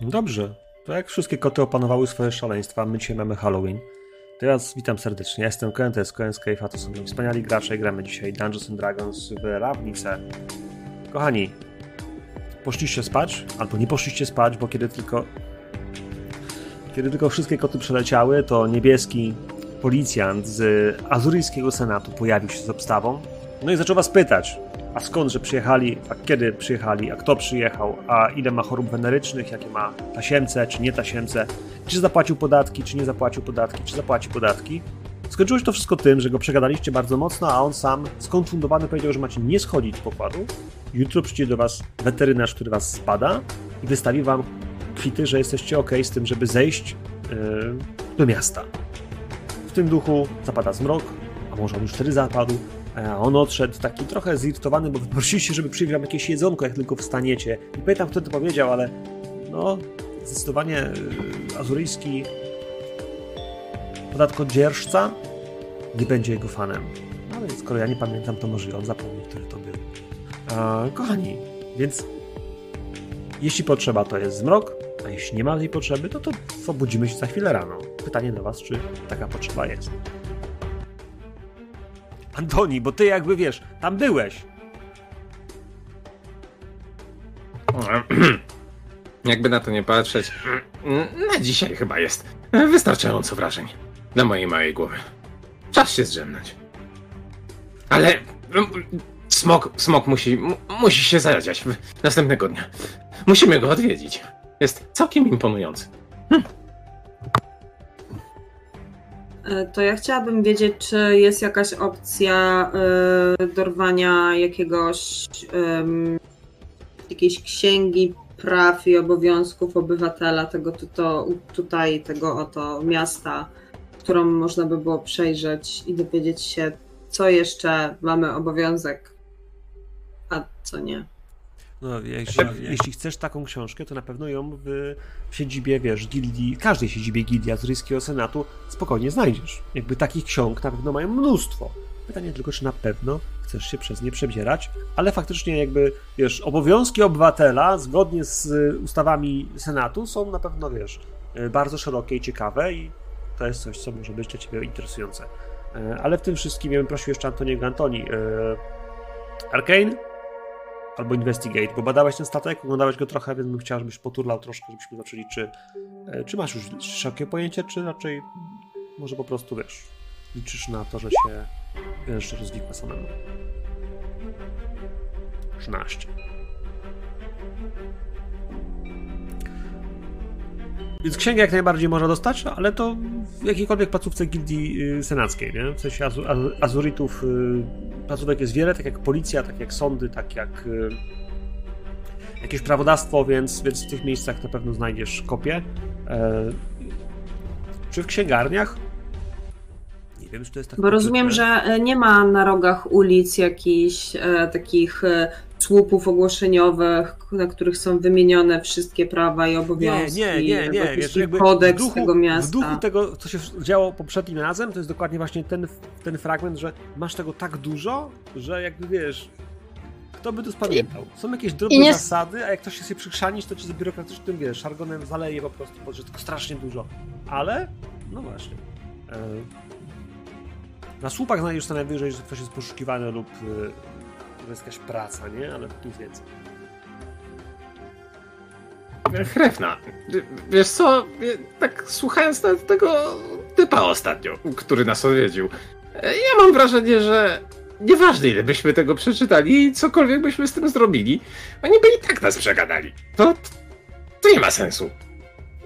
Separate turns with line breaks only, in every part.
Dobrze. To jak wszystkie koty opanowały swoje szaleństwa, my dzisiaj mamy Halloween. Was witam serdecznie. Ja jestem Koen, to jest Koen Scafe, a to są wspaniali gracze gramy dzisiaj Dungeons and Dragons w Ravnicę. Kochani, poszliście spać? Albo nie poszliście spać, bo kiedy tylko kiedy tylko wszystkie koty przeleciały, to niebieski policjant z azuryjskiego senatu pojawił się z obstawą. No i zaczął was pytać, a skąd, że przyjechali, a kiedy przyjechali, a kto przyjechał, a ile ma chorób wenerycznych, jakie ma tasiemce, czy nie tasiemce, czy zapłacił podatki, czy nie zapłacił podatki, czy zapłaci podatki. Skończyło się to wszystko tym, że go przegadaliście bardzo mocno, a on sam skonfundowany powiedział, że macie nie schodzić z pokładu. Jutro przyjdzie do was weterynarz, który was spada i wystawi wam kwity, że jesteście ok z tym, żeby zejść yy, do miasta. W tym duchu zapada zmrok, a może on już wtedy zapadł, on odszedł taki trochę zirytowany, bo wyprosiliście, żeby przywieźć wam jakieś jedzonko, jak tylko wstaniecie. Nie pamiętam, kto to powiedział, ale no, zdecydowanie yy, azuryjski podatkodzierżca nie będzie jego fanem. No, ale skoro ja nie pamiętam, to może on zapomni, który to był. A, kochani, więc jeśli potrzeba, to jest zmrok, a jeśli nie ma tej potrzeby, to, to obudzimy się za chwilę rano. Pytanie do was, czy taka potrzeba jest. Antoni, bo ty jakby wiesz, tam byłeś.
Jakby na to nie patrzeć, na dzisiaj chyba jest wystarczająco wrażeń dla mojej małej głowy. Czas się zdrzemnąć. Ale smok, smok musi, musi się zadziać następnego dnia. Musimy go odwiedzić. Jest całkiem imponujący. Hm.
To ja chciałabym wiedzieć, czy jest jakaś opcja y, dorwania jakiegoś y, jakiejś księgi praw i obowiązków obywatela tego to, tutaj, tego oto miasta, którą można by było przejrzeć i dowiedzieć się, co jeszcze mamy obowiązek, a co nie.
No, jeśli, jeśli, chcesz taką książkę, to na pewno ją w, w siedzibie, wiesz, gildii, każdej siedzibie gildii Azuryjskiego Senatu spokojnie znajdziesz. Jakby takich ksiąg na pewno mają mnóstwo. Pytanie tylko, czy na pewno chcesz się przez nie przebierać, ale faktycznie jakby, wiesz, obowiązki obywatela zgodnie z ustawami Senatu są na pewno, wiesz, bardzo szerokie i ciekawe i to jest coś, co może być dla ciebie interesujące. E, ale w tym wszystkim ja bym prosił jeszcze Antoniego Antoni. E, Arkane? Albo Investigate, bo badałeś ten statek, oglądałeś go trochę, więc bym chciał, żebyś poturlał troszkę, żebyśmy zobaczyli, czy, e, czy masz już szerokie pojęcie, czy raczej może po prostu, wiesz, liczysz na to, że się wiesz, rozwikła samemu. 13. Więc księgę jak najbardziej można dostać, ale to w jakiejkolwiek placówce gildii y, senackiej, nie? W sensie azu, azuritów y, placówek jest wiele, tak jak policja, tak jak sądy, tak jak y, jakieś prawodawstwo, więc, więc w tych miejscach na pewno znajdziesz kopię. E, czy w księgarniach?
Wiem, czy to jest tak. Bo rozumiem, że e, nie ma na rogach ulic jakichś e, takich e, słupów ogłoszeniowych, na których są wymienione wszystkie prawa i obowiązki.
Nie, nie, nie, nie.
Wiesz, kodeks duchu, tego miasta.
W duchu tego, co się działo poprzednim razem, to jest dokładnie właśnie ten, ten fragment, że masz tego tak dużo, że jakby wiesz, kto by to spamiętał? Są jakieś drobne nie... zasady, a jak ktoś się sobie przykrzanić, to ci z biurokratycznym, wiesz, szargonem zaleje po prostu, bo że tylko strasznie dużo. Ale, no właśnie. E, na słupach znajdziesz co najwyżej, że ktoś jest poszukiwany lub e, to jest jakaś praca, nie? Ale nic więcej.
Chrefna, wiesz co, tak słuchając tego typa ostatnio, który nas odwiedził, ja mam wrażenie, że nieważne ile byśmy tego przeczytali i cokolwiek byśmy z tym zrobili, oni by i tak nas przegadali. To, to nie ma sensu.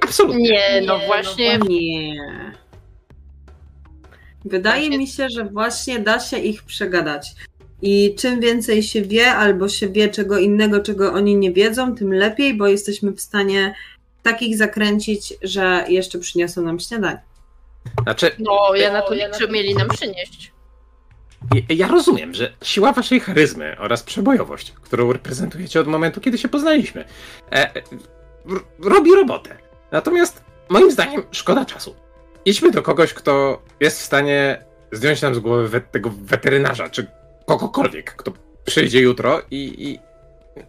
Absolutnie.
Nie, no nie, właśnie.
No nie. Wydaje właśnie... mi się, że właśnie da się ich przegadać. I czym więcej się wie, albo się wie czego innego, czego oni nie wiedzą, tym lepiej, bo jesteśmy w stanie takich zakręcić, że jeszcze przyniosą nam śniadanie.
Znaczy, no, ja na to liczę, mieli nam przynieść.
Ja rozumiem, że siła waszej charyzmy oraz przebojowość, którą reprezentujecie od momentu, kiedy się poznaliśmy, e, robi robotę. Natomiast moim zdaniem szkoda czasu. Idźmy do kogoś, kto jest w stanie zdjąć nam z głowy we, tego weterynarza, czy kogokolwiek, kto przyjdzie jutro i, i,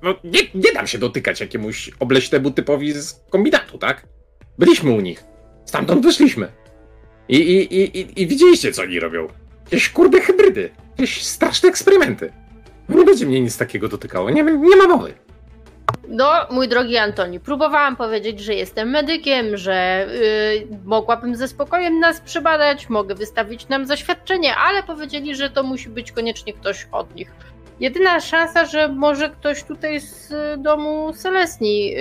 no, nie, nie dam się dotykać jakiemuś obleśnemu typowi z kombinatu, tak? Byliśmy u nich. Stamtąd wyszliśmy. I, i, i, i, i widzieliście, co oni robią. Jakieś kurde hybrydy. Jakieś straszne eksperymenty. Nie będzie mnie nic takiego dotykało. Nie, nie ma mowy.
No, mój drogi Antoni, próbowałam powiedzieć, że jestem medykiem, że yy, mogłabym ze spokojem nas przebadać, mogę wystawić nam zaświadczenie, ale powiedzieli, że to musi być koniecznie ktoś od nich. Jedyna szansa, że może ktoś tutaj z domu Selesni yy,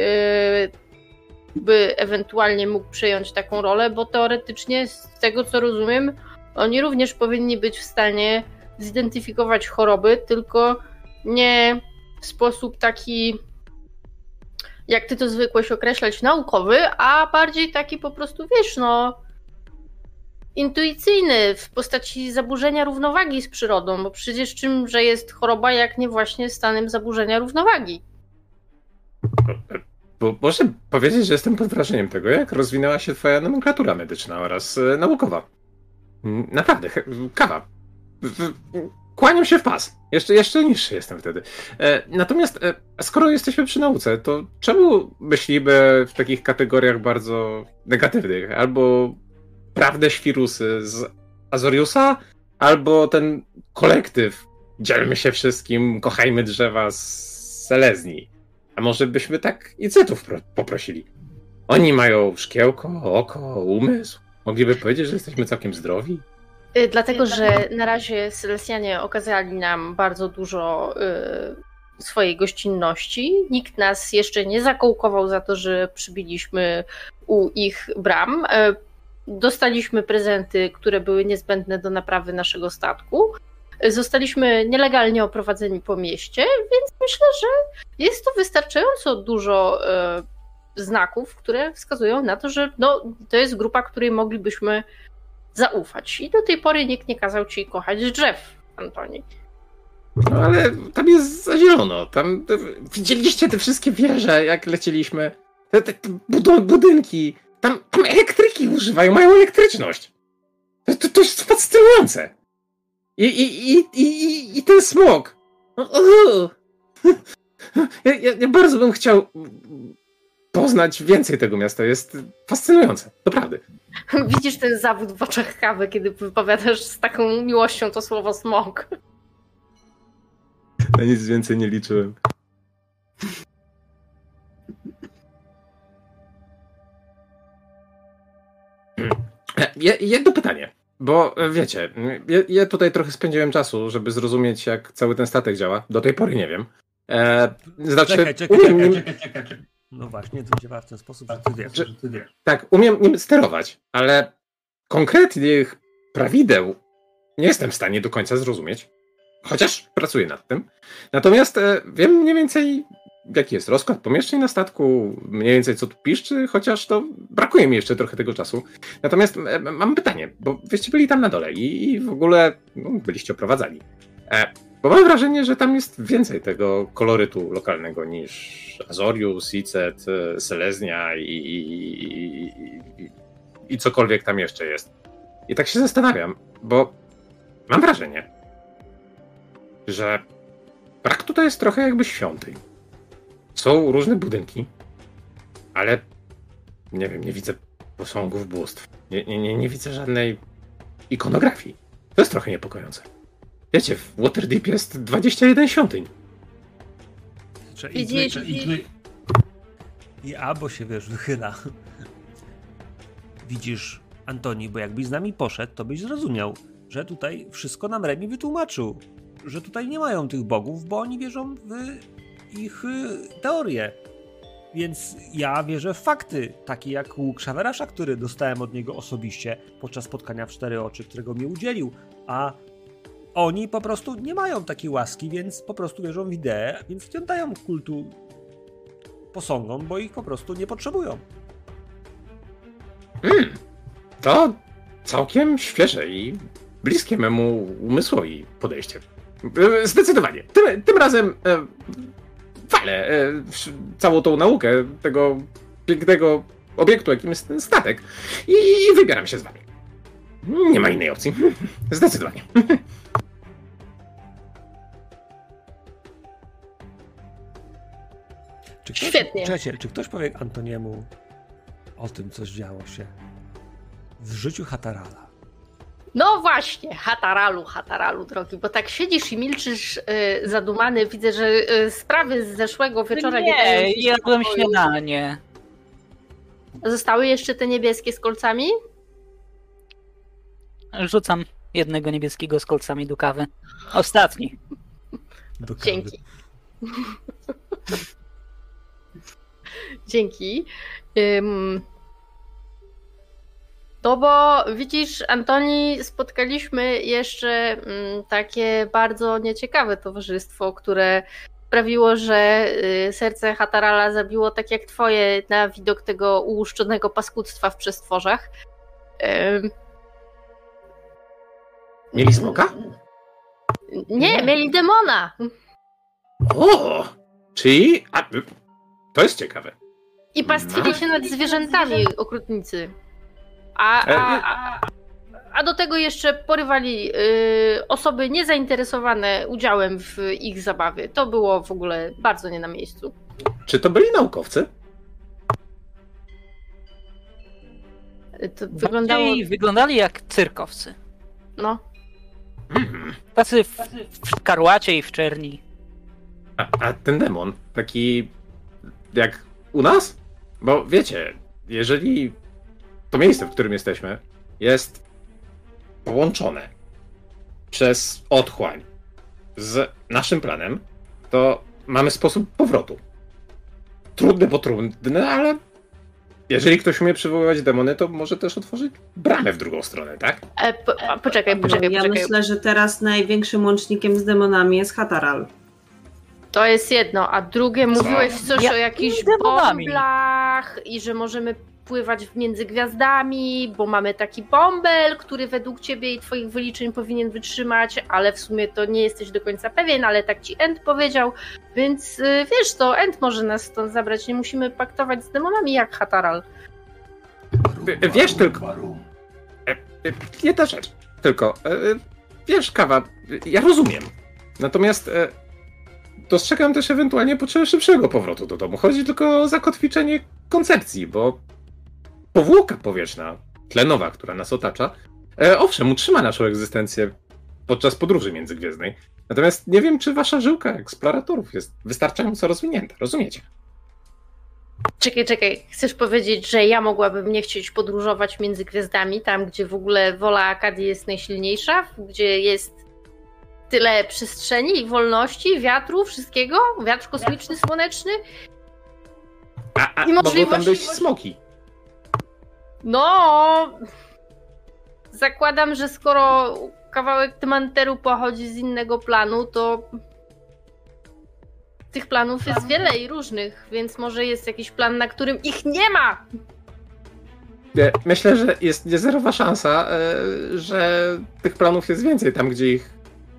by ewentualnie mógł przejąć taką rolę, bo teoretycznie z tego co rozumiem, oni również powinni być w stanie zidentyfikować choroby, tylko nie w sposób taki jak ty to zwykłeś określać, naukowy, a bardziej taki po prostu, wiesz, no, intuicyjny w postaci zaburzenia równowagi z przyrodą, bo przecież czymże jest choroba, jak nie właśnie stanem zaburzenia równowagi.
Bo muszę powiedzieć, że jestem pod wrażeniem tego, jak rozwinęła się twoja nomenklatura medyczna oraz e, naukowa. Naprawdę, kawa. Kłaniam się w pas. Jeszcze, jeszcze niższy jestem wtedy. E, natomiast e, skoro jesteśmy przy nauce, to czemu myślimy w takich kategoriach bardzo negatywnych? Albo prawdę świrusy z Azoriusa, albo ten kolektyw dzielmy się wszystkim, kochajmy drzewa z Selezni. A może byśmy tak i Cetów poprosili? Oni mają szkiełko, oko, umysł. Mogliby powiedzieć, że jesteśmy całkiem zdrowi?
Y, dlatego, że na razie Selesjanie okazali nam bardzo dużo y, swojej gościnności. Nikt nas jeszcze nie zakołkował za to, że przybiliśmy u ich bram. Y, dostaliśmy prezenty, które były niezbędne do naprawy naszego statku. Zostaliśmy nielegalnie oprowadzeni po mieście, więc myślę, że jest to wystarczająco dużo znaków, które wskazują na to, że no, to jest grupa, której moglibyśmy zaufać. I do tej pory nikt nie kazał ci kochać drzew, Antoni.
No ale tam jest za zielono. Tam widzieliście te wszystkie wieże, jak lecieliśmy. Te, te, te budynki. Tam, tam elektryki używają, mają elektryczność. To, to, to jest fascynujące. I, i, i, i, i ten smog. Ja, ja, ja bardzo bym chciał poznać więcej tego miasta. Jest fascynujące, naprawdę.
Widzisz ten zawód w oczach kawy, kiedy wypowiadasz z taką miłością to słowo smog.
Na nic więcej nie liczyłem. Jedno pytanie, bo wiecie, ja, ja, tutaj trochę spędziłem czasu, żeby zrozumieć, jak cały ten statek działa. Do tej pory nie wiem. E,
znaczy, czekaj, czekaj, czekaj, czekaj, czekaj. No właśnie, to działa w ten sposób, że ty wiesz, że, że ty wiesz.
Tak, umiem nim sterować, ale konkretnych prawideł nie jestem w stanie do końca zrozumieć. Chociaż pracuję nad tym. Natomiast e, wiem mniej więcej, jaki jest rozkład pomieszczeń na statku, mniej więcej co tu piszczy, chociaż to brakuje mi jeszcze trochę tego czasu. Natomiast e, mam pytanie, bo wyście byli tam na dole i, i w ogóle no, byliście oprowadzani. E, bo mam wrażenie, że tam jest więcej tego kolorytu lokalnego niż Azorius, Icet, Seleznia i, i, i, i cokolwiek tam jeszcze jest. I tak się zastanawiam, bo mam wrażenie, że brak tutaj jest trochę jakby świątyń. Są różne budynki, ale nie wiem, nie widzę posągów bóstw. Nie, nie, nie, nie widzę żadnej ikonografii. To jest trochę niepokojące. Wiecie, w Waterdeep jest 21 świątyń.
Widzisz, i,
i albo się wiesz, wychyla. Widzisz, Antoni, bo jakbyś z nami poszedł, to byś zrozumiał, że tutaj wszystko nam Remi wytłumaczył. Że tutaj nie mają tych bogów, bo oni wierzą w ich y, teorie. Więc ja wierzę w fakty, takie jak łuk Szawerasza, który dostałem od niego osobiście podczas spotkania w cztery oczy, którego mi udzielił, a oni po prostu nie mają takiej łaski, więc po prostu wierzą w ideę, więc nie oddają kultu posągom, bo ich po prostu nie potrzebują.
Hmm, to całkiem świeże i bliskie memu umysłowi podejście. E, zdecydowanie. Tym, tym razem e, walę e, całą tą naukę tego pięknego obiektu, jakim jest ten statek i, i wybieram się z wami. Nie ma innej opcji. Zdecydowanie.
Czy ktoś,
Świetnie.
Czekajcie, czy ktoś powie Antoniemu o tym, co działo się w życiu Hatarala?
No właśnie, Hataralu, Hataralu, drogi, bo tak siedzisz i milczysz y, zadumany. Widzę, że y, sprawy z zeszłego wieczora
nie,
dają ci
jadłem śniadanie.
Zostały jeszcze te niebieskie z kolcami?
Rzucam jednego niebieskiego z kolcami do kawy. Ostatni.
Do kawy.
Dzięki. Dzięki. Ym... No bo widzisz, Antoni, spotkaliśmy jeszcze mm, takie bardzo nieciekawe towarzystwo, które sprawiło, że y, serce Hatarala zabiło tak jak twoje na widok tego ułuszczonego paskudztwa w przestworzach.
Mieli smoka?
Nie, mieli demona.
O! Czyli... A, to jest ciekawe.
I pastwili się nad zwierzętami okrutnicy. A, a, a, a do tego jeszcze porywali y, osoby niezainteresowane udziałem w ich zabawie. To było w ogóle bardzo nie na miejscu.
Czy to byli naukowcy?
Y, To wyglądało.
Bardziej wyglądali jak cyrkowcy.
No.
Tacy w, w karłacie i w czerni.
A, a ten demon, taki jak u nas? Bo wiecie, jeżeli to miejsce, w którym jesteśmy, jest połączone przez otchłań z naszym planem, to mamy sposób powrotu. Trudny, bo trudny, ale jeżeli ktoś umie przywoływać demony, to może też otworzyć bramę w drugą stronę, tak?
E, po, a, poczekaj, poczekaj,
ja
poczekaj.
myślę, że teraz największym łącznikiem z demonami jest Hataral.
To jest jedno, a drugie mówiłeś coś
Ja-
o jakichś
demonami.
bąblach i że możemy pływać między gwiazdami, bo mamy taki bąbel, który według ciebie i twoich wyliczeń powinien wytrzymać, ale w sumie to nie jesteś do końca pewien, ale tak ci End powiedział, więc y, wiesz to, End może nas stąd zabrać, nie musimy paktować z demonami jak Hataral.
W- Wiesz tylko. E, e, Jedna rzecz. Tylko. e, Wiesz, kawa, ja rozumiem. Natomiast e, dostrzegam też ewentualnie potrzebę szybszego powrotu do domu. Chodzi tylko o zakotwiczenie koncepcji, bo powłoka powietrzna, tlenowa, która nas otacza, e, owszem, utrzyma naszą egzystencję podczas podróży międzygwiezdnej. Natomiast nie wiem, czy wasza żyłka eksploratorów jest wystarczająco rozwinięta. Rozumiecie?
Czekaj, czekaj, chcesz powiedzieć, że ja mogłabym nie chcieć podróżować między gwiazdami, tam gdzie w ogóle wola Akadii jest najsilniejsza, gdzie jest tyle przestrzeni i wolności, wiatru, wszystkiego, wiatr kosmiczny, słoneczny?
A, a
I
mogą tam być smoki.
No, zakładam, że skoro kawałek Tymanteru pochodzi z innego planu, to tych planów jest wiele i różnych, więc może jest jakiś plan, na którym ich nie ma.
Nie, Myślę, że jest niezerowa szansa, e, że tych planów jest więcej tam, gdzie ich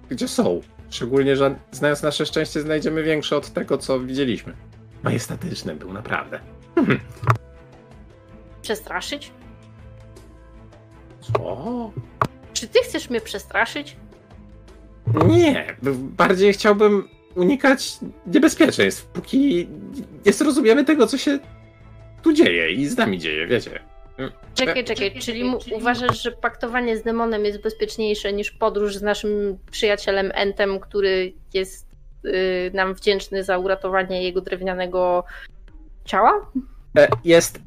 gdzie są. Szczególnie, że znając nasze szczęście, znajdziemy większe od tego, co widzieliśmy. Majestatyczny był naprawdę.
Przestraszyć?
Co?
Czy ty chcesz mnie przestraszyć?
Nie, bardziej chciałbym unikać niebezpieczeństw, póki nie zrozumiemy tego, co się tu dzieje i z nami dzieje, wiecie.
Czekaj, czekaj, czyli mu- uważasz, że paktowanie z demonem jest bezpieczniejsze niż podróż z naszym przyjacielem Entem, który jest y, nam wdzięczny za uratowanie jego drewnianego ciała?
E, Jest,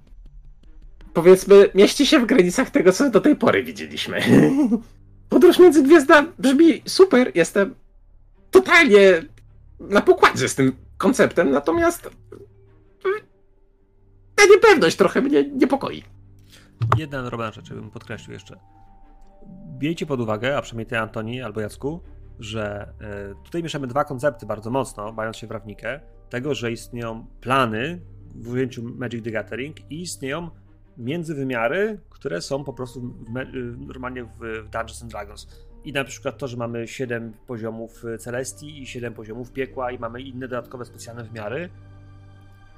powiedzmy, mieści się w granicach tego, co do tej pory widzieliśmy. Podróż między gwiazda brzmi super, jestem totalnie na pokładzie z tym konceptem, natomiast ta niepewność trochę mnie niepokoi.
Jedna drobna rzecz, bym podkreślił jeszcze. Miejcie pod uwagę, a przynajmniej ty, Antoni albo Jacku, że e, tutaj mieszamy dwa koncepty bardzo mocno, bając się w rawnikę, tego, że istnieją plany w ujęciu Magic the Gathering i istnieją międzywymiary, które są po prostu w y, normalnie w, Dungeons and Dragons. I na przykład to, że mamy 7 poziomów Celestii i 7 poziomów piekła i mamy inne dodatkowe specjalne wymiary,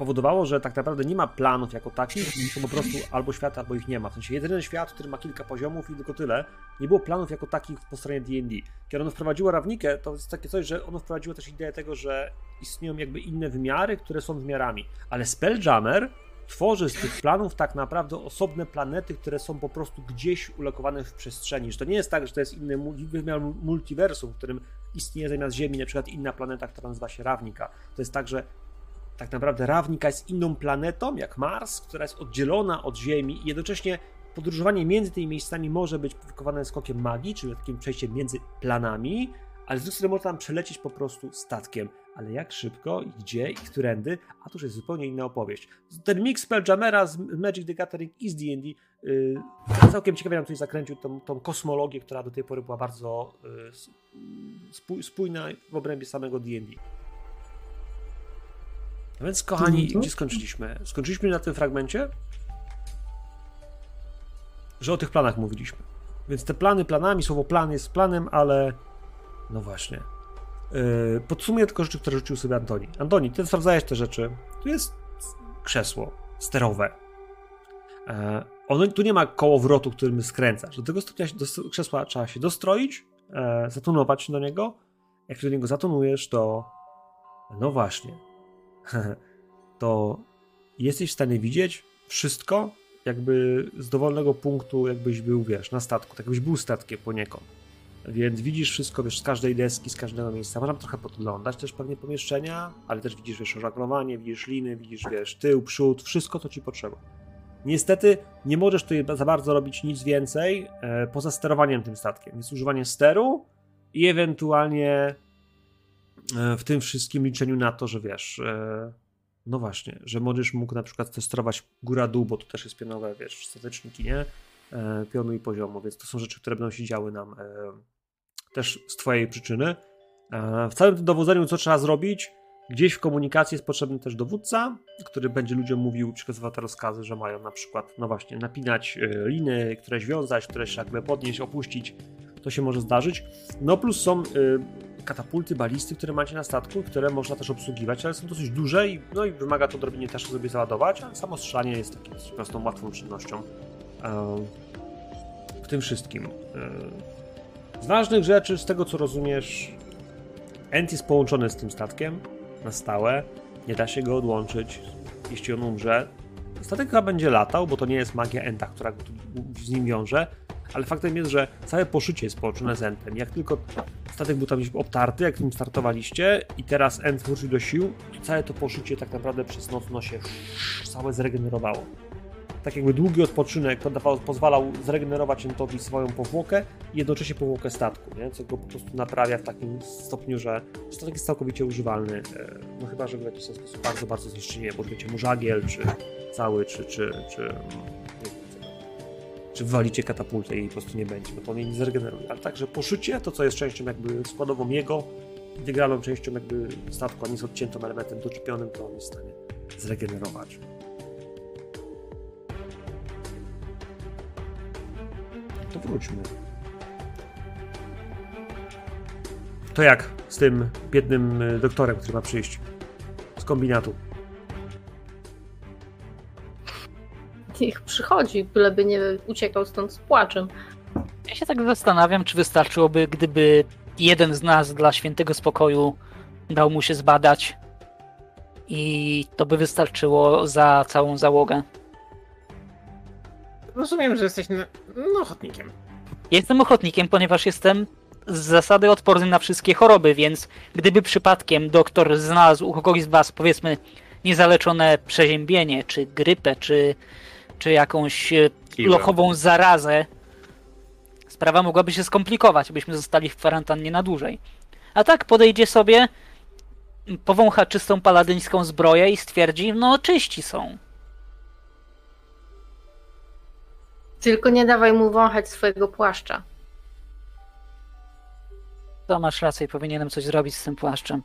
powodowało, że tak naprawdę nie ma planów jako takich, są po prostu albo świat, albo ich nie ma. W sensie jedyny świat, który ma kilka poziomów i tylko tyle. Nie było planów jako takich po stronie D&D. Kiedy ono wprowadziło rawnikę, to jest takie coś, że ono wprowadziło też ideę tego, że istnieją jakby inne wymiary, które są wymiarami. Ale Spelljammer tworzy z tych planów tak naprawdę osobne planety, które są po prostu gdzieś ulokowane w przestrzeni. Że to nie jest tak, że to jest inny wymiar multiversum, w którym istnieje zamiast Ziemi na przykład inna planeta, która nazywa się Rawnika. To jest tak, że tak naprawdę Rawnika jest inną planetą, jak Mars, która jest oddzielona od Ziemi i jednocześnie podróżowanie między tymi miejscami może być wykonane skokiem magii, czyli takim przejściem między planami, ale z drugiej strony można tam przelecieć po prostu statkiem. Ale jak szybko, i gdzie, i którędy, a to już jest zupełnie inna opowieść. Ten mix Spelljamera z Magic the Gathering i z D&D yy, całkiem ciekawie nam tutaj zakręcił tą, tą kosmologię, która do tej pory była bardzo yy, spój, spójna w obrębie samego D&D. No więc, kochani,
Mhm.
gdzie skończyliśmy? Skończyliśmy na tym fragmencie, że o tych planach mówiliśmy. Więc te plany planami, słowo plan jest planem, ale no właśnie. Yy, podsumuję tylko rzeczy, które rzucił sobie Antoni. Antoni, ty sprawdzałeś te rzeczy. Tu jest krzesło sterowe. E, ono, tu nie ma kołowrotu, którym skręcasz. Do tego stopnia się- do krzesła trzeba się dostroić, zatonować się do niego. Jak się do niego zatonujesz, to no właśnie, to jesteś w stanie widzieć wszystko jakby z dowolnego punktu, jakbyś był, wiesz, na statku, tak jakbyś był statkiem poniekąd. Więc widzisz wszystko, wiesz, z każdej deski, z każdego miejsca. Można trochę podglądać też pewnie pomieszczenia, ale też widzisz, wiesz, żaglowanie, widzisz liny, widzisz, wiesz, tył, przód, wszystko, co ci potrzeba. Niestety nie możesz tutaj za bardzo robić nic więcej e, poza sterowaniem tym statkiem. Jest używanie steru i ewentualnie w tym wszystkim liczeniu na to, że wiesz, e, no właśnie, że możesz mógł na przykład testować góra-dół, bo to też jest pionowe, wiesz, statyczniki, nie? E, pionu i poziomu, więc to są rzeczy, które będą się działy nam e, też z twojej przyczyny. E, w całym tym dowodzeniu, co trzeba zrobić, gdzieś w komunikacji jest potrzebny też dowódca, który będzie ludziom mówił, przekazywał te rozkazy, że mają na przykład, no właśnie, napinać e, liny, któreś wiązać, któreś jakby podnieść, opuścić. To się może zdarzyć. No plus są katapulty, balisty, które macie na statku, które można też obsługiwać, ale są dosyć duże i, no i wymaga to odrobinie też sobie załadować, ale samo strzelanie jest dosyć prostą, łatwą czynnością. E, w tym wszystkim. E, z ważnych rzeczy, z tego co rozumiesz, Ent jest połączony z tym statkiem na stałe, nie da się go odłączyć, jeśli on umrze. Statek chyba będzie latał, bo to nie jest magia Enta, która z nim wiąże, ale faktem jest, że całe poszycie jest połączone z Entem. Jak tylko statek był tam gdzieś obtarty, jak nim startowaliście i teraz Ent wrócił do sił, to całe to poszycie tak naprawdę przez noc no się całe zregenerowało. Tak jakby długi odpoczynek pozwalał zregenerować Entowi swoją powłokę i jednocześnie powłokę statku, nie? co go po prostu naprawia w takim stopniu, że statek jest całkowicie używalny. e, No chyba, że w jakiś sposób bardzo, bardzo zniszczycie, bo mu żagiel, czy cały, czy, czy, czy, czy wywalicie katapultę i po prostu nie będzie, bo to on jej nie zregeneruje. Ale także poszycie, to co jest częścią jakby składową jego, integralną częścią jakby statku, a nie jest odciętym elementem doczepionym, to on jest w stanie zregenerować. To wróćmy. To jak z tym biednym y, doktorem, który ma przyjść z kombinatu?
Niech przychodzi, byleby nie uciekał stąd z płaczem.
Ja się tak zastanawiam, czy wystarczyłoby, gdyby jeden z nas dla świętego spokoju dał mu się zbadać i to by wystarczyło za całą załogę.
Rozumiem, że jesteś no, no, ochotnikiem.
Jestem ochotnikiem, ponieważ jestem z zasady odporny na wszystkie choroby, więc gdyby przypadkiem doktor znalazł u kogoś z was, powiedzmy, niezaleczone przeziębienie, czy grypę, czy, czy jakąś e,
Kiwę.
lochową zarazę, sprawa mogłaby się skomplikować, byśmy zostali w kwarantannie na dłużej. A tak podejdzie sobie, powącha czystą paladyńską zbroję i stwierdzi, no czyści są.
Tylko nie dawaj mu wąchać swojego płaszcza.
To masz rację, powinienem coś zrobić z tym płaszczem.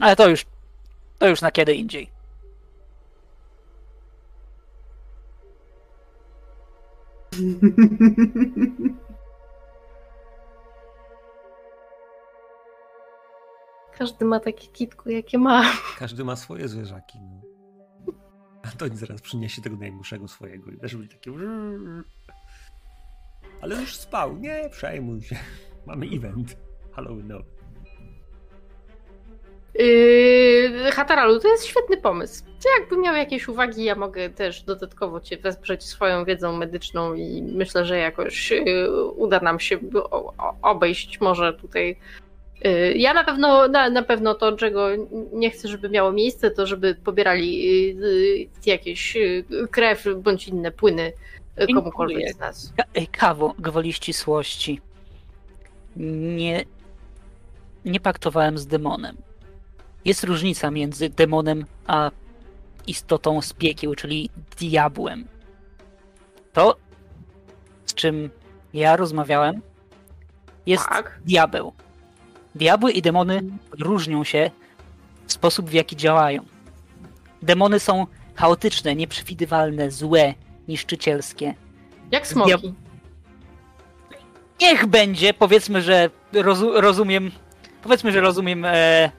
Ale to już, to już na kiedy indziej.
Każdy ma takie kitku, jakie ma.
Każdy ma swoje zwierzaki. No. Antoni zaraz przyniesie tego najmłodszego swojego i też będzie takie... Ale już spał, nie przejmuj się. Mamy event Halloweenowy.
Yy, Hataralu, to jest świetny pomysł. Ty jakby miał jakieś uwagi, ja mogę też dodatkowo Cię wesprzeć swoją wiedzą medyczną i myślę, że jakoś yy, uda nam się obejść może tutaj. Yy, Ja na pewno, na, na pewno to, czego nie chcę, żeby miało miejsce, to żeby pobierali yy, jakieś yy, krew bądź inne płyny yy, komukolwiek z nas.
Ej, Kawo, gwoli ścisłości. Nie, nie paktowałem z demonem. Jest różnica między demonem a istotą z piekieł, czyli diabłem. To, z czym ja rozmawiałem, jest
Tak.
diabeł. Diabły i demony różnią się w sposób, w jaki działają. Demony są chaotyczne, nieprzewidywalne, złe, niszczycielskie.
Jak smoki.
Niech będzie, powiedzmy, że rozu- rozumiem, powiedzmy, że rozumiem e,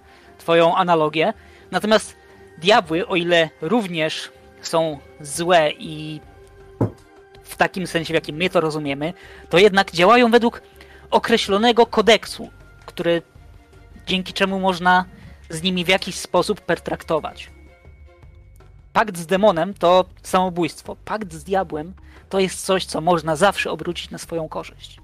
twoją analogię. Natomiast diabły, o ile również są złe i w takim sensie, w jakim my to rozumiemy, to jednak działają według określonego kodeksu, który dzięki czemu można z nimi w jakiś sposób pertraktować. Pakt z demonem to samobójstwo. Pakt z diabłem to jest coś, co można zawsze obrócić na swoją korzyść.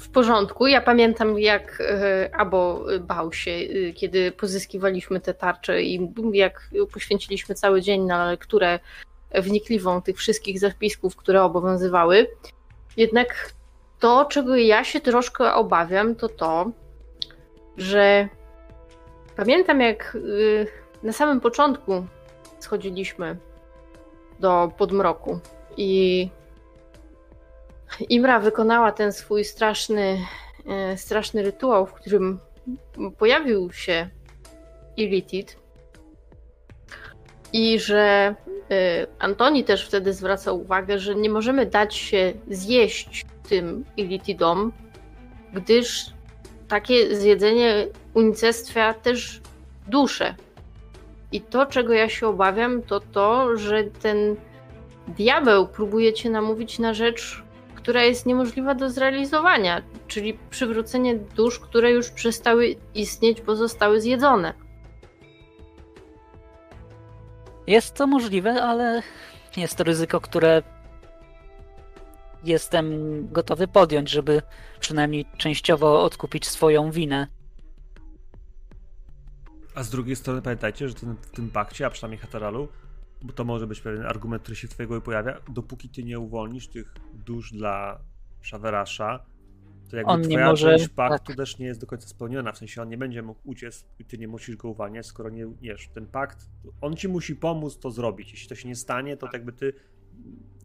W porządku. Ja pamiętam, jak e, Abo bał się, e, kiedy pozyskiwaliśmy te tarcze i jak poświęciliśmy cały dzień na lekturę wnikliwą tych wszystkich zapisków, które obowiązywały. Jednak to, czego ja się troszkę obawiam, to to, że pamiętam, jak e, na samym początku schodziliśmy do podmroku i Imra wykonała ten swój straszny, e, straszny rytuał, w którym pojawił się Illithid. I że e, Antoni też wtedy zwracał uwagę, że nie możemy dać się zjeść tym Illithidom, gdyż takie zjedzenie unicestwia też duszę. I to, czego ja się obawiam, to to, że ten diabeł próbuje cię namówić na rzecz, która jest niemożliwa do zrealizowania, czyli przywrócenie dusz, które już przestały istnieć, bo zostały zjedzone.
Jest to możliwe, ale jest to ryzyko, które jestem gotowy podjąć, żeby przynajmniej częściowo odkupić swoją winę.
A z drugiej strony pamiętajcie, że ten, w tym pakcie, a przynajmniej Hataralu, bo to może być pewien argument, który się w twojej głowie pojawia, dopóki ty nie uwolnisz tych dusz dla Szawerasza, to jakby
On
twoja
może-
część paktu
tak.
też nie jest do końca spełniona, w sensie on nie będzie mógł uciec i ty nie musisz go uwalniać, skoro nie, wiesz, ten pakt, on ci musi pomóc to zrobić, jeśli to się nie stanie, to jakby ty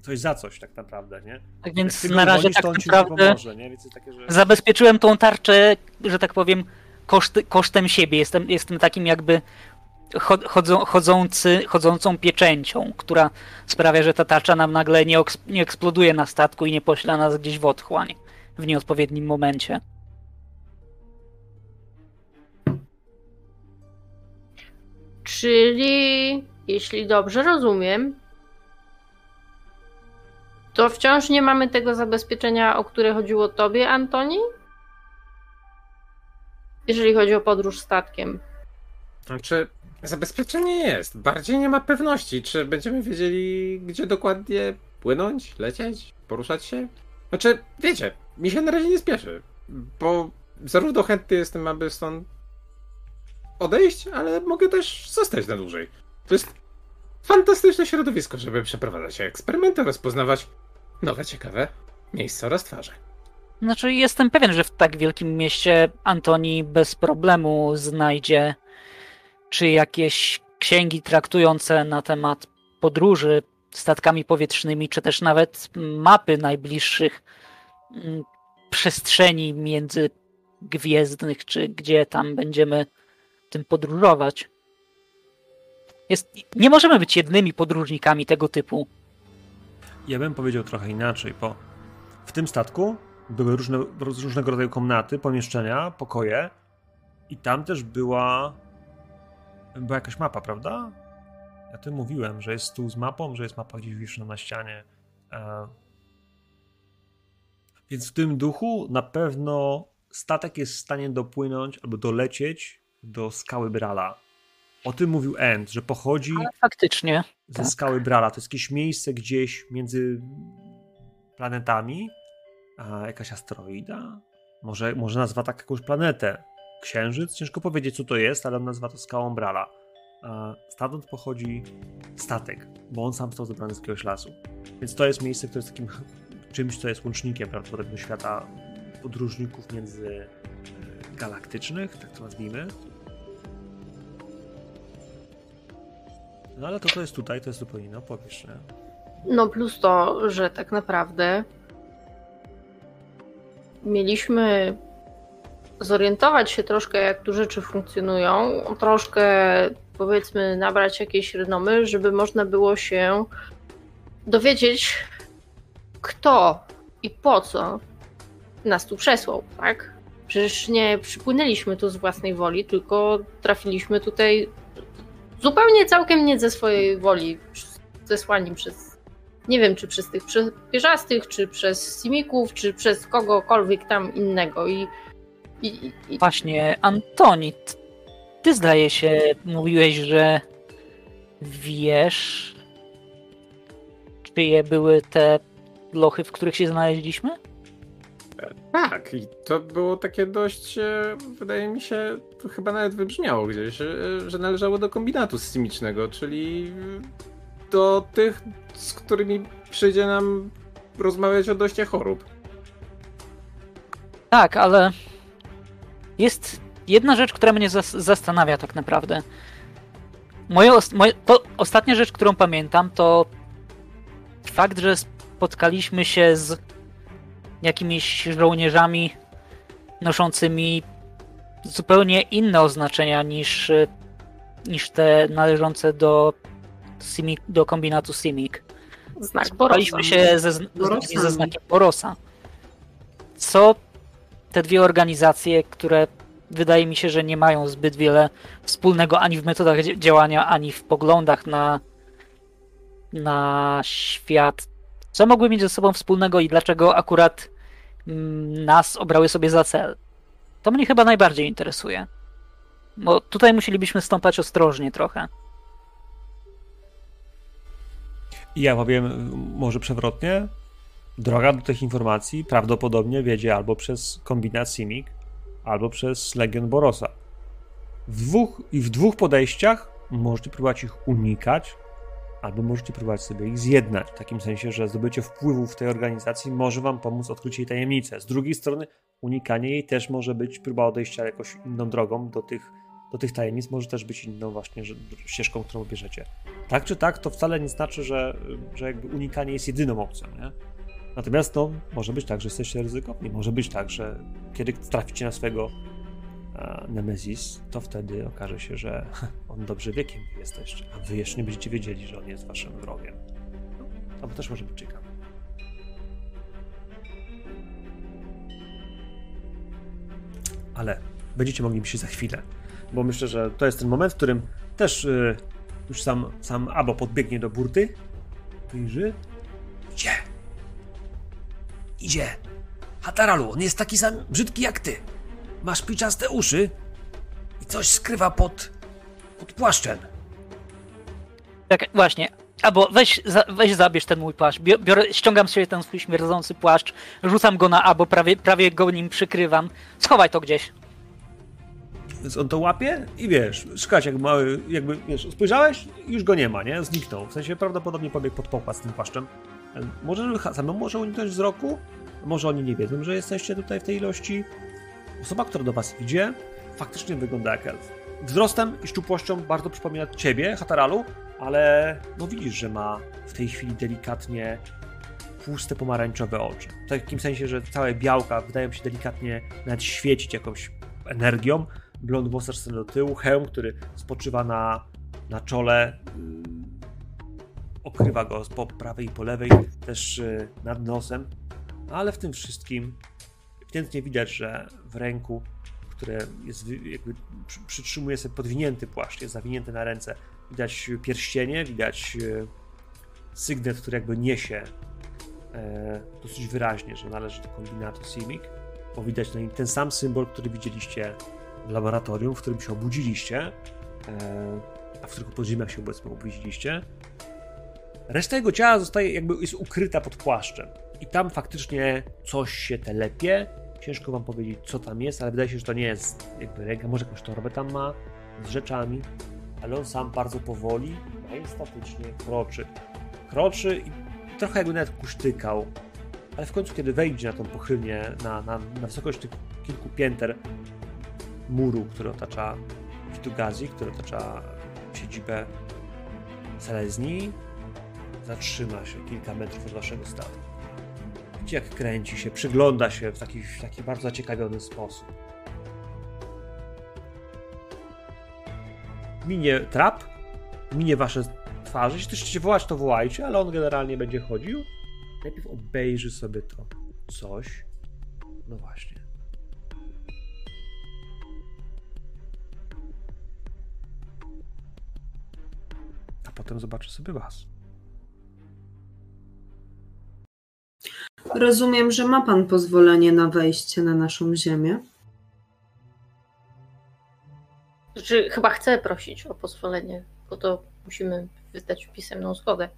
coś za coś tak naprawdę, nie?
Tak więc na razie
uwolnisz,
tak
to on ci
naprawdę
pomoże, nie? Więc jest takie, że...
zabezpieczyłem tą tarczę, że tak powiem, koszty, kosztem siebie. Jestem, jestem takim jakby chodzą, chodzący, chodzącą pieczęcią, która sprawia, że ta tarcza nam nagle nie, nie eksploduje na statku i nie pośle nas gdzieś w otchłań w nieodpowiednim momencie.
Czyli, jeśli dobrze rozumiem, to wciąż nie mamy tego zabezpieczenia, o które chodziło tobie, Antoni? Jeżeli chodzi o podróż statkiem.
Znaczy, zabezpieczenie jest. Bardziej nie ma pewności, czy będziemy wiedzieli, gdzie dokładnie płynąć, lecieć, poruszać się. Znaczy, wiecie, mi się na razie nie spieszy, bo zarówno chętny jestem, aby stąd odejść, ale mogę też zostać na dłużej. To jest fantastyczne środowisko, żeby przeprowadzać eksperymenty, rozpoznawać nowe, ciekawe miejsca oraz twarze.
Znaczy, jestem pewien, że w tak wielkim mieście Antoni bez problemu znajdzie czy jakieś księgi traktujące na temat podróży statkami powietrznymi, czy też nawet mapy najbliższych mm, przestrzeni międzygwiezdnych, czy gdzie tam będziemy tym podróżować. Jest, nie możemy być jednymi podróżnikami tego typu.
Ja bym powiedział trochę inaczej, bo w tym statku były różne, różnego rodzaju komnaty, pomieszczenia, pokoje i tam też była była jakaś mapa, prawda? Ja tym mówiłem, że jest stół z mapą, że jest mapa gdzieś wiszna na ścianie. E... Więc w tym duchu na pewno statek jest w stanie dopłynąć albo dolecieć do skały Brala. O tym mówił End, że pochodzi
Ale faktycznie.
ze
tak.
skały Brala. To jest jakieś miejsce gdzieś między planetami. A jakaś asteroida? Może, może nazwa tak jakąś planetę. Księżyc? Ciężko powiedzieć, co to jest, ale on nazywa to skałą Brala. A stamtąd pochodzi statek, bo on sam został zebrany z jakiegoś lasu. Więc to jest miejsce, które jest takim czymś, co jest łącznikiem prawdopodobnie do świata podróżników między e, tak to nazwijmy. No ale to, to jest tutaj, to jest zupełnie inna opowieść, nie?
No plus to, że tak naprawdę mieliśmy zorientować się troszkę, jak tu rzeczy funkcjonują, troszkę powiedzmy nabrać jakieś renomy, żeby można było się dowiedzieć, kto i po co nas tu przesłał, tak? Przecież nie przypłynęliśmy tu z własnej woli, tylko trafiliśmy tutaj zupełnie całkiem nie ze swojej woli, zesłani przez nie wiem, czy przez tych pierzastych, czy przez simików, czy przez kogokolwiek tam innego. I, i, i
Właśnie, Antoni, ty zdaje się mówiłeś, że wiesz, czyje były te lochy, w których się znaleźliśmy?
Tak, i to było takie dość, e, wydaje mi się, to chyba nawet wybrzmiało gdzieś, e, że należało do kombinatu simicznego, czyli do tych, z którymi przyjdzie nam rozmawiać o doście chorób.
Tak, ale jest jedna rzecz, która mnie zas- zastanawia tak naprawdę. Moje, os- moje ostatnia rzecz, którą pamiętam, to fakt, że spotkaliśmy się z jakimiś żołnierzami noszącymi zupełnie inne oznaczenia niż, niż te należące do, Simic, do kombinatu Simic.
znak
Spotkaliśmy
Borosa.
się ze, z, ze znakiem Borosa. Co te dwie organizacje, które wydaje mi się, że nie mają zbyt wiele wspólnego ani w metodach działania, ani w poglądach na, na świat. Co mogły mieć ze sobą wspólnego i dlaczego akurat mm, nas obrały sobie za cel? To mnie chyba najbardziej interesuje. Bo tutaj musielibyśmy stąpać ostrożnie trochę.
Ja powiem, może przewrotnie, droga do tych informacji prawdopodobnie wiedzie albo przez kombinat Simic, albo przez Legion Borosa. W dwóch, I w dwóch podejściach możecie próbować ich unikać, albo możecie próbować sobie ich zjednać. W takim sensie, że zdobycie wpływu w tej organizacji może wam pomóc odkryć jej tajemnicę. Z drugiej strony, unikanie jej też może być próba odejścia jakąś inną drogą do tych, do tych tajemnic, może też być inną właśnie ścieżką, którą bierzecie. Tak czy tak, to wcale nie znaczy, że, że jakby unikanie jest jedyną opcją, nie? Natomiast no, może być tak, że jesteście ryzykowni. Może być tak, że kiedy traficie na swojego e, Nemesis, to wtedy okaże się, że on dobrze wie, kim wy jesteście, a wy jeszcze nie będziecie wiedzieli, że on jest waszym wrogiem. No, to też może być ciekawe. Ale będziecie mogli myśleć za chwilę, bo myślę, że to jest ten moment, w którym też y, już sam, sam Abo podbiegnie do burty. Wyjrzy. Idzie. Idzie. Hataralu, on jest taki sam brzydki jak ty. Masz piczaste uszy i coś skrywa pod, pod płaszczem.
Tak, właśnie. Albo weź, za, weź zabierz ten mój płaszcz. Bio- Biorę, ściągam sobie ten swój śmierdzący płaszcz, rzucam go na abo, prawie, prawie go nim przykrywam. Schowaj to gdzieś.
Więc on to łapie i wiesz, szukać jak mały, jakby, wiesz, spojrzałeś, już go nie ma, nie? Zniknął. W sensie prawdopodobnie pobiegł pod pokład z tym płaszczem. Może samemu może uniknąć wzroku, może oni nie wiedzą, że jesteście tutaj w tej ilości. Osoba, która do was idzie, faktycznie wygląda jak elf. Wzrostem i szczupłością bardzo przypomina ciebie, Hataralu, ale no widzisz, że ma w tej chwili delikatnie puste pomarańczowe oczy. W takim sensie, że całe białka wydają się delikatnie nawet świecić jakąś energią. Blond włos aż do tyłu, hełm, który spoczywa na, na czole, yy, okrywa go po prawej i po lewej, też yy, nad nosem, ale w tym wszystkim ewidentnie widać, że w ręku, które jest jakby przy- przytrzymuje sobie podwinięty płaszcz, jest zawinięty na ręce, widać pierścienie, widać e, sygnet, który jakby niesie e, dosyć wyraźnie, że należy do kombinatu Simic, bo widać na nim ten sam symbol, który widzieliście w laboratorium, w którym się obudziliście, e, a w których podziemiach się obecnie obudziliście. Reszta jego ciała zostaje jakby jest ukryta pod płaszczem. I tam faktycznie coś się telepie. Ciężko wam powiedzieć, co tam jest, ale wydaje się, że to nie jest jakby ręka, może jakąś torbę tam ma z rzeczami, ale on sam bardzo powoli, majestatycznie kroczy. Kroczy i trochę jakby nawet kusztykał, ale w końcu, kiedy wejdzie na tą pochylnię, na, na, na wysokość tych kilku pięter muru, który otacza Witugazi, który otacza siedzibę Seleznii, zatrzyma się kilka metrów od waszego statku. Widzi, jak kręci się, przygląda się w taki, w taki bardzo zaciekawiony sposób. Minie trap, minie wasze twarze. Jeśli chcecie wołać, to wołajcie, ale on generalnie będzie chodził. Najpierw obejrzy sobie to coś. No właśnie. A potem zobaczy sobie was.
Rozumiem, że ma pan pozwolenie na wejście na naszą ziemię.
Znaczy, chyba chcę prosić o pozwolenie, bo to musimy wydać pisemną zgodę.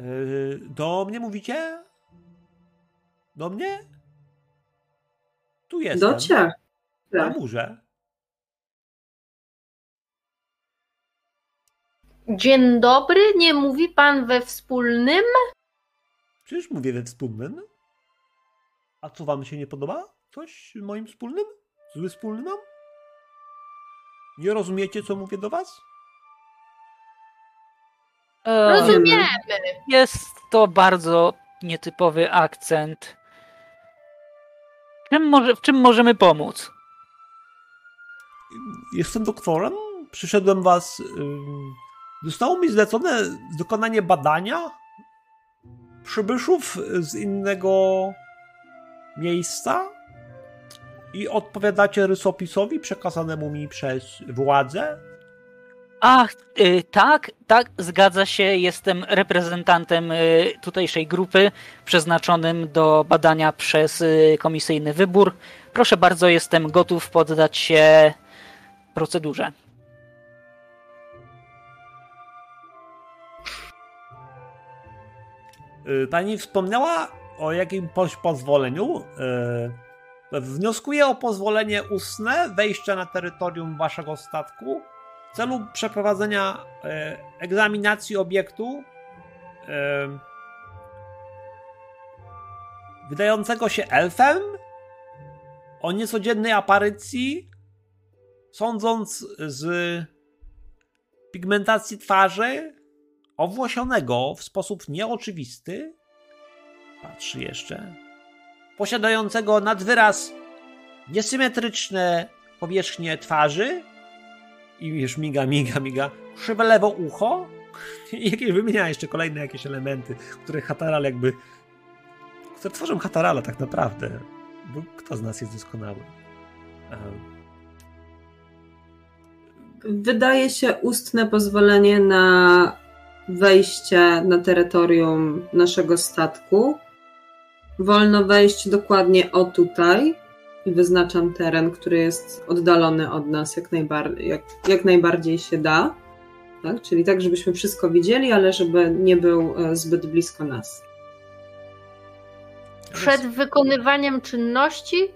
Y, do mnie mówicie? Do mnie? Tu jestem.
Do ciebie.
Na murze.
Dzień dobry, nie mówi pan we wspólnym?
Przecież mówię we wspólnym. A co wam się nie podoba? Coś moim wspólnym? Zły wspólny mam? Nie rozumiecie, co mówię do was?
E,
Rozumiemy.
Jest to bardzo nietypowy akcent. Czym może, w czym możemy pomóc?
Jestem doktorem. Przyszedłem was. Zostało mi zlecone dokonanie badania przybyszów z innego miejsca i odpowiadacie rysopisowi przekazanemu mi przez władzę.
Ach, y, tak, tak, zgadza się. Jestem reprezentantem y, tutejszej grupy, przeznaczonym do badania przez y, komisyjny wybór. Proszę bardzo, jestem gotów poddać się procedurze.
Pani wspomniała o jakimś pozwoleniu. Y, Wnioskuję o pozwolenie ustne wejścia na terytorium waszego statku w celu przeprowadzenia y, egzaminacji obiektu y, wydającego się elfem o niecodziennej aparycji, sądząc z pigmentacji twarzy, owłosionego w sposób nieoczywisty, patrzy jeszcze, posiadającego nadwyraz niesymetryczne powierzchnie twarzy i już miga, miga, miga, krzywe lewo ucho i jakieś wymienia jeszcze kolejne jakieś elementy, które Hataral jakby które tworzą Hatarala tak naprawdę, bo kto z nas jest doskonały? Em,
Wydaje się ustne pozwolenie na wejście na terytorium naszego statku. Wolno wejść dokładnie o tutaj i wyznaczam teren, który jest oddalony od nas jak, najbar- jak, jak najbardziej się da. Tak? Czyli tak, żebyśmy wszystko widzieli, ale żeby nie był e, zbyt blisko nas.
Przed wykonywaniem czynności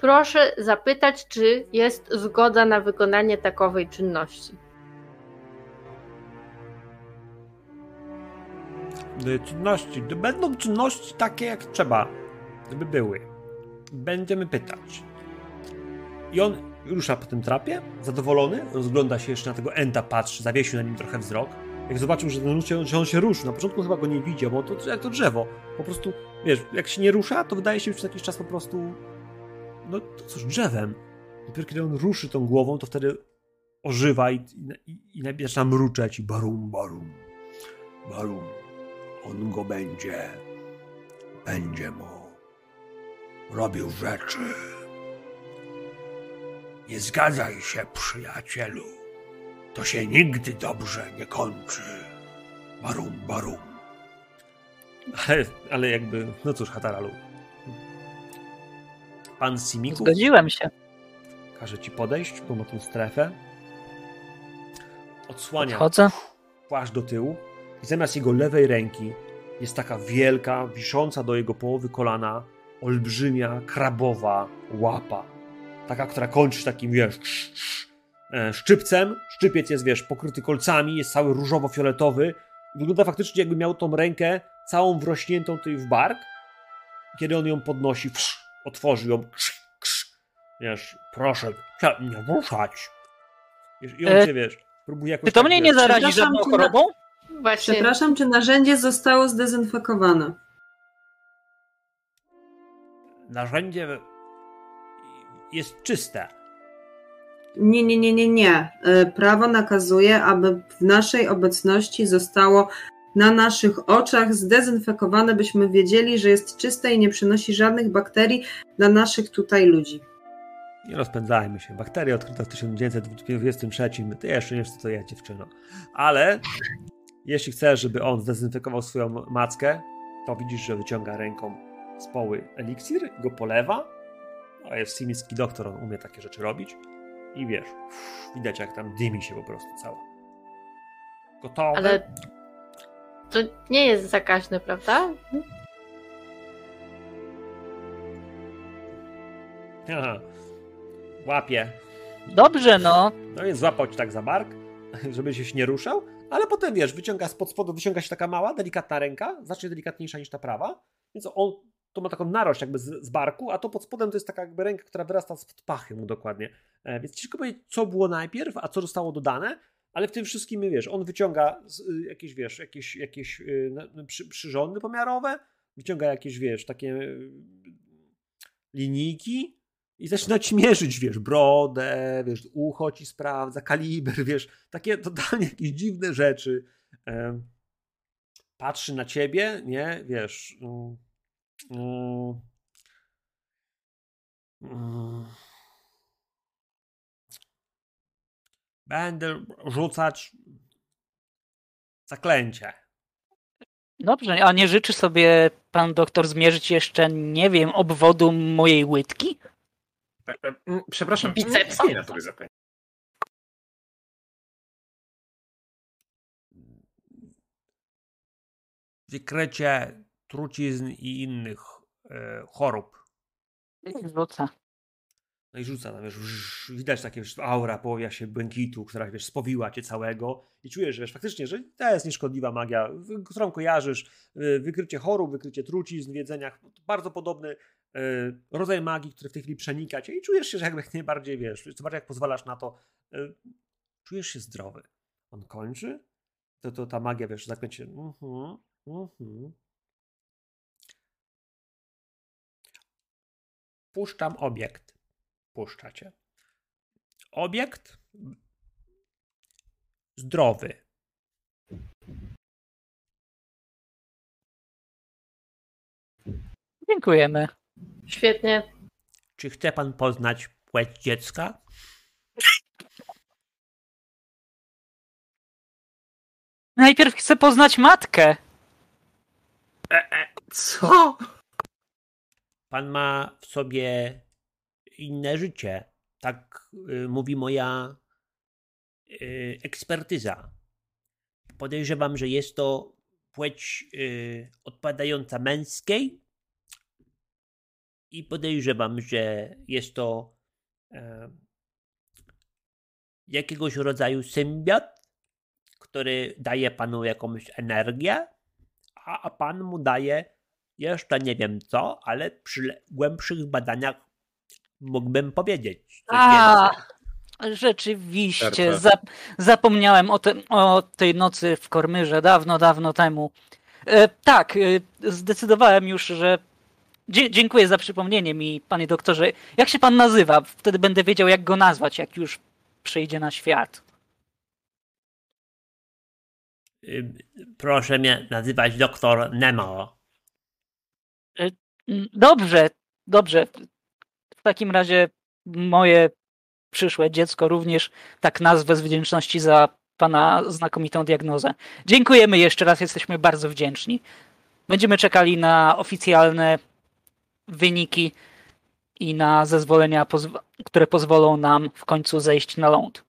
proszę zapytać, czy jest zgoda na wykonanie takowej czynności.
Czynności. Będą czynności takie jak trzeba, żeby były. Będziemy pytać. I on rusza po tym trapie, zadowolony, rozgląda się jeszcze na tego Enta, patrzy, zawiesił na nim trochę wzrok. Jak zobaczył, że, ten, że on się ruszy, na początku chyba go nie widział, bo to jak to drzewo. Po prostu, wiesz, jak się nie rusza, to wydaje się przez jakiś czas po prostu, no to cóż, drzewem. Dopiero kiedy on ruszy tą głową, to wtedy ożywa i, i, i, i zaczyna mruczeć i barum, barum, barum. On go będzie. Będzie mu robił rzeczy. Nie zgadzaj się, przyjacielu. To się nigdy dobrze nie kończy. Barum, barum. Ale, ale jakby, no cóż, Hataralu. Pan Simiku
Zgodziłem się.
każe ci podejść, pomimo tą strefę. Odsłania
Chodzę.
płaszcz do tyłu i zamiast jego lewej ręki jest taka wielka, wisząca do jego połowy kolana, olbrzymia, krabowa łapa. Taka, która kończy się takim, wiesz, sz- sz- e, szczypcem. Szczypiec jest, wiesz, pokryty kolcami, jest cały różowo-fioletowy. Wygląda faktycznie, jakby miał tą rękę całą wrośniętą tutaj w bark. Kiedy on ją podnosi, psz, otworzy ją, krz, krz, wiesz, proszę nie ruszać. I on
E,
cię, wiesz, próbuje jakoś
Czy to
tak,
mnie
wiesz,
nie zarazi żadną chorobą?
Właśnie.
Przepraszam, czy narzędzie zostało zdezynfekowane?
narzędzie jest czyste.
Nie, nie, nie, nie, nie. E, Prawo nakazuje, aby w naszej obecności zostało na naszych oczach zdezynfekowane, byśmy wiedzieli, że jest czyste i nie przynosi żadnych bakterii dla naszych tutaj ludzi.
Nie rozpędzajmy się. Bakteria odkryta w 1923. Ty jeszcze nie wiesz, co to jest, dziewczyno. Ale jeśli chcesz, żeby on zdezynfekował swoją mackę, to widzisz, że wyciąga ręką z poły eliksir, go polewa. A jest simicki doktor, on umie takie rzeczy robić. I wiesz, widać jak tam dymi się po prostu cała. Gotowe?
Ale to nie jest zakaźne, prawda?
Aha. Łapie.
Dobrze, no.
No więc złapał cię tak za bark, żeby się nie ruszał, ale potem wiesz, wyciąga spod spodu, wyciąga się taka mała, delikatna ręka, znacznie delikatniejsza niż ta prawa, więc on to ma taką narość jakby z, z barku, a to pod spodem to jest taka jakby ręka, która wyrasta spod pachy mu dokładnie. E, więc ciężko powiedzieć, co było najpierw, a co zostało dodane, ale w tym wszystkim, wiesz, on wyciąga z, y, jakieś, wiesz, jakieś, jakieś y, przy, przyrządy pomiarowe, wyciąga jakieś, wiesz, takie y, linijki, i zaczyna ci mierzyć, wiesz, brodę, wiesz, ucho ci sprawdza, kaliber, wiesz, takie totalnie jakieś dziwne rzeczy. Patrzy na ciebie, nie, wiesz. mm, mm, mm. Będę rzucać zaklęcie.
Dobrze, a nie życzy sobie pan doktor zmierzyć jeszcze, nie wiem, obwodu mojej łydki?
E, e, mm, Przepraszam,
Bicepsa.
zaklęcie?
Wykrycie trucizn i innych e, chorób.
Rzucę.
No i rzuca, no wiesz, widać takie wiesz, aura pojawia się błękitu, która wiesz, spowiła cię całego i czujesz, że wiesz, faktycznie, że to jest nieszkodliwa magia, którą kojarzysz, wykrycie chorób, wykrycie trucizn w jedzeniach, bardzo podobny rodzaj magii, który w tej chwili przenika cię i czujesz się, że jakby jak najbardziej, wiesz, co bardziej jak pozwalasz na to, y, czujesz się zdrowy. On kończy, to, to ta magia, wiesz, zakręcie, mhm, mhm. Puszczam obiekt puszczacie. Obiekt zdrowy.
Dziękujemy.
Świetnie.
Czy chce pan poznać płeć dziecka?
Najpierw chcę poznać matkę.
Co?
Pan ma w sobie inne życie. Tak y, mówi moja y, ekspertyza. Podejrzewam, że jest to płeć y, odpowiadająca męskiej i podejrzewam, że jest to e, jakiegoś rodzaju symbiot, który daje panu jakąś energię, a, a pan mu daje jeszcze nie wiem co, ale przy głębszych badaniach mógłbym powiedzieć.
A, rzeczywiście. Zapomniałem o, te, o tej nocy w Kormyrze dawno, dawno temu. E, tak, e, zdecydowałem już, że. Dzie- dziękuję za przypomnienie mi, panie doktorze. Jak się pan nazywa? Wtedy będę wiedział, jak go nazwać, jak już przyjdzie na świat.
Proszę mnie nazywać doktor Nemo.
Mm, Dobrze, dobrze. W takim razie moje przyszłe dziecko również tak nazwę z wdzięczności za pana znakomitą diagnozę. Dziękujemy jeszcze raz, jesteśmy bardzo wdzięczni. Będziemy czekali na oficjalne wyniki i na zezwolenia, które pozwolą nam w końcu zejść na ląd.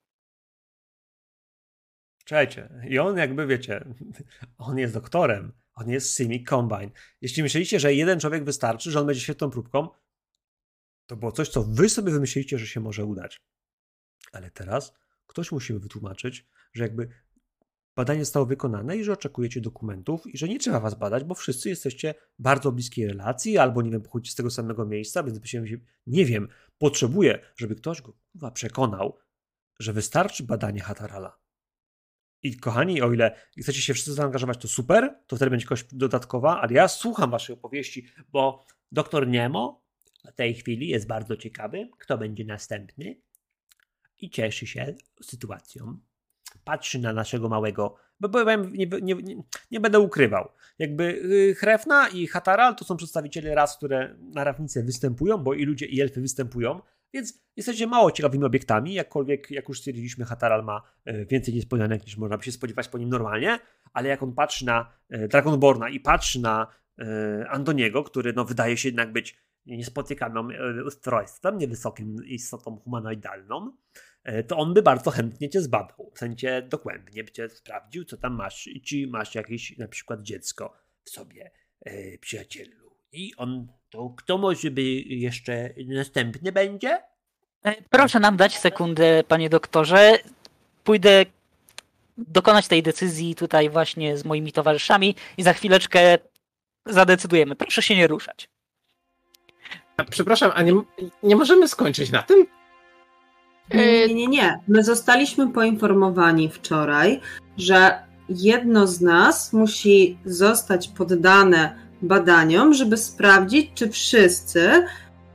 Czekajcie, i on jakby wiecie, on jest doktorem, on jest Simic Combine. Jeśli myśleliście, że jeden człowiek wystarczy, że on będzie świetną próbką, to było coś, co wy sobie wymyśliliście, że się może udać. Ale teraz ktoś musi wytłumaczyć, że jakby badanie zostało wykonane i że oczekujecie dokumentów i że nie trzeba was badać, bo wszyscy jesteście bardzo bliskiej relacji albo, nie wiem, pochodzicie z tego samego miejsca, więc by się, nie wiem, potrzebuje, żeby ktoś go przekonał, że wystarczy badanie Hatarala. I kochani, o ile chcecie się wszyscy zaangażować, to super, to wtedy będzie kość dodatkowa, ale ja słucham waszej opowieści, bo doktor Nemo w tej chwili jest bardzo ciekawy, kto będzie następny i cieszy się sytuacją. Patrzy na naszego małego, bo powiem, nie, nie, nie, będę ukrywał. Jakby yy, Hrefna i Hataral to są przedstawiciele ras, które na rawnicy występują, bo i ludzie, i elfy występują, więc jesteście mało ciekawymi obiektami, jakkolwiek, jak już stwierdziliśmy, Hataral ma e, więcej niespodzianek niż można by się spodziewać po nim normalnie, ale jak on patrzy na e, Dragonborna i patrzy na Antoniego, który no, wydaje się jednak być niespotykanym ustrojstwem, niewysokim istotą humanoidalną, to on by bardzo chętnie cię zbadał. W sensie dogłębnie by cię sprawdził, co tam masz. I czy masz jakieś na przykład dziecko w sobie, przyjacielu. I on, to kto może by jeszcze następny będzie?
E, Proszę nam dać sekundę, panie doktorze. Pójdę dokonać tej decyzji tutaj właśnie z moimi towarzyszami i za chwileczkę zadecydujemy. Proszę się nie ruszać.
A, przepraszam, a nie, nie możemy skończyć na tym?
Nie, nie, nie, nie. My zostaliśmy poinformowani wczoraj, że jedno z nas musi zostać poddane badaniom, żeby sprawdzić, czy wszyscy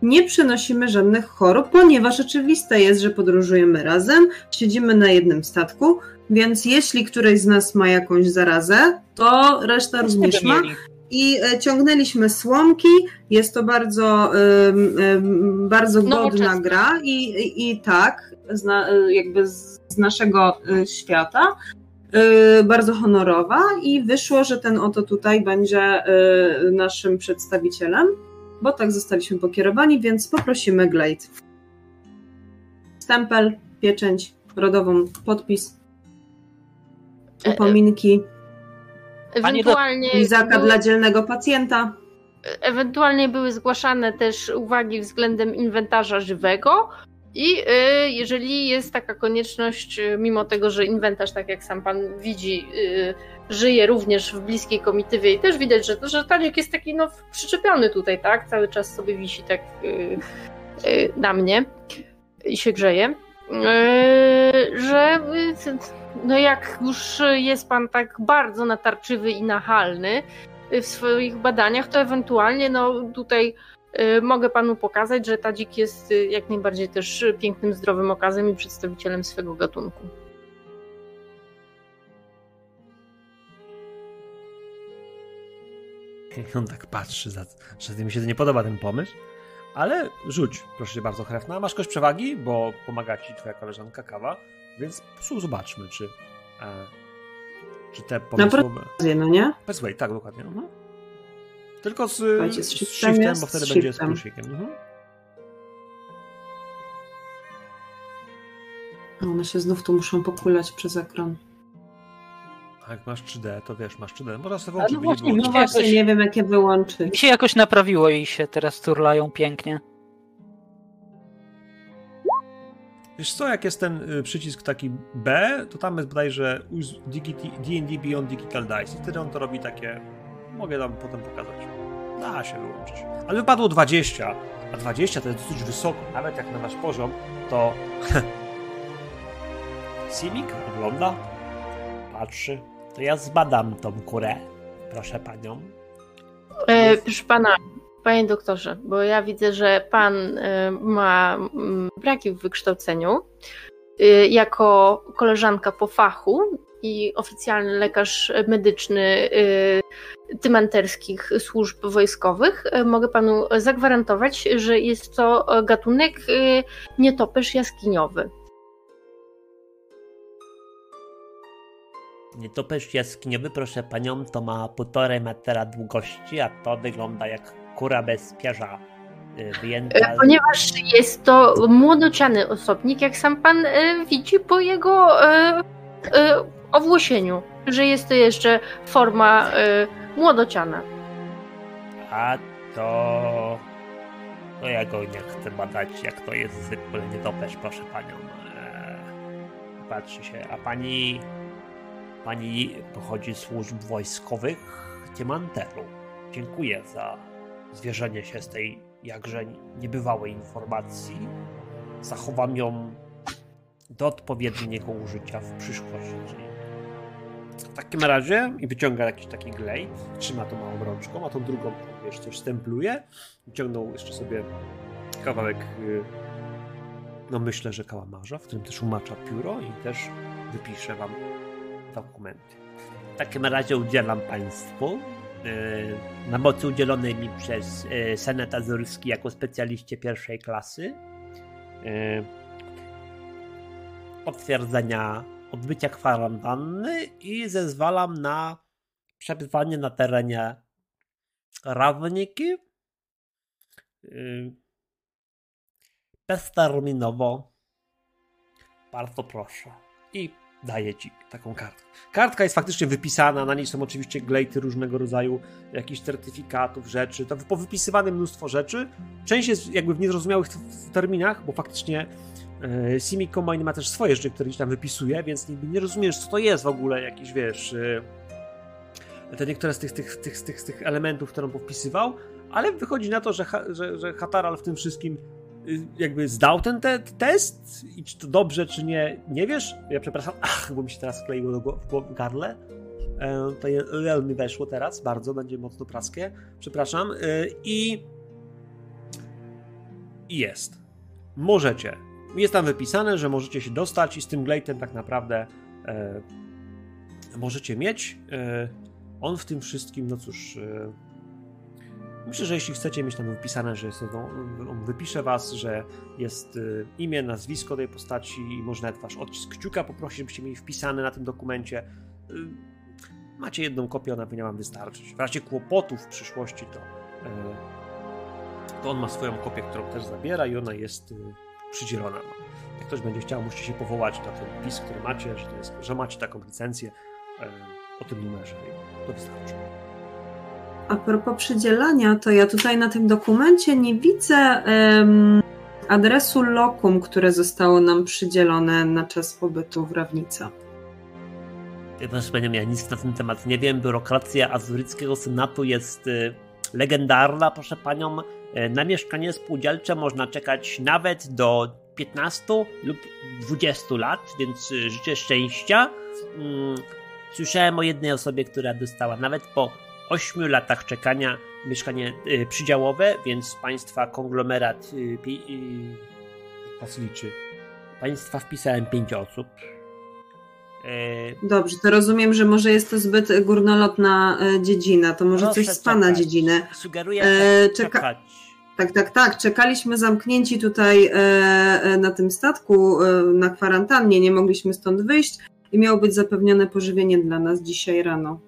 nie przenosimy żadnych chorób, ponieważ oczywiste jest, że podróżujemy razem, siedzimy na jednym statku, więc jeśli któryś z nas ma jakąś zarazę, to reszta również ma. I e, ciągnęliśmy słomki. Jest to bardzo, bardzo godna gra i, i, tak, y, jakby z, naszego y, świata. Bardzo honorowa i wyszło, że ten oto tutaj będzie naszym przedstawicielem, bo tak zostaliśmy pokierowani, więc poprosimy Glade. Stempel, pieczęć rodową, podpis,
E, e.
upominki,
Ewentualnie,
lizaka dla dzielnego pacjenta.
ewentualnie były zgłaszane też uwagi względem inwentarza żywego. I y, jeżeli jest taka konieczność, y, mimo tego, że inwentarz, tak jak sam pan widzi, y, żyje również w bliskiej komitywie i też widać, że, że Tadzik jest taki no, przyczepiony tutaj, tak? Cały czas sobie wisi tak na mnie i się grzeje. Że no jak już jest pan tak bardzo natarczywy i nachalny w swoich badaniach, to ewentualnie no tutaj y, mogę panu pokazać, że Tadzik jest y, jak najbardziej też pięknym, zdrowym okazem i przedstawicielem swego gatunku.
On tak patrzy, że mi się nie podoba ten pomysł. Ale rzuć, proszę cię bardzo, Hrefna. Masz kość przewagi, bo pomaga ci twoja koleżanka Kawa, więc po prostu zobaczmy, czy, e, czy te pomysły...
No nie?
Persuade, tak, dokładnie. Mhm. Tylko z,
Słuchajcie, z
z
shiftem
shiftem,
jest
bo wtedy
z
będzie z plusikiem. Mhm.
One się znów tu muszą pokulać przez ekran.
A jak masz 3D, to wiesz, masz 3D. Można sobie
Ale
włączyć,
no właśnie,
No właśnie,
jakoś-
nie wiem jakie wyłączyć.
Mi się jakoś naprawiło i się teraz turlają pięknie.
Wiesz co, jak jest ten y, przycisk taki B, to tam jest bodajże D&D Beyond Digital Dice i wtedy on to robi takie... Mogę wam potem pokazać. Da się wyłączyć. Ale wypadło 20, a 20 to jest dosyć wysoko. Nawet jak na nasz poziom, to... Simic ogląda, patrzy. To ja zbadam tą kurę. Proszę panią.
E, proszę pana, panie doktorze, bo ja widzę, że pan e, ma mm, braki w wykształceniu. E, jako koleżanka po fachu i oficjalny lekarz medyczny tymanterskich służb wojskowych, mogę panu zagwarantować, że jest to gatunek nietoperz jaskiniowy.
Nietoperz jaskiniowy, proszę panią, to ma półtorej metra długości, a to wygląda jak kura bez pierza. y, Wyjęta.
E, Ponieważ jest to młodociany osobnik, jak sam pan e, widzi po jego e, owłosieniu, że jest to jeszcze forma młodociana.
A to. To ja go nie chcę badać, jak to jest zwykły nietoperz, proszę panią. Patrzy się. A pani. Pani pochodzi z służb wojskowych Tiemanteru. Dziękuję za zwierzenie się z tej jakże niebywałej informacji. Zachowam ją do odpowiedniego użycia w przyszłości. W takim razie i wyciąga jakiś taki glej, trzyma tą małą rączką, a tą drugą, wiesz, coś stempluje. Wyciągnął jeszcze sobie kawałek, y, no myślę, że kałamarza, w którym też umacza pióro i też wypisze wam dokumenty. W takim razie udzielam państwu na mocy udzielonej mi przez y, Senat Azurski jako specjaliście pierwszej klasy y, potwierdzenia odbycia kwarantanny i zezwalam na przebywanie na terenie Rawniki bezterminowo. Bardzo proszę.
i daje ci taką kartkę. Kartka jest faktycznie wypisana, na niej są oczywiście glejty różnego rodzaju, jakichś certyfikatów, rzeczy, to powypisywane mnóstwo rzeczy. Część jest jakby w niezrozumiałych terminach, bo faktycznie e, Simi Combine ma też swoje rzeczy, które gdzieś tam wypisuje, więc niby nie rozumiesz, co to jest w ogóle, jakiś, wiesz, e, te niektóre z tych, tych, tych, tych, tych elementów, które on powpisywał, ale wychodzi na to, że, że, że Hataral w tym wszystkim jakby zdał ten te test i czy to dobrze, czy nie, nie wiesz? Ja przepraszam, ach, bo mi się teraz skleiło do w gardle. E, To mi weszło teraz, bardzo, będzie mocno praskie. Przepraszam. E, I jest. Możecie. Jest tam wypisane, że możecie się dostać i z tym glejtem tak naprawdę e, możecie mieć. E, on w tym wszystkim, no cóż, myślę, że jeśli chcecie mieć tam wypisane, że jest, on wypisze was, że jest e, imię, nazwisko tej postaci i może nawet wasz odcisk kciuka poprosić, żebyście mieli wpisane na tym dokumencie. E, Macie jedną kopię, ona powinna wam wystarczyć. W razie kłopotów w przyszłości to, e, to on ma swoją kopię, którą też zabiera i ona jest przydzielona. Jak ktoś będzie chciał, musicie się powołać na ten wpis, który macie, że, jest, że macie taką licencję o tym numerze i to wystarczy.
A propos przydzielania, to ja tutaj na tym dokumencie nie widzę em, adresu lokum, które zostało nam przydzielone na czas pobytu w Rawnica.
Proszę panią, ja nic na ten temat nie wiem. Biurokracja Azuryckiego Senatu jest y, legendarna, proszę panią. Y, Na mieszkanie spółdzielcze można czekać nawet do 15 lub 20 lat, więc y, życzę szczęścia. Mm, Słyszałem o jednej osobie, która dostała nawet po 8 latach czekania mieszkanie y, przydziałowe, więc państwa konglomerat y, y, was liczy. Państwa wpisałem 5 osób. Y,
Dobrze, to rozumiem, że może jest to zbyt górnolotna e, dziedzina. To może coś
Proszę
z pana
czekać.
dziedziny.
Sugeruję
E,
tak
czeka-
czekać.
Tak, tak, tak. Czekaliśmy zamknięci tutaj e, e, na tym statku e, na kwarantannie. Nie mogliśmy stąd wyjść i miało być zapewnione pożywienie dla nas dzisiaj rano.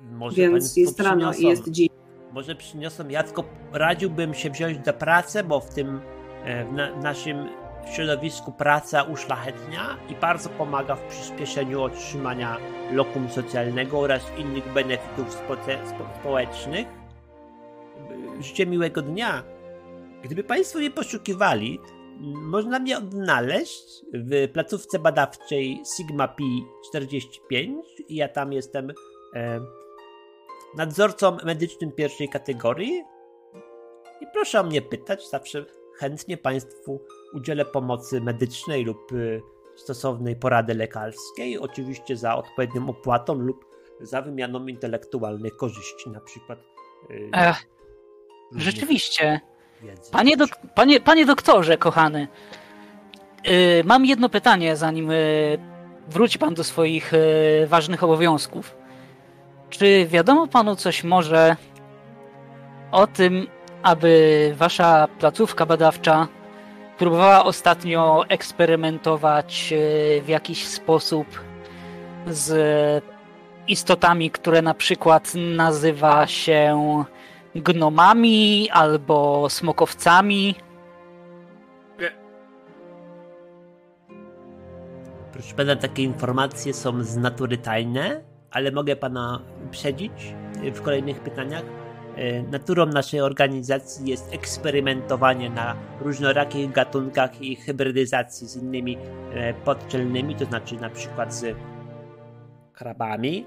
Może
Więc jest rano i jest dziś.
Może przyniosą, ja tylko radziłbym się wziąć do pracy, bo w tym e, w, na, w naszym środowisku praca uszlachetnia i bardzo pomaga w przyspieszeniu otrzymania lokum socjalnego oraz innych benefitów spoce, spo, społecznych. Życzę miłego dnia. Gdyby Państwo mnie poszukiwali, można mnie odnaleźć w placówce badawczej Sigma Pi 45 i ja tam jestem e, nadzorcą medycznym pierwszej kategorii. I proszę o mnie pytać, zawsze chętnie Państwu udzielę pomocy medycznej lub y, stosownej porady lekarskiej, oczywiście za odpowiednią opłatą lub za wymianą intelektualnych korzyści, na przykład. y,
Ech, rzeczywiście.
wiedzy.
Panie, dok panie, panie doktorze, kochany, yy, mam jedno pytanie, zanim wróci pan do swoich ważnych obowiązków. Czy wiadomo panu coś może o tym, aby wasza placówka badawcza próbowała ostatnio eksperymentować e, w jakiś sposób z istotami, które na przykład nazywa się gnomami albo smokowcami?
Proszę pana, takie informacje są z natury tajne, ale mogę pana uprzedzić y, w kolejnych pytaniach. Y, Naturą naszej organizacji jest eksperymentowanie na różnorakich gatunkach i hybrydyzacji z innymi e, podczelnymi, to znaczy na przykład z krabami.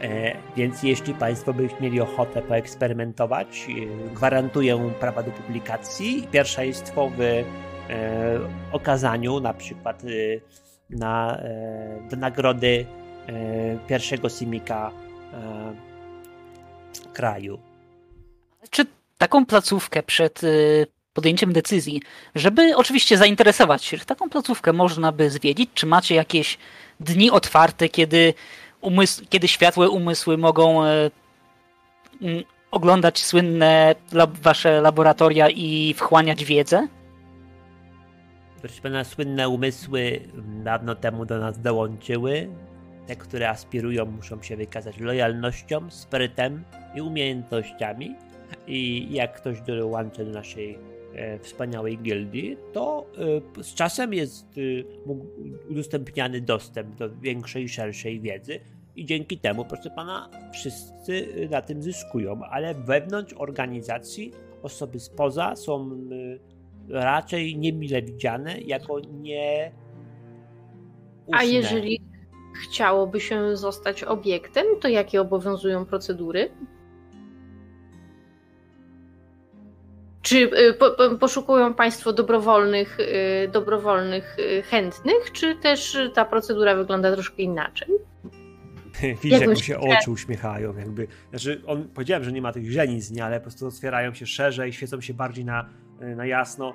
E, Więc jeśli Państwo by mieli ochotę poeksperymentować, y, gwarantuję prawa do publikacji. Pierwszeństwo w e, okazaniu, na przykład na, do nagrody pierwszego simika e, kraju.
Czy taką placówkę przed y, podjęciem decyzji, żeby oczywiście zainteresować się, taką placówkę można by zwiedzić? Czy macie jakieś dni otwarte, kiedy, umysł, kiedy światłe umysły mogą e, oglądać słynne lab, wasze laboratoria i wchłaniać wiedzę?
Proszę pana, słynne umysły dawno temu do nas dołączyły. Te, które aspirują, muszą się wykazać lojalnością, sprytem i umiejętnościami. I jak ktoś dołączy do naszej e, wspaniałej gildii, to e, z czasem jest e, udostępniany dostęp do większej szerszej wiedzy. I dzięki temu, proszę pana, wszyscy na tym zyskują, ale wewnątrz organizacji osoby spoza są e, raczej niemile widziane jako nie.
A jeżeli chciałoby się zostać obiektem, to jakie obowiązują procedury? Czy y, po, po, poszukują Państwo dobrowolnych, y, dobrowolnych y, chętnych, czy też ta procedura wygląda troszkę inaczej?
Widzisz, jak mu się oczy uśmiechają, jakby. Znaczy, on powiedziałem, że nie ma tych źrenic, nie, ale po prostu otwierają się szerzej, świecą się bardziej na, na jasno.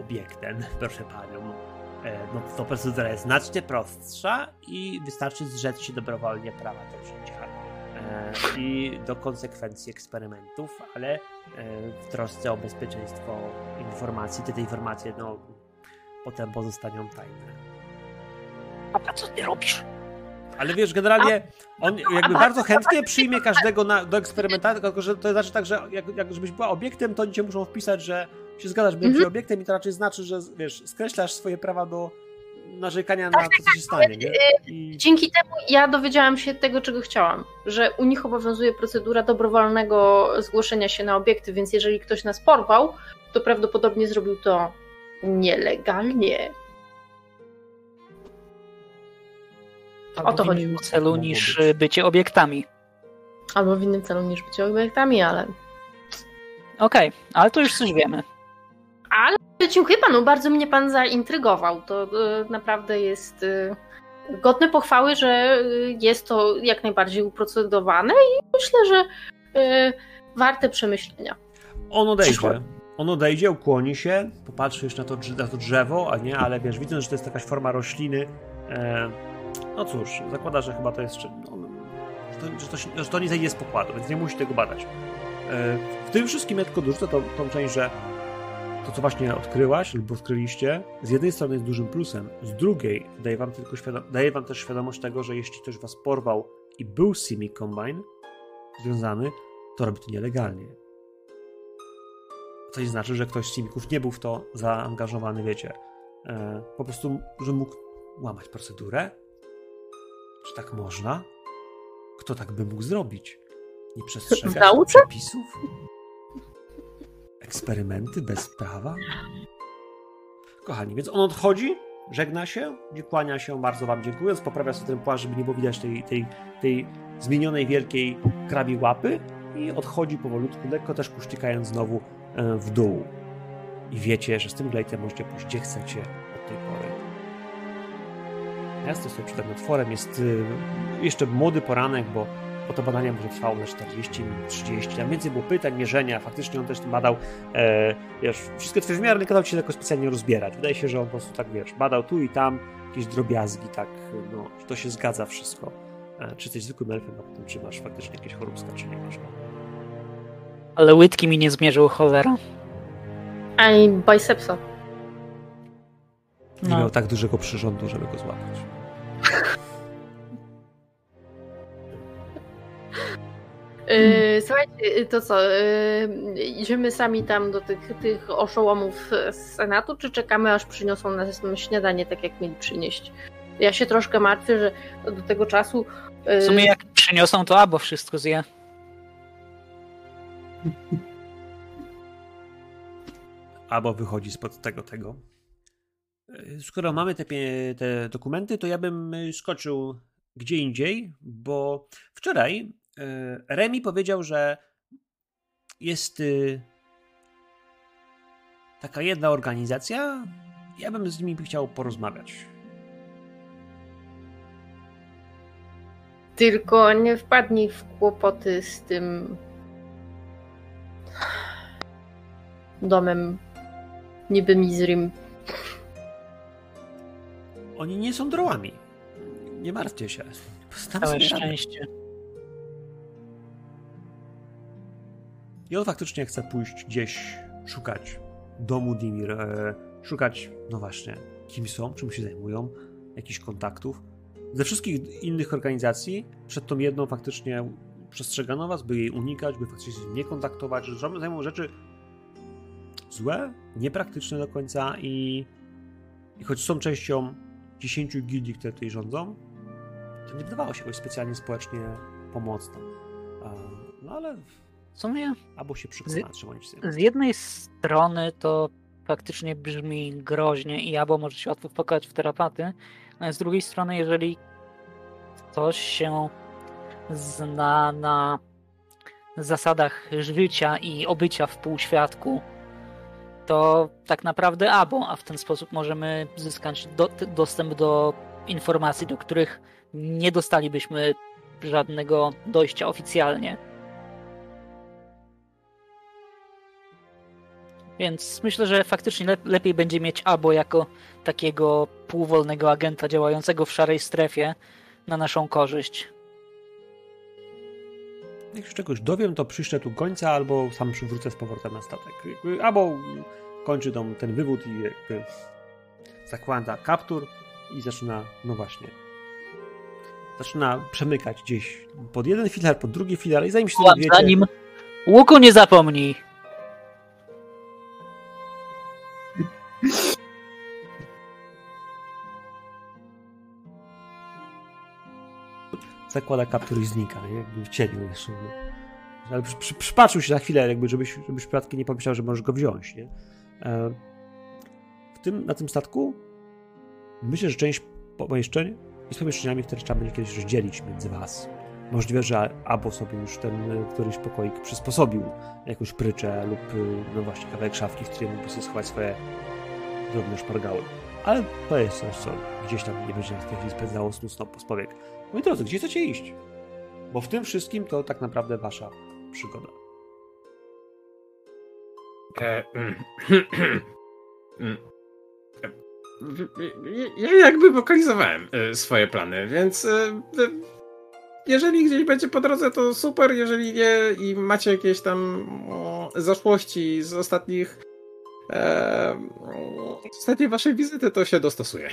Obiektem, proszę panią. E, No to procedura jest znacznie prostsza i wystarczy zrzec się dobrowolnie prawa do życia e, i do konsekwencji eksperymentów, ale e, w trosce o bezpieczeństwo informacji, te, te informacje no, potem pozostaną tajne.
A co ty robisz?
Ale wiesz, generalnie on jakby bardzo chętnie przyjmie każdego na, do eksperymentacji, tylko że to znaczy tak, że jak, jak żebyś była obiektem, to oni cię muszą wpisać, że się zgadzasz, byłem
Mhm.
obiektem i to raczej znaczy, że wiesz, skreślasz swoje prawa do narzekania na to, co się stanie, nie? I
Dzięki temu ja dowiedziałam się tego, czego chciałam, że u nich obowiązuje procedura dobrowolnego zgłoszenia się na obiekty, więc jeżeli ktoś nas porwał, to prawdopodobnie zrobił to nielegalnie. O to
w
chodzi.
innym celu
Mogło
niż y, bycie obiektami.
Albo w innym celu niż bycie obiektami, ale.
Okej, ale to już coś wiemy.
Ale dziękuję panu, bardzo mnie pan zaintrygował. To e, naprawdę jest e, godne pochwały, że e, jest to jak najbardziej uprocedowane i myślę, że warte przemyślenia.
on odejdzie. On odejdzie, ukłoni się, popatrzy już na to, na to drzewo, a nie, ale wiesz, widząc, że to jest jakaś forma rośliny, e, no cóż, zakłada, że chyba to jest, czy- no, że, to, że, to, się- że to nie zejdzie z pokładu, więc nie musi tego badać. E, w tym wszystkim ja tylko dorzucę tą, tą część, że to, co właśnie odkryłaś lub odkryliście, z jednej strony jest dużym plusem, z drugiej daje wam, tylko świadom- daje wam też świadomość tego, że jeśli ktoś was porwał i był z Combine związany, to robi to nielegalnie. Co nie znaczy, że ktoś z Simików nie był w to zaangażowany, wiecie. E, po prostu, że mógł łamać procedurę? Czy tak można? Kto tak by mógł zrobić? Nie przestrzegać przepisów? Eksperymenty bez prawa? Kochani, więc on odchodzi, żegna się, kłania się, bardzo wam dziękując, poprawia sobie ten płaszcz, żeby nie było widać tej, tej, tej zmienionej wielkiej krabi łapy i odchodzi powolutku, lekko też kusztykając znowu e, w dół. I wiecie, że z tym glejtem możecie pójść gdzie chcecie od tej pory. Ja stoję sobie przed otworem, jest y, jeszcze młody poranek, bo bo to badanie może trwało na 40 minut, 30, tam więcej było pytań, mierzenia, faktycznie on też tym badał, e, wiesz, wszystkie twoje wymiary nie kazał ci tylko specjalnie rozbierać. Wydaje się, że on po prostu tak, wiesz, badał tu i tam jakieś drobiazgi, tak, no, że to się zgadza wszystko. e, czy jesteś zwykłym elfem, a potem czy masz faktycznie jakieś choróbska, czy nie masz.
Ale łydki mi nie zmierzył cholera.
Ani bicepsa.
Nie
No.
miał tak dużego przyrządu, żeby go złapać.
Yy, słuchajcie, yy, to co, yy, idziemy sami tam do tych, tych oszołomów z Senatu, czy czekamy aż przyniosą nas śniadanie, tak jak mieli przynieść? Ja się troszkę martwię, że do tego czasu... yy,
W sumie jak przyniosą to albo wszystko zje.
Albo wychodzi spod tego, tego. E, Skoro mamy te, te dokumenty, to ja bym y, skoczył gdzie indziej, bo wczoraj Remi powiedział, że jest y, taka jedna organizacja. Ja bym z nimi chciał porozmawiać.
Tylko nie wpadnij w kłopoty z tym domem niby Mizrim.
Oni nie są drołami. Nie martwcie się.
Całe
sobie radę. I on faktycznie chce pójść gdzieś szukać domu Dimir, e, szukać, no właśnie, kim są, czym się zajmują, jakichś kontaktów. Ze wszystkich innych organizacji, przed tą jedną faktycznie przestrzegano was, by jej unikać, by faktycznie się nie kontaktować, że zajmują rzeczy złe, niepraktyczne do końca i, i choć są częścią 10 gildii, które tutaj rządzą, to nie wydawało się jakoś specjalnie społecznie pomocne. A, No ale
W sumie
Albo się przekona, czym oni się
z jednej strony to faktycznie brzmi groźnie i albo może się łatwo wpakać w terapaty, ale z drugiej strony, jeżeli ktoś się zna na zasadach życia i obycia w półświadku, to tak naprawdę abo, a w ten sposób możemy zyskać do, dostęp do informacji, do których nie dostalibyśmy żadnego dojścia oficjalnie. Więc myślę, że faktycznie lep- lepiej będzie mieć Abo jako takiego półwolnego agenta działającego w szarej strefie na naszą korzyść.
Jak się czegoś dowiem, to przyszczę tu gońca, albo sam przywrócę z powrotem na statek. Albo kończy tą, ten wywód i jakby zakłada kaptur i zaczyna, no właśnie, zaczyna przemykać gdzieś pod jeden filar, pod drugi filar i zanim się dowiecie,
nim łuku nie zapomnij.
Zakłada kaptur i znika, nie? jakby w cieniu jeszcze. Ale przy, przy, przypatrzył się na chwilę, jakby żebyś, żebyś przypadkiem nie pomyślał, że możesz go wziąć. Nie? E, w tym, na tym statku myślę, że część pomieszczeń jest pomieszczeniami, które trzeba będzie kiedyś rozdzielić między was. Możliwe, że albo sobie już ten e, któryś pokoik przysposobił jakąś pryczę lub e, no właśnie kawałek szafki, w której mógłby sobie schować swoje drobne szpargały. Ale to jest coś, co gdzieś tam nie będzie w tej chwili spędzało snu z powiek. Moi drodzy, gdzie chcecie iść? Bo w tym wszystkim to tak naprawdę wasza przygoda.
E, mm, mm. Ja jakby wokalizowałem e, swoje plany, więc e, e, jeżeli gdzieś będzie po drodze, to super. Jeżeli nie i macie jakieś tam zaszłości z ostatnich e, z ostatniej waszej wizyty, to się dostosuję.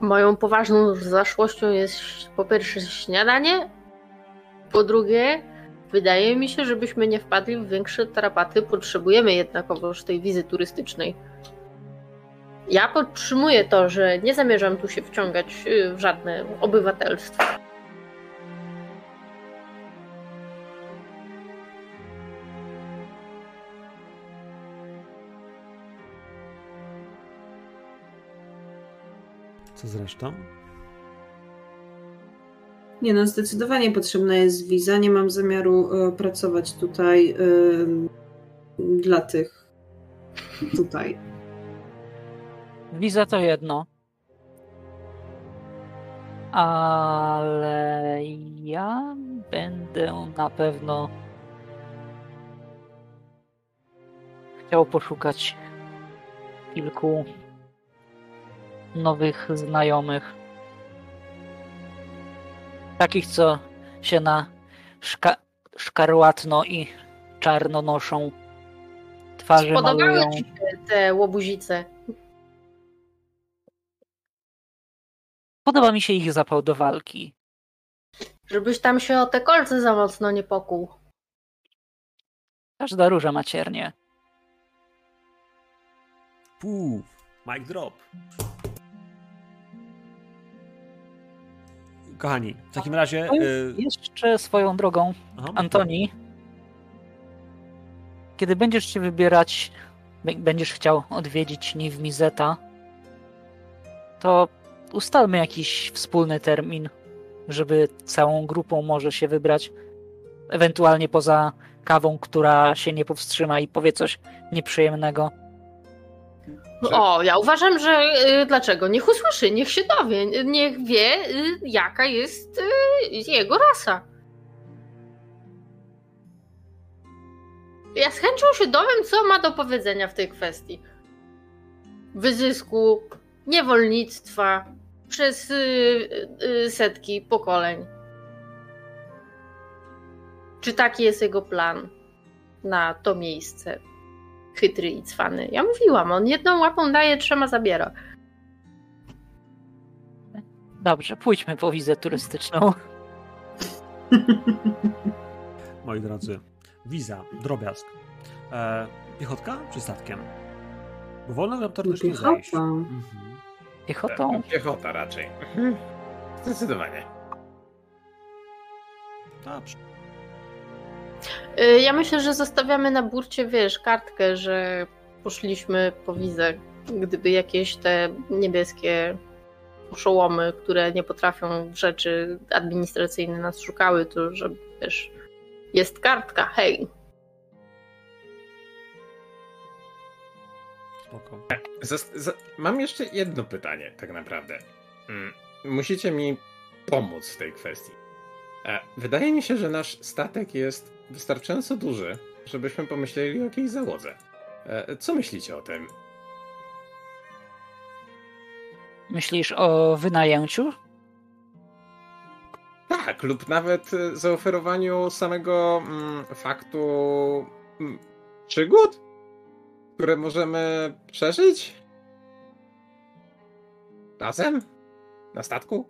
Moją poważną zaszłością jest po pierwsze śniadanie, po drugie wydaje mi się, żebyśmy nie wpadli w większe tarapaty, potrzebujemy jednakowoż tej wizy turystycznej. Ja podtrzymuję to, że nie zamierzam tu się wciągać y, w żadne obywatelstwo.
Co zresztą?
Nie no, zdecydowanie potrzebna jest wiza. Nie mam zamiaru e, pracować tutaj e, dla tych tutaj.
Wiza to jedno. Ale ja będę na pewno chciał poszukać kilku nowych znajomych. Takich, co się na szka szkarłatno i czarno noszą. Twarze
Podobały
malują.
ci się te łobuzice.
Podoba mi się ich zapał do walki.
Żebyś tam się o te kolce za mocno nie pokuł.
Każda róża ma ciernie.
Puf, mic drop. Kochani, w takim razie...
No
y,
Jeszcze swoją drogą,
aha.
Antoni, kiedy będziesz się wybierać, będziesz chciał odwiedzić Niw Mizeta, to ustalmy jakiś wspólny termin, żeby całą grupą może się wybrać, ewentualnie poza kawą, która się nie powstrzyma i powie coś nieprzyjemnego.
O, ja uważam, że y, dlaczego? Niech usłyszy, niech się dowie, niech wie, y, jaka jest y, jego rasa. Ja z chęcią się dowiem, co ma do powiedzenia w tej kwestii. Wyzysku, niewolnictwa przez y, y, setki pokoleń. Czy taki jest jego plan na to miejsce? Chytry i cwany. Ja mówiłam, on jedną łapą daje, trzema zabiera.
Dobrze, pójdźmy po wizę turystyczną.
Moi drodzy, wiza, drobiazg. E, piechotka czy statkiem? Bo wolno nam teoretycznie zejść. Mhm.
Piechotą.
Piechota raczej. Mhm. Zdecydowanie.
Dobrze.
Y, Ja myślę, że zostawiamy na burcie, wiesz, kartkę, że poszliśmy po wizę. Gdyby jakieś te niebieskie oszołomy, które nie potrafią w rzeczy administracyjne nas szukały, to że wiesz, jest kartka, hej.
Spoko.
Zas- za- mam jeszcze jedno pytanie, tak naprawdę. Mm, Musicie mi pomóc w tej kwestii. E, Wydaje mi się, że nasz statek jest wystarczająco duży, żebyśmy pomyśleli o jakiejś załodze. E, Co myślicie o tym?
Myślisz o wynajęciu?
Tak, lub nawet e, zaoferowaniu samego mm, faktu mm, przygód, które możemy przeżyć razem na statku.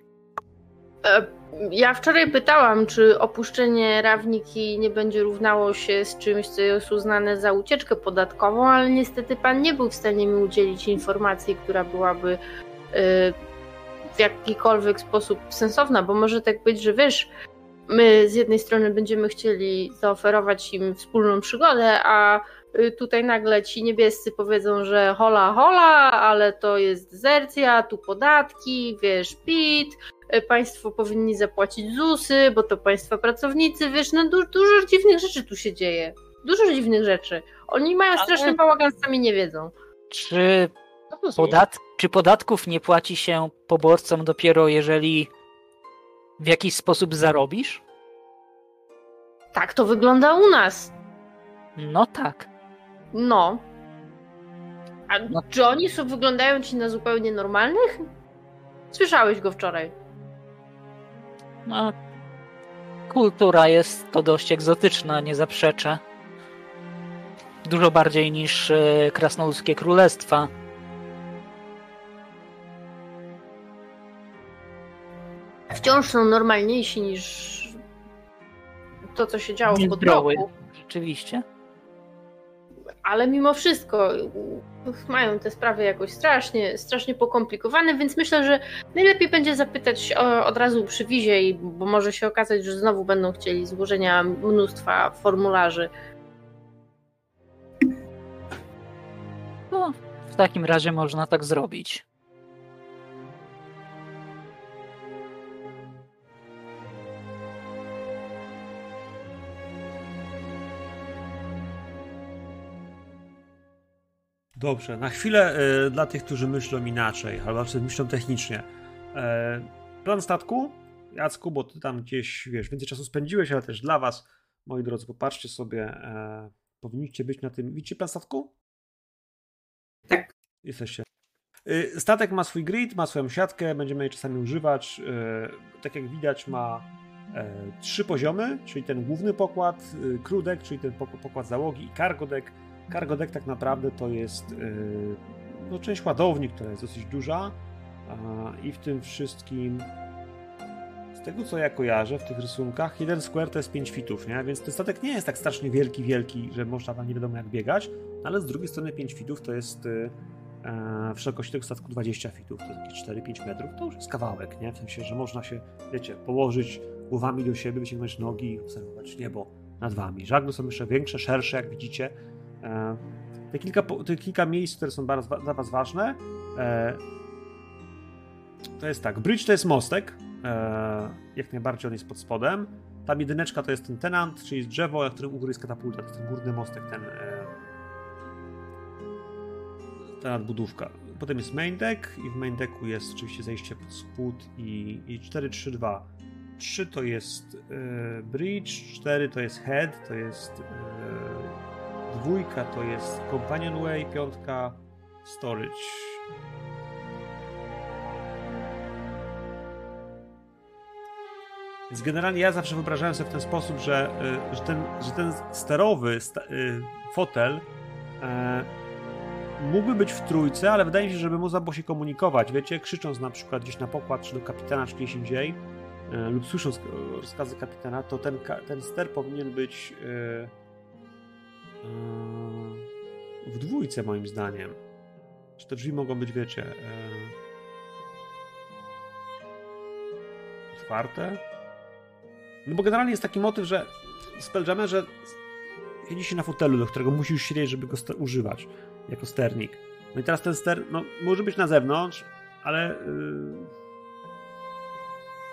E, Ja wczoraj pytałam, czy opuszczenie Rawniki nie będzie równało się z czymś, co jest uznane za ucieczkę podatkową, ale niestety pan nie był w stanie mi udzielić informacji, która byłaby e, w jakikolwiek sposób sensowna, bo może tak być, że wiesz, my z jednej strony będziemy chcieli zaoferować im wspólną przygodę, a y, tutaj nagle ci niebiescy powiedzą, że hola, hola, ale to jest dezercja, tu podatki, wiesz, PIT, państwo powinni zapłacić ZUSy, bo to państwa pracownicy, wiesz, no du- dużo dziwnych rzeczy tu się dzieje. Dużo dziwnych rzeczy. Oni mają
Ale-
straszny bałagan, sami nie wiedzą.
Czy, podat czy podatków nie płaci się poborcom dopiero jeżeli w jakiś sposób zarobisz?
Tak to wygląda u nas.
No tak.
No. A
No.
czy oni są, wyglądają ci na zupełnie normalnych? Słyszałeś go wczoraj.
No, kultura jest to dość egzotyczna, nie zaprzeczę. Dużo bardziej niż e, krasnoludzkie królestwa.
Wciąż są normalniejsi niż to, co się działo w podroku.
rzeczywiście.
Ale mimo wszystko mają te sprawy jakoś strasznie, strasznie pokomplikowane, więc myślę, że najlepiej będzie zapytać o, od razu przy wizie, bo może się okazać, że znowu będą chcieli złożenia mnóstwa formularzy.
No, w takim razie można tak zrobić.
Dobrze, na chwilę e, dla tych, którzy myślą inaczej, albo myślą technicznie. E, plan statku, Jacku, bo ty tam gdzieś, wiesz, więcej czasu spędziłeś, ale też dla was, moi drodzy, popatrzcie sobie, e, powinniście być na tym, widzicie plan statku?
Tak.
Jesteście. Y, Statek ma swój grid, ma swoją siatkę, będziemy jej czasami używać. Y, Tak jak widać, ma trzy poziomy, czyli ten główny pokład, y, crew deck, czyli ten pok- pokład załogi i cargo deck. Cargo deck tak naprawdę to jest y, no, część ładowni, która jest dosyć duża i w tym wszystkim z tego co ja kojarzę w tych rysunkach, jeden square to jest 5 fitów, nie? Więc ten statek nie jest tak strasznie wielki, wielki, że można tam nie wiadomo jak biegać, ale z drugiej strony 5 fitów to jest y, e, w szerokości tego statku 20 fitów, to jest jakieś 4-5 metrów, to już jest kawałek, nie? W sensie, że można się, wiecie, położyć głowami do siebie, wyciągnąć nogi i obserwować niebo nad wami. Żagly są jeszcze większe, szersze, jak widzicie. E, te, kilka, te kilka miejsc, które są bardzo, dla was ważne, e, to jest tak, bridge to jest mostek, e, jak najbardziej on jest pod spodem. Tam jedyneczka to jest ten tenant, czyli drzewo, na którym u góry jest katapulta, to ten górny mostek, ten, ta nadbudówka. Potem jest main deck i w main decku jest oczywiście zejście pod spód i, i 4, 3, 2. 3 to jest bridge, 4 to jest head, to jest dwójka to jest companionway, piątka storage. Więc generalnie ja zawsze wyobrażałem sobie w ten sposób, że, y, że, ten, że ten sterowy y, fotel e, mógłby być w trójce, ale wydaje mi się, żeby można było się komunikować, wiecie, krzycząc na przykład gdzieś na pokład, czy do kapitana, czy gdzieś indziej, lub słysząc rozkazy kapitana, to ten, ten ster powinien być w dwójce moim zdaniem. Czy te drzwi mogą być, wiecie, e, otwarte? No bo generalnie jest taki motyw, że w Spelljammerze siedzi się na fotelu, do którego musisz siedzieć, żeby go używać jako sternik. No i teraz ten ster, no może być na zewnątrz, ale yy...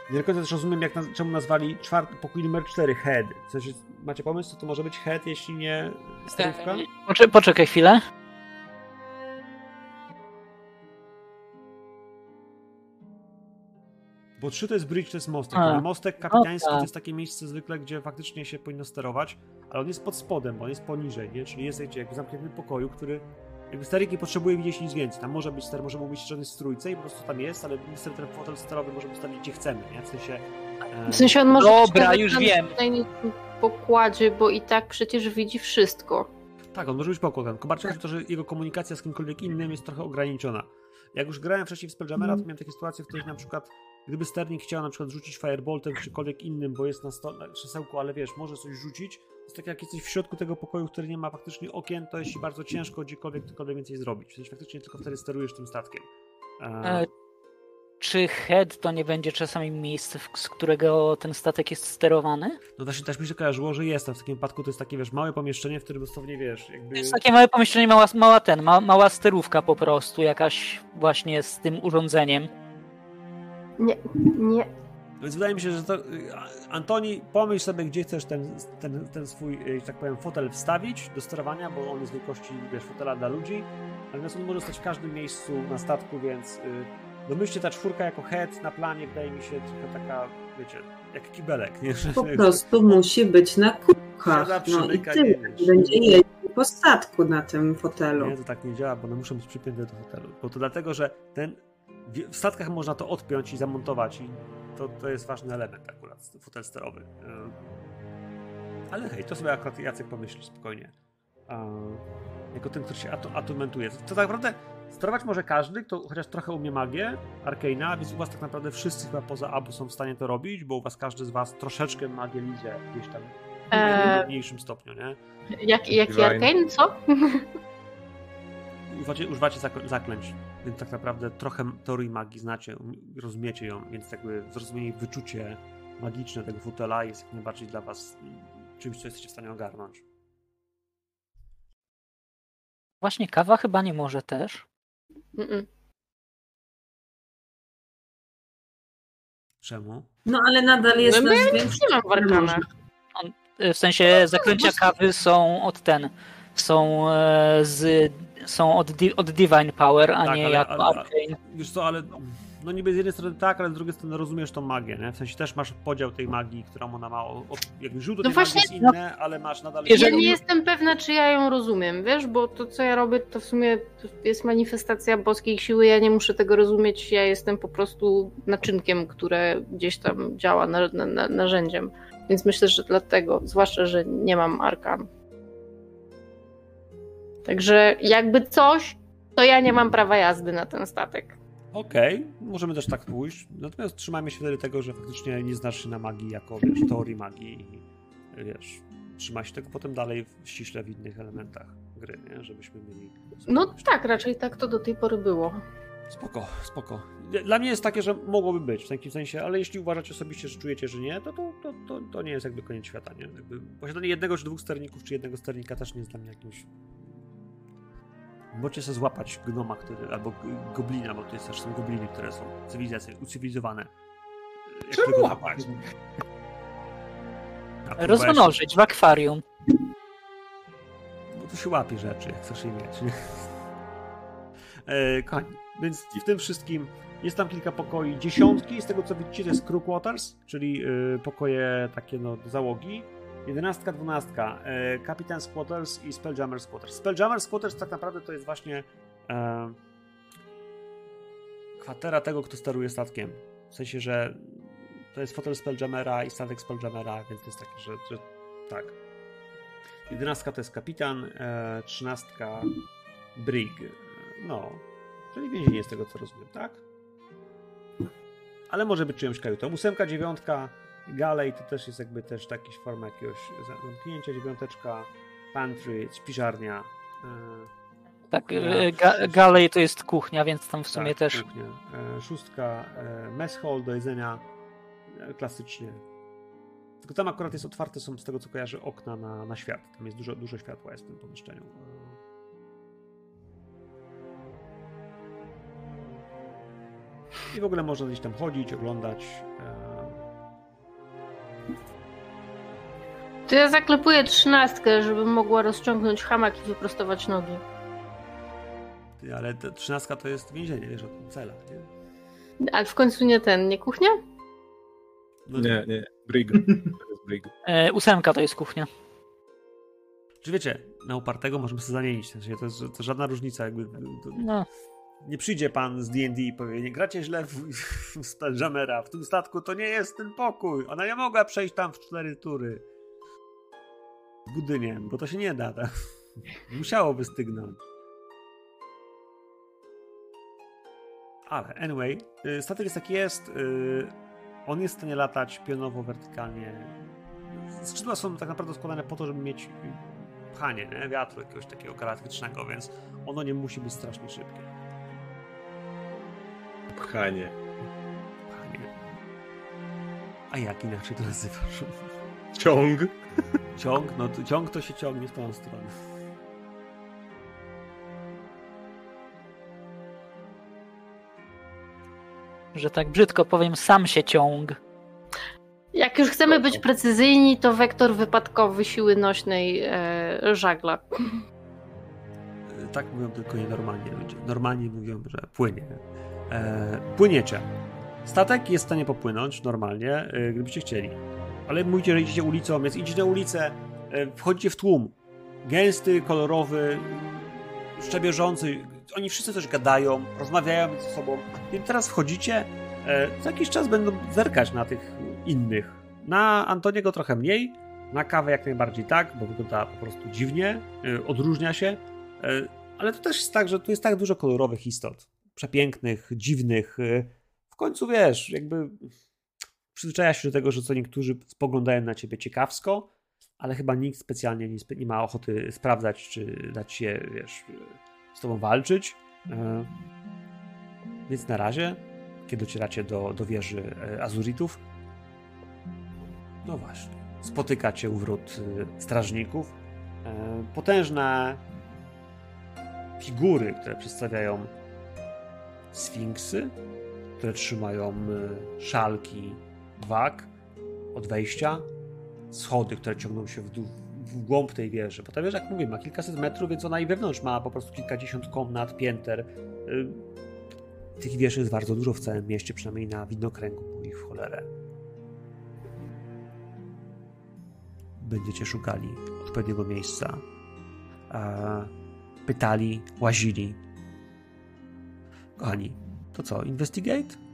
nie do końca też rozumiem, jak naz- czemu nazwali czwarty, pokój numer 4 head. Sensie, macie pomysł, co to może być head, jeśli nie sterówka?
Poczekaj, poczekaj chwilę.
Bo 3 to jest bridge, to jest mostek.
A,
mostek kapitański
tak.
to jest takie miejsce zwykle, gdzie faktycznie się powinno sterować, ale on jest pod spodem, on jest poniżej, nie? Czyli jest jakby w zamkniętym pokoju, który jakby sterik nie potrzebuje widzieć nic więcej. Tam może być ster, może być strzelony z trójce i po prostu tam jest, ale ster, ten fotel sterowy możemy ustawić gdzie chcemy, nie? W sensie... e,
W sensie on może
Dobra, już
na
wiem.
najniższym pokładzie, bo i tak przecież widzi wszystko.
Tak, on może być pokładem. Tylko bardziej to, że jego komunikacja z kimkolwiek innym jest trochę ograniczona. Jak już grałem wcześniej w Spelljamera, to miałem takie sytuacje, w których na przykład gdyby sternik chciał na przykład rzucić fireboltem czy czymkolwiek innym, bo jest na, sto- na krzesełku, ale wiesz, może coś rzucić, jest tak jak jesteś w środku tego pokoju, który nie ma faktycznie okien, to jest ci bardzo ciężko gdziekolwiek cokolwiek więcej zrobić. W sensie faktycznie tylko wtedy sterujesz tym statkiem. E,
E, Czy head to nie będzie czasami miejsce, z którego ten statek jest sterowany?
no właśnie też mi się kojarzyło, że jest, w takim wypadku to jest takie, wiesz, małe pomieszczenie, w którym dosłownie, wiesz, jakby...
To jest takie małe pomieszczenie, mała, mała ten, ma, mała sterówka po prostu, jakaś właśnie z tym urządzeniem.
Nie, nie.
Więc wydaje mi się, że to. y, Antoni, pomyśl sobie, gdzie chcesz ten, ten, ten swój, y, że tak powiem, fotel wstawić do sterowania, bo on jest wielkości, wiesz, fotela dla ludzi. Natomiast on może stać w każdym miejscu na statku, więc y, domyślcie ta czwórka jako head na planie, wydaje mi się trochę taka, wiecie, jak kibelek, nie?
Po prostu musi być na.
Siada,
No i
wiesz.
Będzie jeździł po statku na tym fotelu.
Nie, to tak nie działa, bo one muszą być przypięte do fotelu. Bo to dlatego, że ten. w- W statkach można to odpiąć i zamontować, i to, to jest ważny element akurat, fotel sterowy. Ym. Ale hej, to sobie akurat Jacek pomyśli spokojnie. A, jako ten, który się atu- atumentuje. To tak naprawdę sterować może każdy, kto chociaż trochę umie magię, Arkeina, więc u was tak naprawdę wszyscy chyba poza Abu są w stanie to robić, bo u was każdy z was troszeczkę magię lizie gdzieś tam w
Eee.
mniejszym stopniu, nie?
Jak, jaki. Arkane, co?
używacie, używacie zak- zaklęć, więc tak naprawdę trochę teorii magii znacie, um- rozumiecie ją, więc jakby zrozumienie i wyczucie magiczne tego fotela jest jak najbardziej dla was mm, czymś, co jesteście w stanie ogarnąć.
Właśnie kawa chyba nie może też.
Mm-mm.
Czemu?
No ale nadal jest
No ja. Nie mam w Arkanach.
E, W sensie zaklęcia kawy są od ten. Są e, z są od, od Divine Power, a
Tak,
nie
ale-
jako
ale-
Arcane.
Wiesz co, ale no niby z jednej strony tak, ale z drugiej strony rozumiesz tą magię, nie? W sensie też masz podział tej magii, którą ona ma, o, o, jakby źródło
No
tej
właśnie,
magii jest inne, ale masz nadal...
Jeżeli-
Ja nie jestem pewna, czy ja ją rozumiem, wiesz, bo to, co ja robię, to w sumie jest manifestacja boskiej siły, ja nie muszę tego rozumieć, ja jestem po prostu naczynkiem, które gdzieś tam działa, na, na, na, narzędziem. Więc myślę, że dlatego, zwłaszcza, że nie mam arkan. Także jakby coś, to ja nie mam prawa jazdy na ten statek.
Okej, możemy też tak pójść, natomiast trzymajmy się wtedy tego, że faktycznie nie znasz się na magii jako, wiesz, teorii magii i wiesz, trzymaj się tego potem dalej w, ściśle w innych elementach gry, nie? Żebyśmy mieli...
No tak, raczej tak to do tej pory było.
Spoko, spoko. Dla mnie jest takie, że mogłoby być w takim sensie, ale jeśli uważacie osobiście, że czujecie, że nie, to to, to, to, to nie jest jakby koniec świata, nie? Jakby posiadanie jednego czy dwóch sterników, czy jednego sternika też nie jest dla mnie jakimś... Możecie sobie złapać gnoma, który, albo goblina, bo to jest też są gobliny, które są cywilizacje, ucywilizowane. Jak
Czemu
tylko-
łapać?
A
Rozmnożyć w akwarium.
Bo to się łapie rzeczy, jak chcesz je mieć. E, kochani, więc w tym wszystkim jest tam kilka pokoi. Dziesiątki, z tego co widzicie, to jest Crew Quarters, czyli e, pokoje takie no, do załogi. Jedenastka, dwunastka, e, Captain's Quarters i Spelljammer's Quarters. Spelljammer's Quarters tak naprawdę to jest właśnie e, kwatera tego, kto steruje statkiem. W sensie, że to jest fotel Spelljammera i statek Spelljammera, więc to jest takie, że, że tak. Jedenastka to jest kapitan, e, trzynastka brig. No, czyli więzienie z tego co rozumiem, tak? Ale może być czyjąś kajutą. Ósemka, dziewiątka, galej to też jest jakby też jakaś forma jakiegoś zamknięcia. Dziewiąteczka, pantry, spiżarnia. E,
Tak, e, ga, galej to jest kuchnia, więc tam w sumie
tak,
też
Kuchnia. E, szóstka, mess hall do jedzenia, klasycznie. Tylko tam akurat jest otwarte, są z tego co kojarzę, okna na, na świat. Tam jest dużo, dużo światła jest w tym pomieszczeniu. I w ogóle można gdzieś tam chodzić, oglądać.
To ja zaklepuję trzynastkę, żebym mogła rozciągnąć hamak i wyprostować nogi.
ty, Ale ta trzynastka to jest więzienie, wiesz, o tym cela. Nie?
Ale w końcu nie ten, nie kuchnia?
No,
Nie, nie, Brig. To jest Brig.
e, ósemka to jest kuchnia.
Czy wiecie, na upartego możemy sobie zamienić. Sensie to jest to żadna różnica. Jakby, to,
No,
Nie przyjdzie pan z D&D i powie, nie gracie źle w, w w tym statku to nie jest ten pokój, ona nie mogła przejść tam w cztery tury. Z budyniem, bo to się nie da, tak? Musiałoby stygnąć. Ale, anyway, y, statek jest jaki jest, y, on jest w stanie latać pionowo, wertykalnie. Skrzydła są tak naprawdę składane po to, żeby mieć pchanie, nie? wiatru jakiegoś takiego galaktycznego, więc ono nie musi być strasznie szybkie.
Pchanie.
Panie. A jak inaczej to nazywasz?
Ciąg.
Ciąg? No to, ciąg to się ciągnie w tą stronę.
że tak brzydko powiem, sam się ciąg.
Jak już chcemy być precyzyjni, to wektor wypadkowy siły nośnej e, żagla.
Tak mówią tylko nienormalnie ludzie. Normalnie mówią, że płynie. E, płyniecie. Statek jest w stanie popłynąć normalnie, e, gdybyście chcieli. Ale mówicie, że idziecie ulicą, więc idziecie na ulicę, e, wchodzicie w tłum. Gęsty, kolorowy, szczebieżący. Oni wszyscy coś gadają, rozmawiają między sobą. I teraz wchodzicie, e, za jakiś czas będą zerkać na tych innych. Na Antoniego trochę mniej, na kawę jak najbardziej tak, bo wygląda po prostu dziwnie, e, odróżnia się. E, Ale to też jest tak, że tu jest tak dużo kolorowych istot. Przepięknych, dziwnych. e, W końcu wiesz, jakby przyzwyczaja się do tego, że co niektórzy spoglądają na ciebie ciekawsko, ale chyba nikt specjalnie nie, nie ma ochoty sprawdzać, czy dać się, wiesz, z tobą walczyć. E, Więc na razie, kiedy docieracie do, do wieży e, Azuritów, no właśnie, spotykacie u wrót e, strażników. Potężne figury, które przedstawiają sfinksy, które trzymają szalki wag od wejścia, schody, które ciągną się w w głąb tej wieży. Bo ta wieża, jak mówię, ma kilkaset metrów, więc ona i wewnątrz ma po prostu kilkadziesiąt komnat, pięter. Y, Tych wież jest bardzo dużo w całym mieście, przynajmniej na widnokręgu, bo ich w cholerę. Będziecie szukali odpowiedniego miejsca. Pytali, łazili. Kochani, to co, investigate?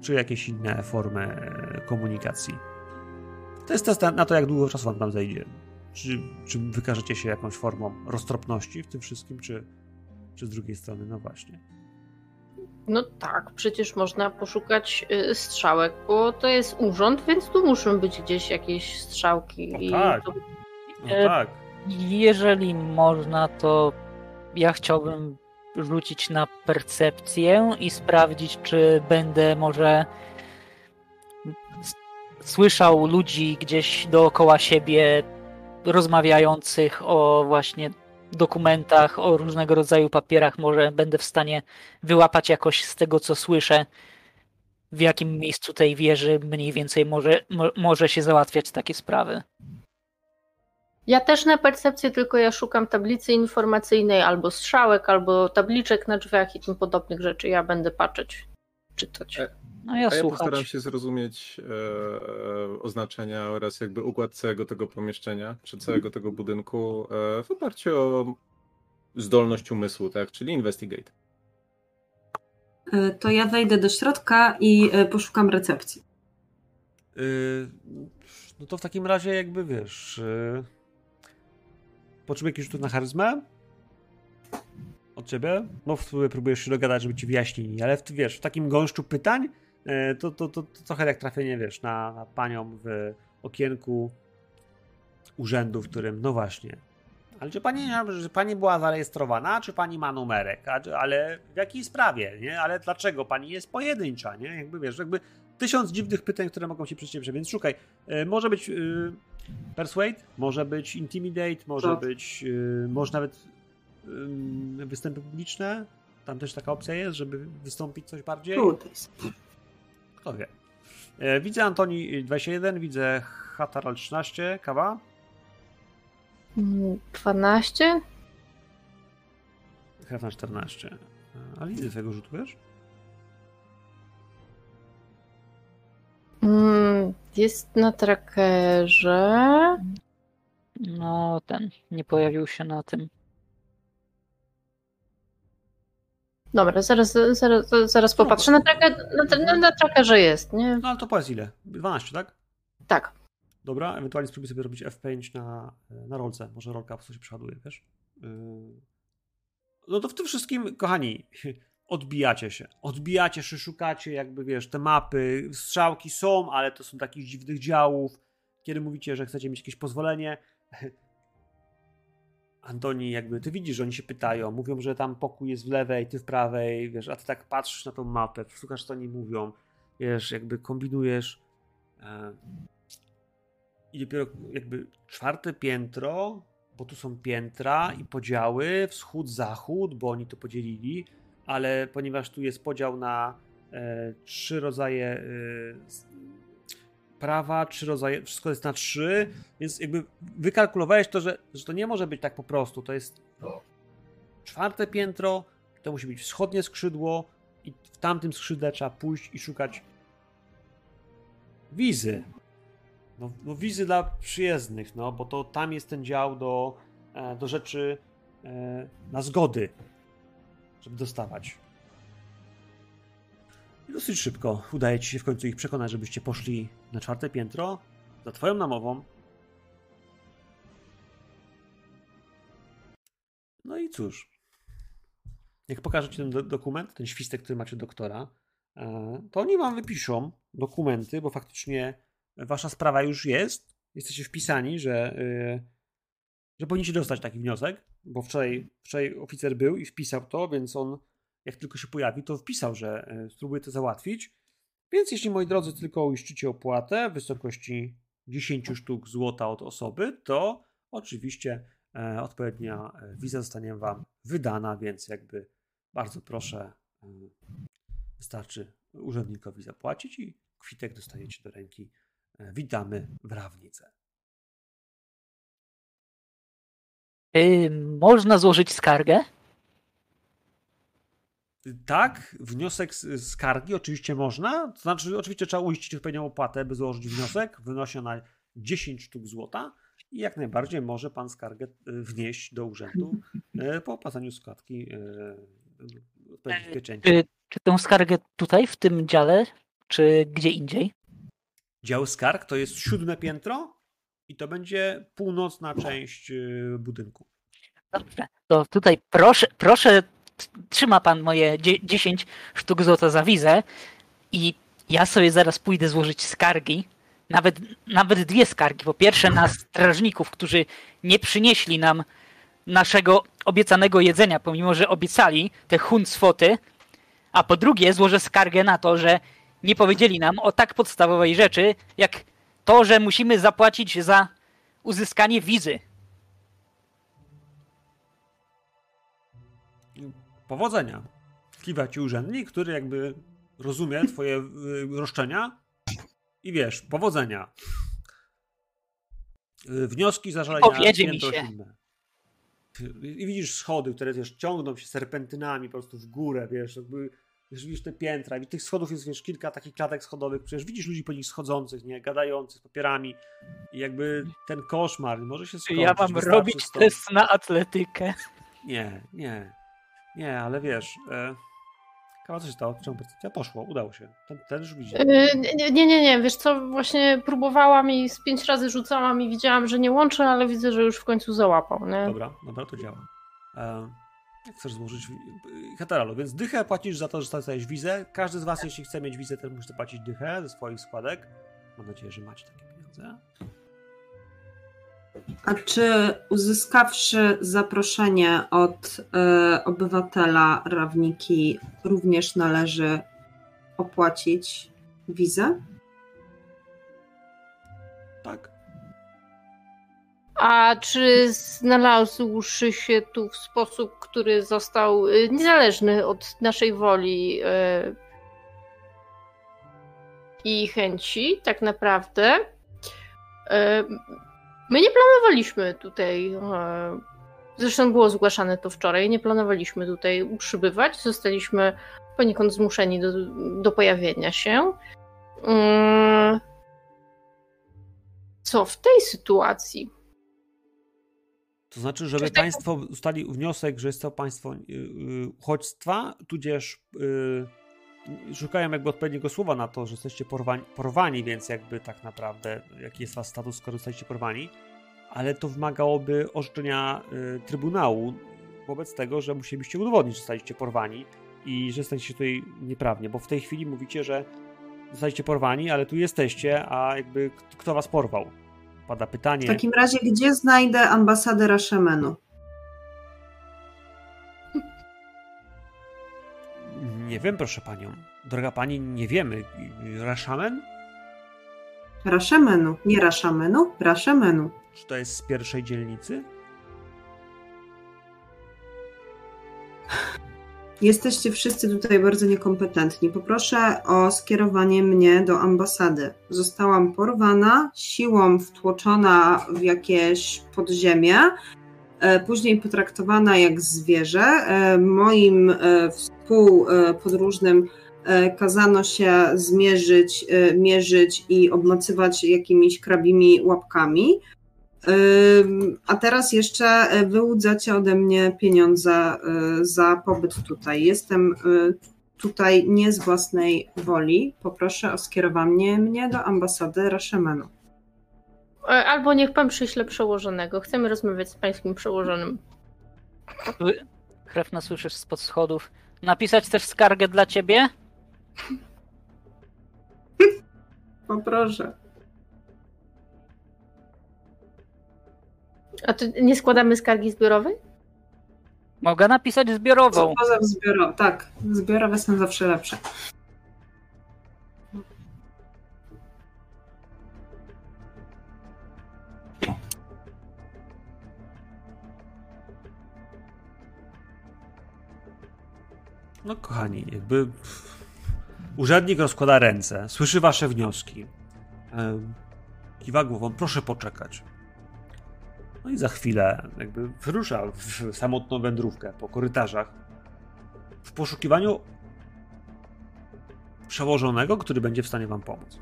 Czy jakieś inne formy komunikacji? To jest test na- to, jak długo czasu wam tam zejdzie. Czy, czy wykażecie się jakąś formą roztropności w tym wszystkim, czy, czy z drugiej strony, no właśnie.
No tak, przecież można poszukać y, strzałek, bo to jest urząd, więc tu muszą być gdzieś jakieś strzałki.
No
i
tak.
to,
No tak.
Jeżeli można, to ja chciałbym rzucić na percepcję i sprawdzić, czy będę może słyszał ludzi gdzieś dookoła siebie rozmawiających o właśnie dokumentach, o różnego rodzaju papierach. Może będę w stanie wyłapać jakoś z tego, co słyszę, w jakim miejscu tej wieży mniej więcej może, mo, może się załatwiać takie sprawy.
Ja też na percepcję, tylko ja szukam tablicy informacyjnej albo strzałek, albo tabliczek na drzwiach i tym podobnych rzeczy. Ja będę patrzeć, czytać.
E,
No ja
A ja
słuchać.
postaram się zrozumieć e, e, oznaczenia oraz jakby układ całego tego pomieszczenia, czy całego tego budynku e, w oparciu o zdolność umysłu, tak? Czyli investigate.
E, To ja wejdę do środka i poszukam recepcji.
Yy, no to w takim razie jakby wiesz... Yy, potrzebuję jakiś rzut na charyzmę? Od ciebie? No w sumie próbujesz się dogadać, żeby ci wyjaśnili, ale w, wiesz, w takim gąszczu pytań yy, to, to, to, to trochę jak trafienie, wiesz, na, panią w okienku urzędu, w którym, no właśnie, ale czy pani, że pani była zarejestrowana, czy pani ma numerek? Ale w jakiej sprawie, nie? Ale dlaczego pani jest pojedyncza, nie? Jakby wiesz, jakby tysiąc dziwnych pytań, które mogą ci przyciąć, więc szukaj. E, może być y, persuade, może być intimidate, może
Tak.
być, y, może nawet y, występy publiczne. Tam też taka opcja jest, żeby wystąpić coś bardziej. Kto wie. E, widzę Antoni 21, widzę Hataral 13, kawa.
Mm, 12?
Hefna 14. E, Ale widzę twojego rzutu, wiesz?
Mm, Jest na trackerze.
No, ten nie pojawił się na tym.
Dobra, zaraz, zaraz, zaraz popatrzę. Na, tracker, na, na, na trackerze jest, nie?
No ale to powiedz ile? 12, tak?
Tak.
Dobra, ewentualnie spróbuj sobie robić F5 na, na rolce. Może rolka po prostu się przeładuje, wiesz? Yy. No to w tym wszystkim, kochani, odbijacie się. Odbijacie się, szukacie jakby, wiesz, te mapy, strzałki są, ale to są takich dziwnych działów. Kiedy mówicie, że chcecie mieć jakieś pozwolenie, Antoni, jakby ty widzisz, że oni się pytają, mówią, że tam pokój jest w lewej, ty w prawej, wiesz, a ty tak patrzysz na tą mapę, słuchasz, co oni mówią, wiesz, jakby kombinujesz. E, I dopiero jakby czwarte piętro, bo tu są piętra i podziały, wschód, zachód, bo oni to podzielili, ale ponieważ tu jest podział na e, trzy rodzaje e, prawa, trzy rodzaje, wszystko jest na trzy, więc jakby wykalkulowałeś to, że, że to nie może być tak po prostu. To jest czwarte piętro, to musi być wschodnie skrzydło i w tamtym skrzydle trzeba pójść i szukać wizy. No, no wizy dla przyjezdnych, no, bo to tam jest ten dział do, e, do rzeczy e, na zgody, żeby dostawać. I dosyć szybko udaje ci się w końcu ich przekonać, żebyście poszli na czwarte piętro za twoją namową. No i cóż. Jak pokażę ci ten do- dokument, ten świstek, który macie doktora, e, to oni wam wypiszą dokumenty, bo faktycznie wasza sprawa już jest. Jesteście wpisani, że, e, że powinniście dostać taki wniosek, bo wczoraj, wczoraj oficer był i wpisał to, więc on jak tylko się pojawi, to wpisał, że e, spróbuje to załatwić. Więc jeśli, moi drodzy, tylko uiszczycie opłatę w wysokości 10 sztuk złota od osoby, to oczywiście e, odpowiednia e, wiza zostanie Wam wydana, więc jakby bardzo proszę, wystarczy urzędnikowi zapłacić i kwitek dostajecie do ręki. Witamy w Rawnice.
Można złożyć skargę?
Tak, wniosek z skargi oczywiście można. To znaczy, oczywiście trzeba uiścić odpowiednią opłatę, by złożyć wniosek. Wynosi ona 10 sztuk złota i jak najbardziej może pan skargę e, wnieść do urzędu e, po opłacaniu składki odpowiednich pieczęci.
Czy, czy tę skargę tutaj, w tym dziale, czy gdzie indziej?
Dział skarg to jest siódme piętro i to będzie północna część budynku.
Dobrze, to tutaj proszę, proszę trzyma pan moje 10 sztuk złota za wizę i ja sobie zaraz pójdę złożyć skargi, nawet, nawet dwie skargi. Po pierwsze na strażników, którzy nie przynieśli nam naszego obiecanego jedzenia, pomimo że obiecali te huncwoty, a po drugie złożę skargę na to, że nie powiedzieli nam o tak podstawowej rzeczy, jak to, że musimy zapłacić za uzyskanie wizy.
Powodzenia. Kiwa ci urzędnik, który jakby rozumie twoje y, roszczenia i wiesz, powodzenia. Y, wnioski zażalenia.
Powiedzie mi się.
Silne. I widzisz schody, które wiesz, ciągną się serpentynami po prostu w górę, wiesz, jakby wiesz, widzisz te piętra i tych schodów jest wiesz, kilka takich klatek schodowych, przecież widzisz ludzi po nich schodzących, nie, gadających z papierami i jakby ten koszmar może się skończyć.
Czy ja mam robić stąd. test na atletykę?
Nie, nie. Nie, ale wiesz. E... Kawa, co się stało? Czemu percepcja poszło? Udało się. Ten, ten już widzi.
E, nie, nie, nie, nie. Wiesz co, właśnie próbowałam i z pięć razy rzucałam i widziałam, że nie łączę, ale widzę, że już w końcu załapał, nie?
Dobra, dobra, to działa. E... Chcesz złożyć heteralu, więc dychę płacisz za to, że dostajesz wizę. Każdy z was, jeśli chce mieć wizę, to musi płacić dychę ze swoich składek. Mam nadzieję, że macie takie pieniądze.
A czy uzyskawszy zaproszenie od y, obywatela Rawniki również należy opłacić wizę?
A czy znalazłszy się tu w sposób, który został e, niezależny od naszej woli y, i chęci, tak naprawdę? Y, My nie planowaliśmy tutaj, zresztą było zgłaszane to wczoraj, nie planowaliśmy tutaj przybywać, zostaliśmy poniekąd zmuszeni do, do pojawienia się. Co w tej sytuacji?
To znaczy, żeby. Państwo ustali wniosek, że jest to państwo y, y, uchodźstwa, tudzież yy, szukają jakby odpowiedniego słowa na to, że jesteście porwani, porwani, więc jakby tak naprawdę jaki jest wasz status, skoro jesteście porwani, ale to wymagałoby orzeczenia y, Trybunału wobec tego, że musielibyście udowodnić, że zostaliście porwani i że jesteście tutaj nieprawnie, bo w tej chwili mówicie, że zostaliście porwani, ale tu jesteście, a jakby kto was porwał? Pada pytanie.
W takim razie, gdzie znajdę ambasadę Rashemenu?
Nie wiem, proszę panią. Droga pani, nie wiemy. Rashamen?
Rashemenu. Nie Rashamenu, Rashemenu.
Czy to jest z pierwszej dzielnicy?
Jesteście wszyscy tutaj bardzo niekompetentni. Poproszę o skierowanie mnie do ambasady. Zostałam porwana, siłą wtłoczona w jakieś podziemie, e, później potraktowana jak zwierzę. E, moim e, współpodróżnym kazano się zmierzyć, mierzyć i obmacywać jakimiś krabimi łapkami. A teraz jeszcze e, wyłudzacie ode mnie pieniądze e, za pobyt tutaj. Jestem e, tutaj nie z własnej woli. Poproszę o skierowanie mnie do ambasady Rashemenu.
Albo niech pan przyśle przełożonego. Chcemy rozmawiać z pańskim przełożonym.
Krewna słyszysz spod schodów. Napisać też skargę dla ciebie?
Poproszę.
A to nie składamy skargi zbiorowej?
Mogę napisać zbiorową.
Poza zbiorową, tak. Zbiorowe są zawsze lepsze.
No kochani, jakby urzędnik rozkłada ręce, słyszy wasze wnioski. Kiwa głową, proszę poczekać. No i za chwilę jakby wyrusza w samotną wędrówkę po korytarzach w poszukiwaniu przełożonego, który będzie w stanie wam pomóc.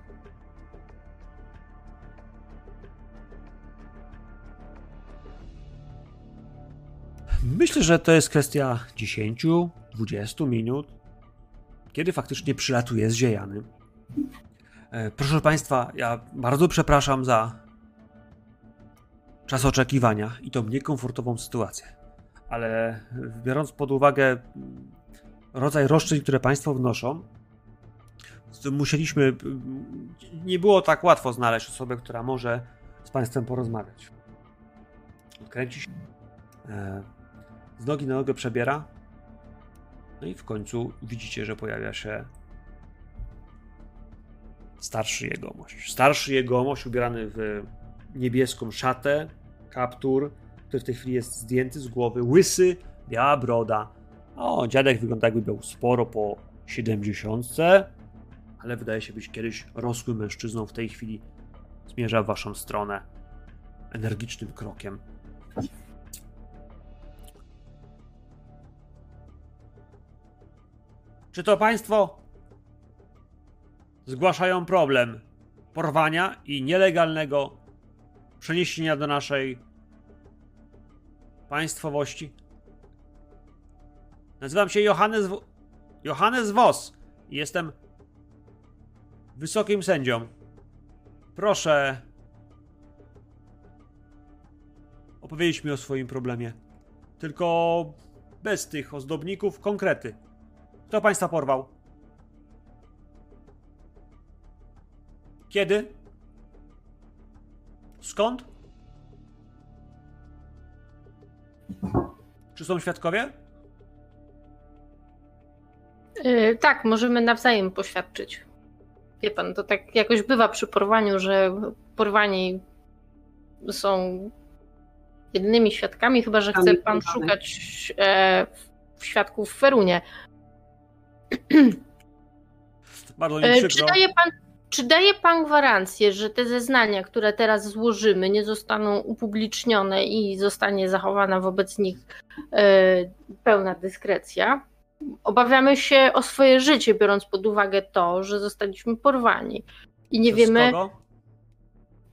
Myślę, że to jest kwestia 10-20 minut, kiedy faktycznie przylatuje z ziejany. E, Proszę Państwa, ja bardzo przepraszam za czas oczekiwania i tą niekomfortową sytuację. Ale biorąc pod uwagę rodzaj roszczeń, które Państwo wnoszą, musieliśmy. Nie było tak łatwo znaleźć osobę, która może z Państwem porozmawiać. Odkręci się. e, Z nogi na nogę przebiera. No i w końcu widzicie, że pojawia się starszy jegomość. Starszy jegomość ubrany w niebieską szatę, kaptur, który w tej chwili jest zdjęty z głowy, łysy, biała broda. O, dziadek wygląda jakby miał sporo po 70, ale wydaje się być kiedyś rosłym mężczyzną. W tej chwili zmierza w waszą stronę energicznym krokiem. Czy to państwo zgłaszają problem porwania i nielegalnego przeniesienia do naszej państwowości? Nazywam się Johannes, w... Johannes Voss i jestem wysokim sędzią. Proszę opowiedzieć mi o swoim problemie. Tylko bez tych ozdobników, konkrety. Kto państwa porwał? Kiedy? Skąd? Czy są świadkowie?
Yy, tak, możemy nawzajem poświadczyć. Wie pan, to tak jakoś bywa przy porwaniu, że porwani są jedynymi świadkami, chyba że chce pan szukać e, świadków w Ferunie.
Bardzo mi
E, Czy
przykro.
daje, pan, czy daje pan gwarancję, że te zeznania, które teraz złożymy, nie zostaną upublicznione i zostanie zachowana wobec nich e, pełna dyskrecja? Obawiamy się o swoje życie, biorąc pod uwagę to, że zostaliśmy porwani. I nie
Przez
wiemy.
kogo?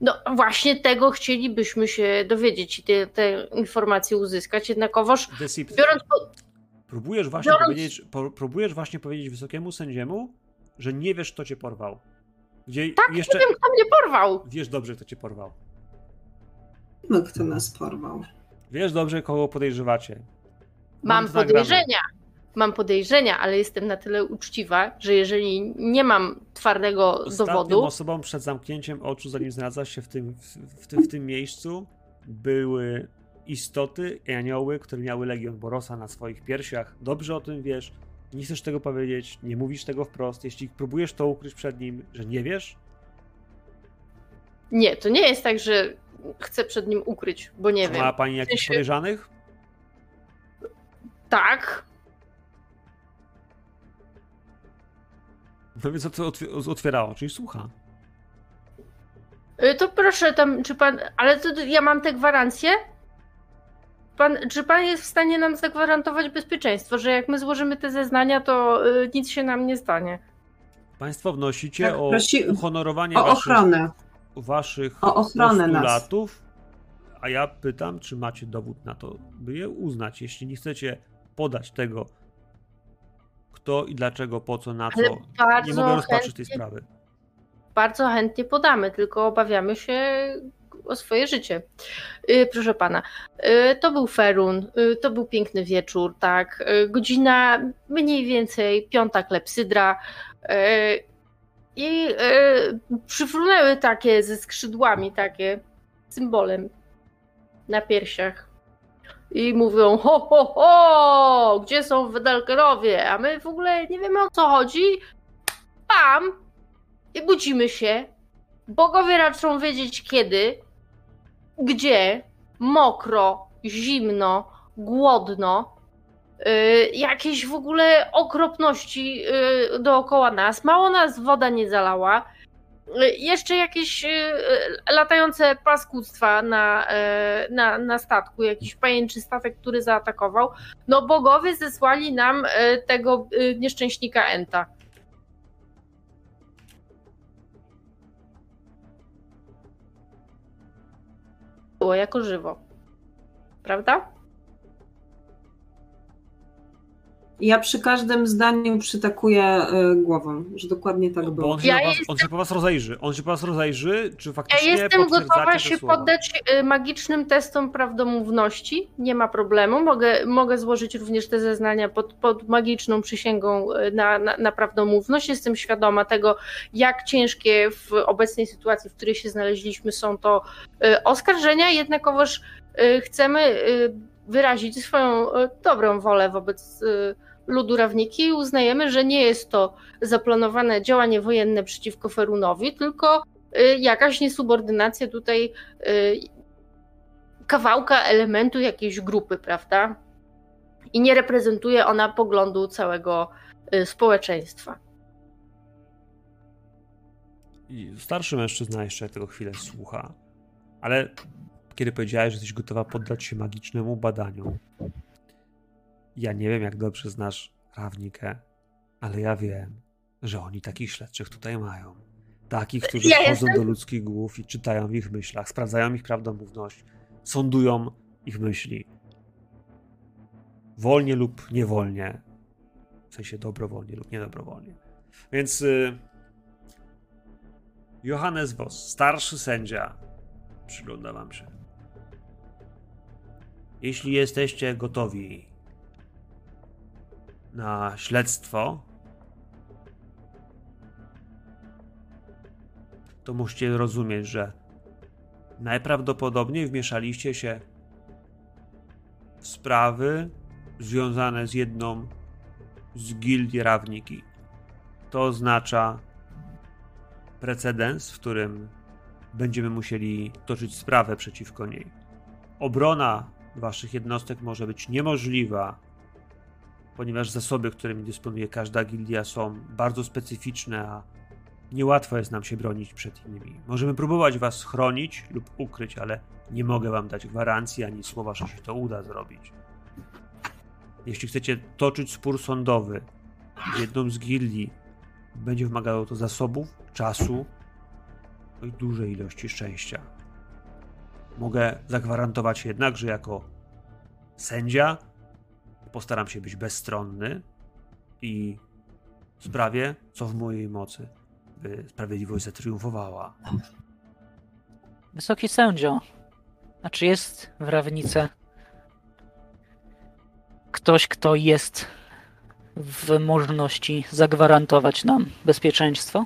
No właśnie tego chcielibyśmy się dowiedzieć i te, te informacje uzyskać. Jednakowoż
Deceipt.
biorąc pod,
Próbujesz właśnie,
biorąc-
powiedzieć, po, próbujesz właśnie powiedzieć wysokiemu sędziemu, że nie wiesz, kto cię porwał. Gdzie
Tak,
jeszcze
nie wiem, kto mnie porwał.
wiesz dobrze, kto cię porwał.
No, kto nas porwał?
Wiesz dobrze, kogo podejrzewacie.
Mam
nagrane.
podejrzenia. Mam podejrzenia, ale jestem na tyle uczciwa, że jeżeli nie mam twardego
Ostatnią
dowodu,
osobą przed zamknięciem oczu, zanim znalazłaś się w tym, w, w, tym, w tym miejscu, były istoty i anioły, które miały Legion Borosa na swoich piersiach. Dobrze o tym wiesz. Nie chcesz tego powiedzieć, nie mówisz tego wprost. Jeśli próbujesz to ukryć przed nim, że nie wiesz,
nie, to nie jest tak, że chcę przed nim ukryć, bo nie
ma
wiem.
pani jakichś
sensie-
podejrzanych?
Tak,
No więc otw- otwierało, czyli słucha.
Y, to proszę tam, czy pan, ale to ja mam te gwarancje? Pan, czy pan jest w stanie nam zagwarantować bezpieczeństwo, że jak my złożymy te zeznania, to y, nic się nam nie stanie?
Państwo wnosicie
Tak,
o
prosi-
uhonorowanie
O
waszych,
ochronę.
waszych
O ochronę nas.
postulatów, a ja pytam, czy macie dowód na to, by je uznać. Jeśli nie chcecie podać tego, kto i dlaczego, po co, na co, nie mogę rozpatrzyć tej sprawy.
Bardzo chętnie podamy, tylko obawiamy się o swoje życie. Y, Proszę pana, y, to był Ferun, y, to był piękny wieczór, tak. Godzina mniej więcej piąta klepsydra. I przyfrunęły takie ze skrzydłami, takie symbolem na piersiach. I mówią: ho, ho, ho, gdzie są Wedelkerowie? A my w ogóle nie wiemy o co chodzi. Pam! I budzimy się. Bogowie raczą wiedzieć kiedy, gdzie, mokro, zimno, głodno, yy, jakieś w ogóle okropności yy, dookoła nas. Mało nas woda nie zalała. y, jeszcze jakieś y, y, latające paskudztwa na, y, na, na statku, jakiś pajęczy statek, który zaatakował. No bogowie zesłali nam y, tego y, nieszczęśnika Enta. Było jako żywo. Prawda?
Ja przy każdym zdaniu przytakuję y, głową, że dokładnie tak
Bo
było.
on się,
Ja
po was,
jestem-
on się po was rozejrzy. On się po was rozejrzy, czy
Ja
faktycznie
jestem
potwierdzacie
gotowa się
słowa?
poddać y, magicznym testom prawdomówności. Nie ma problemu. Mogę, mogę złożyć również te zeznania pod, pod magiczną przysięgą y, na, na, na prawdomówność. Jestem świadoma tego, jak ciężkie w obecnej sytuacji, w której się znaleźliśmy, są to y, oskarżenia, jednakowoż y, chcemy y, wyrazić swoją dobrą wolę wobec ludu Rawniki i uznajemy, że nie jest to zaplanowane działanie wojenne przeciwko Ferunowi, tylko y, jakaś niesubordynacja tutaj y, kawałka elementu jakiejś grupy, prawda? I nie reprezentuje ona poglądu całego y, społeczeństwa.
I starszy mężczyzna jeszcze tego chwilę słucha, ale kiedy powiedziałeś, że jesteś gotowa poddać się magicznemu badaniu, ja nie wiem, jak dobrze znasz Rawnikę, ale ja wiem, że oni takich śledczych tutaj mają. Takich, którzy
Ja
wchodzą
jestem-
do ludzkich głów i czytają w ich myślach, sprawdzają ich prawdomówność, sądują ich myśli. Wolnie lub niewolnie. W sensie dobrowolnie lub niedobrowolnie. Więc y, Johannes Voss, starszy sędzia, przygląda wam się. Jeśli jesteście gotowi na śledztwo, to musicie rozumieć, że najprawdopodobniej wmieszaliście się w sprawy związane z jedną z gildii Rawniki. To oznacza precedens, w którym będziemy musieli toczyć sprawę przeciwko niej. Obrona waszych jednostek może być niemożliwa, ponieważ zasoby, którymi dysponuje każda gildia, są bardzo specyficzne, a niełatwo jest nam się bronić przed innymi. Możemy próbować was chronić lub ukryć, ale nie mogę wam dać gwarancji ani słowa, że się to uda zrobić. Jeśli chcecie toczyć spór sądowy z jedną z gildii, będzie wymagało to zasobów, czasu no i dużej ilości szczęścia. Mogę zagwarantować jednak, że jako sędzia postaram się być bezstronny i sprawię, co w mojej mocy, by sprawiedliwość zatriumfowała.
Wysoki sędzio, a czy jest w Rawnice ktoś, kto jest w możności zagwarantować nam bezpieczeństwo?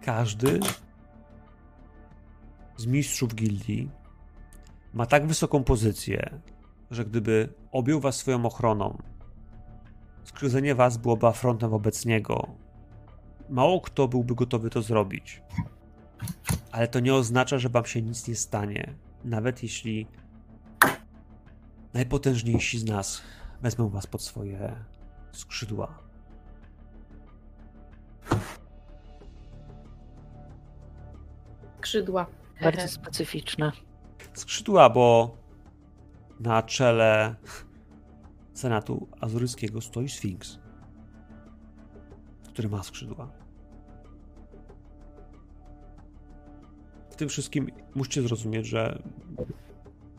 Każdy z mistrzów gildii ma tak wysoką pozycję, że gdyby objął was swoją ochroną, skrzywdzenie was byłoby afrontem wobec niego. Mało kto byłby gotowy to zrobić. Ale to nie oznacza, że wam się nic nie stanie. Nawet jeśli najpotężniejsi z nas wezmą was pod swoje skrzydła.
Skrzydła.
Bardzo specyficzne.
skrzydła, bo na czele Senatu Azuryjskiego stoi Sfinks, który ma skrzydła. W tym wszystkim musicie zrozumieć, że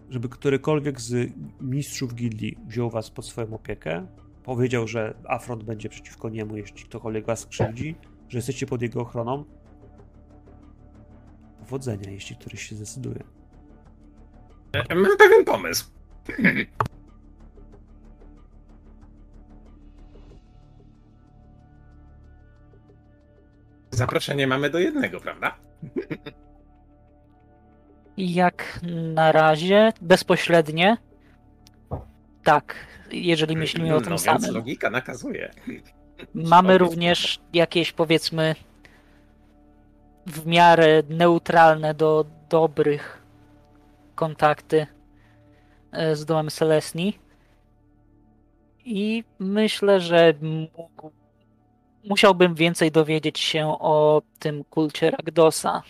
żeby którykolwiek z mistrzów gildii wziął was pod swoją opiekę, powiedział, że Afront będzie przeciwko niemu, jeśli ktokolwiek was skrzywdzi, że jesteście pod jego ochroną, powodzenia, jeśli któryś się zdecyduje.
Mam pewien pomysł. Zaproszenie mamy do jednego, prawda?
Jak na razie, bezpośrednie, tak, jeżeli myślimy o tym
no, więc
samym.
logika nakazuje.
Mamy również jakieś, powiedzmy, w miarę neutralne do dobrych kontakty e, z domem Selesni. I myślę, że mógł, musiałbym więcej dowiedzieć się o tym kulcie Ragdosa.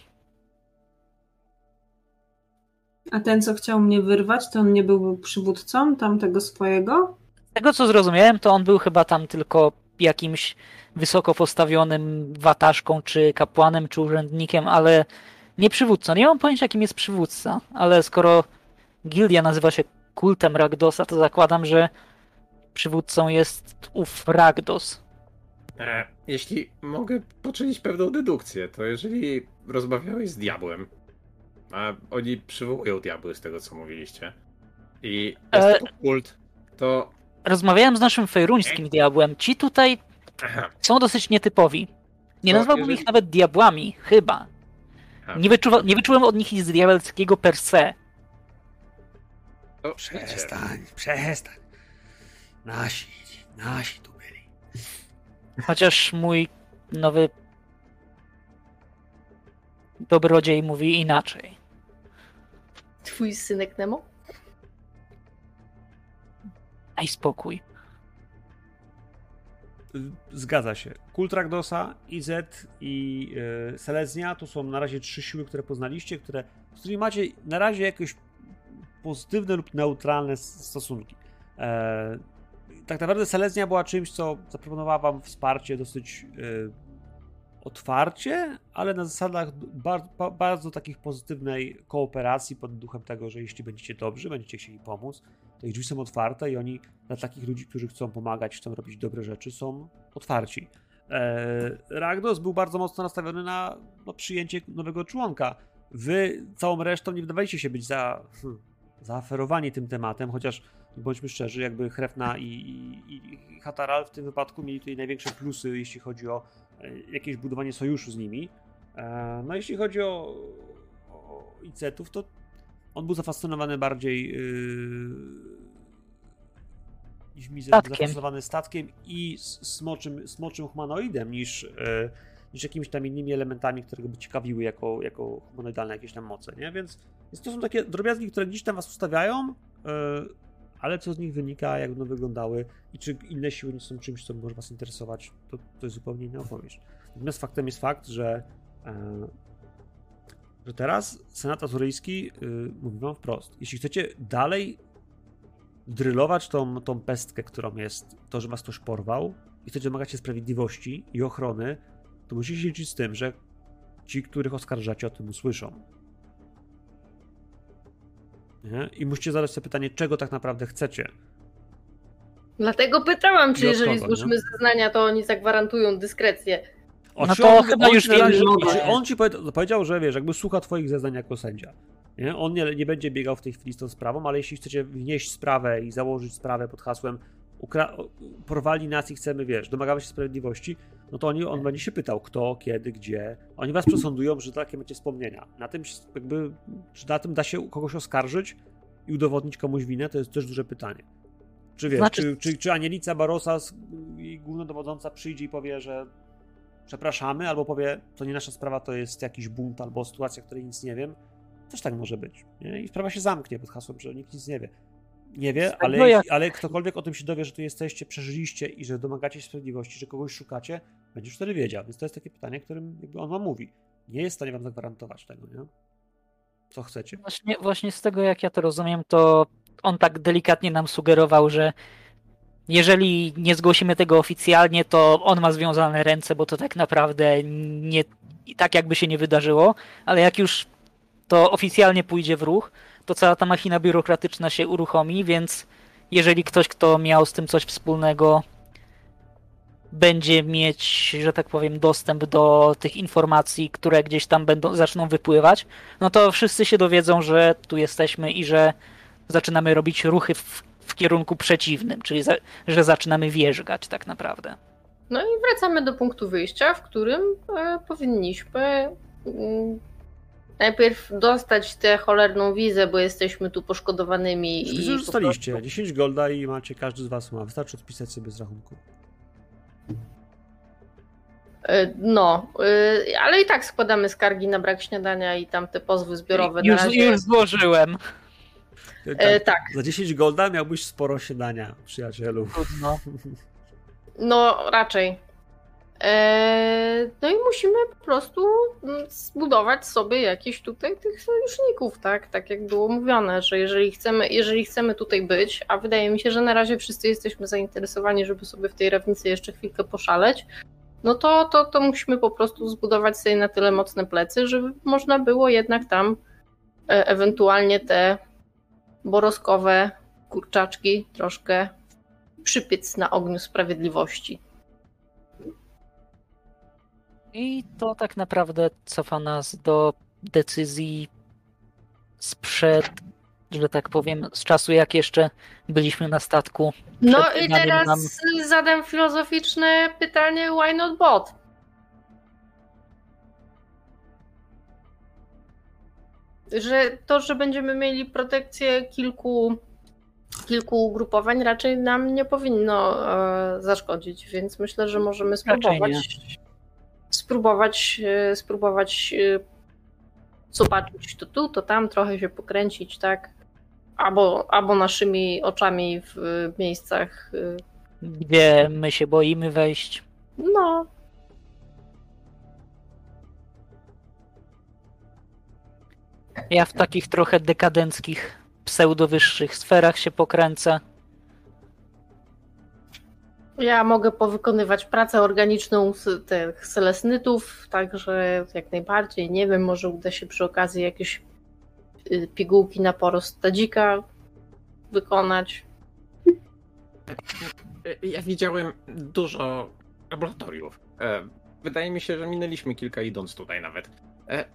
A ten, co chciał mnie wyrwać, to on nie był przywódcą tamtego swojego?
Z tego co zrozumiałem, to on był chyba tam tylko jakimś wysoko postawionym wataszką, czy kapłanem, czy urzędnikiem, ale nie przywódcą. Nie mam pojęcia, jakim jest przywódca, ale skoro gildia nazywa się kultem Ragdosa, to zakładam, że przywódcą jest ów Ragdos.
E, jeśli mogę poczynić pewną dedukcję, to jeżeli rozmawiałeś z diabłem, a oni przywołują diabły z tego, co mówiliście, i jest
E-
to kult, to...
Rozmawiałem z naszym fejruńskim diabłem. Ci tutaj są dosyć nietypowi. Nie
To
nazwałbym
jeżeli-
ich nawet diabłami, chyba. Nie, wyczuwa, nie wyczułem od nich nic diabelskiego per se.
To wiecie,
Przestań, przestań. Nasi, nasi tu byli.
Chociaż mój nowy dobrodziej mówi inaczej.
Twój synek Nemo?
Daj spokój.
Zgadza się. Kult Ragdosa, IZ i Seleznia to są na razie trzy siły, które poznaliście, które, z którymi macie na razie jakieś pozytywne lub neutralne stosunki. E, tak naprawdę Seleznia była czymś, co zaproponowała wam wsparcie dosyć e, otwarcie, ale na zasadach bardzo, bardzo takich pozytywnej kooperacji pod duchem tego, że jeśli będziecie dobrzy, będziecie chcieli pomóc, ich drzwi są otwarte i oni dla takich ludzi, którzy chcą pomagać, chcą robić dobre rzeczy, są otwarci. E, Ragdos był bardzo mocno nastawiony na no, przyjęcie nowego członka. Wy całą resztą nie wydawaliście się być za, hmm, zaaferowani tym tematem, chociaż bądźmy szczerzy, jakby Hrefna i, i, i Hataral w tym wypadku mieli tutaj największe plusy, jeśli chodzi o e, jakieś budowanie sojuszu z nimi. E, no jeśli chodzi o, o Icetów, to on był zafascynowany bardziej yy, niż mi
Statkiem.
zafascynowany statkiem i smoczym, smoczym humanoidem niż, yy, niż jakimiś tam innymi elementami, które by ciekawiły jako, jako humanoidalne jakieś tam moce, nie? Więc, więc to są takie drobiazgi, które gdzieś tam was ustawiają, yy, ale co z nich wynika, jak będą wyglądały i czy inne siły nie są czymś, co może was interesować, to, to jest zupełnie inna opowieść. Natomiast faktem jest fakt, że yy, że teraz Senat Azuryjski yy, mówi wam wprost. Jeśli chcecie dalej drylować tą, tą pestkę, którą jest to, że was ktoś porwał i chcecie domagać się sprawiedliwości i ochrony, to musicie się liczyć z tym, że ci, których oskarżacie, o tym usłyszą. Nie? I musicie zadać sobie pytanie, czego tak naprawdę chcecie.
Dlatego pytałam, czy jeżeli złożymy zeznania, to oni zagwarantują dyskrecję.
O,
No
czy
to
on,
chyba
on
już
razie,
wiemy,
czy
że-
on ci powie, powiedział, że wiesz, jakby słucha twoich zeznań jako sędzia. Nie? On nie, nie będzie biegał w tej chwili z tą sprawą, ale jeśli chcecie wnieść sprawę i założyć sprawę pod hasłem ukra- porwali nas i chcemy, wiesz, domagamy się sprawiedliwości, no to oni, on będzie się pytał kto, kiedy, gdzie. Oni was przesądują, że takie macie wspomnienia. Na tym jakby, czy na tym da się kogoś oskarżyć i udowodnić komuś winę, to jest też duże pytanie. Czy wiesz,
Znaczy-
czy, czy, czy Anielica Barosa głównodowodząca przyjdzie i powie, że przepraszamy, albo powie, to nie nasza sprawa, to jest jakiś bunt albo sytuacja, której nic nie wiem. Też tak może być. Nie? I sprawa się zamknie pod hasłem, że nikt nic nie wie. Nie wie,
tego
ale,
jak-
ale ktokolwiek o tym się dowie, że tu jesteście, przeżyliście i że domagacie się sprawiedliwości, że kogoś szukacie, będzie już wtedy wiedział. Więc to jest takie pytanie, którym jakby on wam mówi. Nie jest w stanie wam zagwarantować tego, nie? Co chcecie.
Właśnie, właśnie z tego, jak ja to rozumiem, to on tak delikatnie nam sugerował, że jeżeli nie zgłosimy tego oficjalnie, to on ma związane ręce, bo to tak naprawdę nie tak jakby się nie wydarzyło, ale jak już to oficjalnie pójdzie w ruch, to cała ta machina biurokratyczna się uruchomi, więc jeżeli ktoś, kto miał z tym coś wspólnego, będzie mieć, że tak powiem, dostęp do tych informacji, które gdzieś tam będą, zaczną wypływać, no to wszyscy się dowiedzą, że tu jesteśmy i że zaczynamy robić ruchy w, w kierunku przeciwnym, czyli za, że zaczynamy wierzgać tak naprawdę.
No i wracamy do punktu wyjścia, w którym e, powinniśmy mm, najpierw dostać tę cholerną wizę, bo jesteśmy tu poszkodowanymi i
już
po
dostaliście.
prostu-
10 golda i macie, każdy z was ma. Wystarczy odpisać sobie z rachunku.
E, No, e, ale i tak składamy skargi na brak śniadania i tam te pozwy zbiorowe. Na
Już,
razie
już złożyłem.
E, tak,
Za 10 golda miałbyś sporo siadania, przyjacielu.
Trudno.
no raczej. E, no i musimy po prostu mm, zbudować sobie jakieś tutaj tych sojuszników, tak? Tak jak było mówione, że jeżeli chcemy, jeżeli chcemy tutaj być, a wydaje mi się, że na razie wszyscy jesteśmy zainteresowani, żeby sobie w tej rawnicy jeszcze chwilkę poszaleć, no to, to, to musimy po prostu zbudować sobie na tyle mocne plecy, żeby można było jednak tam e, ewentualnie te boroskowe kurczaczki troszkę przypiec na ogniu sprawiedliwości.
I to tak naprawdę cofa nas do decyzji sprzed, że tak powiem, z czasu jak jeszcze byliśmy na statku.
No i teraz
nam-
zadam filozoficzne pytanie, why not bot? Że to, że będziemy mieli protekcję kilku, kilku ugrupowań raczej nam nie powinno e, zaszkodzić, więc myślę, że możemy spróbować spróbować, e, spróbować e, zobaczyć to tu, to tam, trochę się pokręcić, tak? Albo, albo naszymi oczami w miejscach e,
Gdzie my się boimy wejść.
no,
Ja w takich trochę dekadenckich, pseudowyższych sferach się pokręcę.
ja mogę powykonywać pracę organiczną z tych selesnytów, także jak najbardziej, nie wiem, może uda się przy okazji jakieś y, pigułki na porost tadzika wykonać.
Ja widziałem dużo laboratoriów. E, Wydaje mi się, że minęliśmy kilka idąc tutaj nawet. E,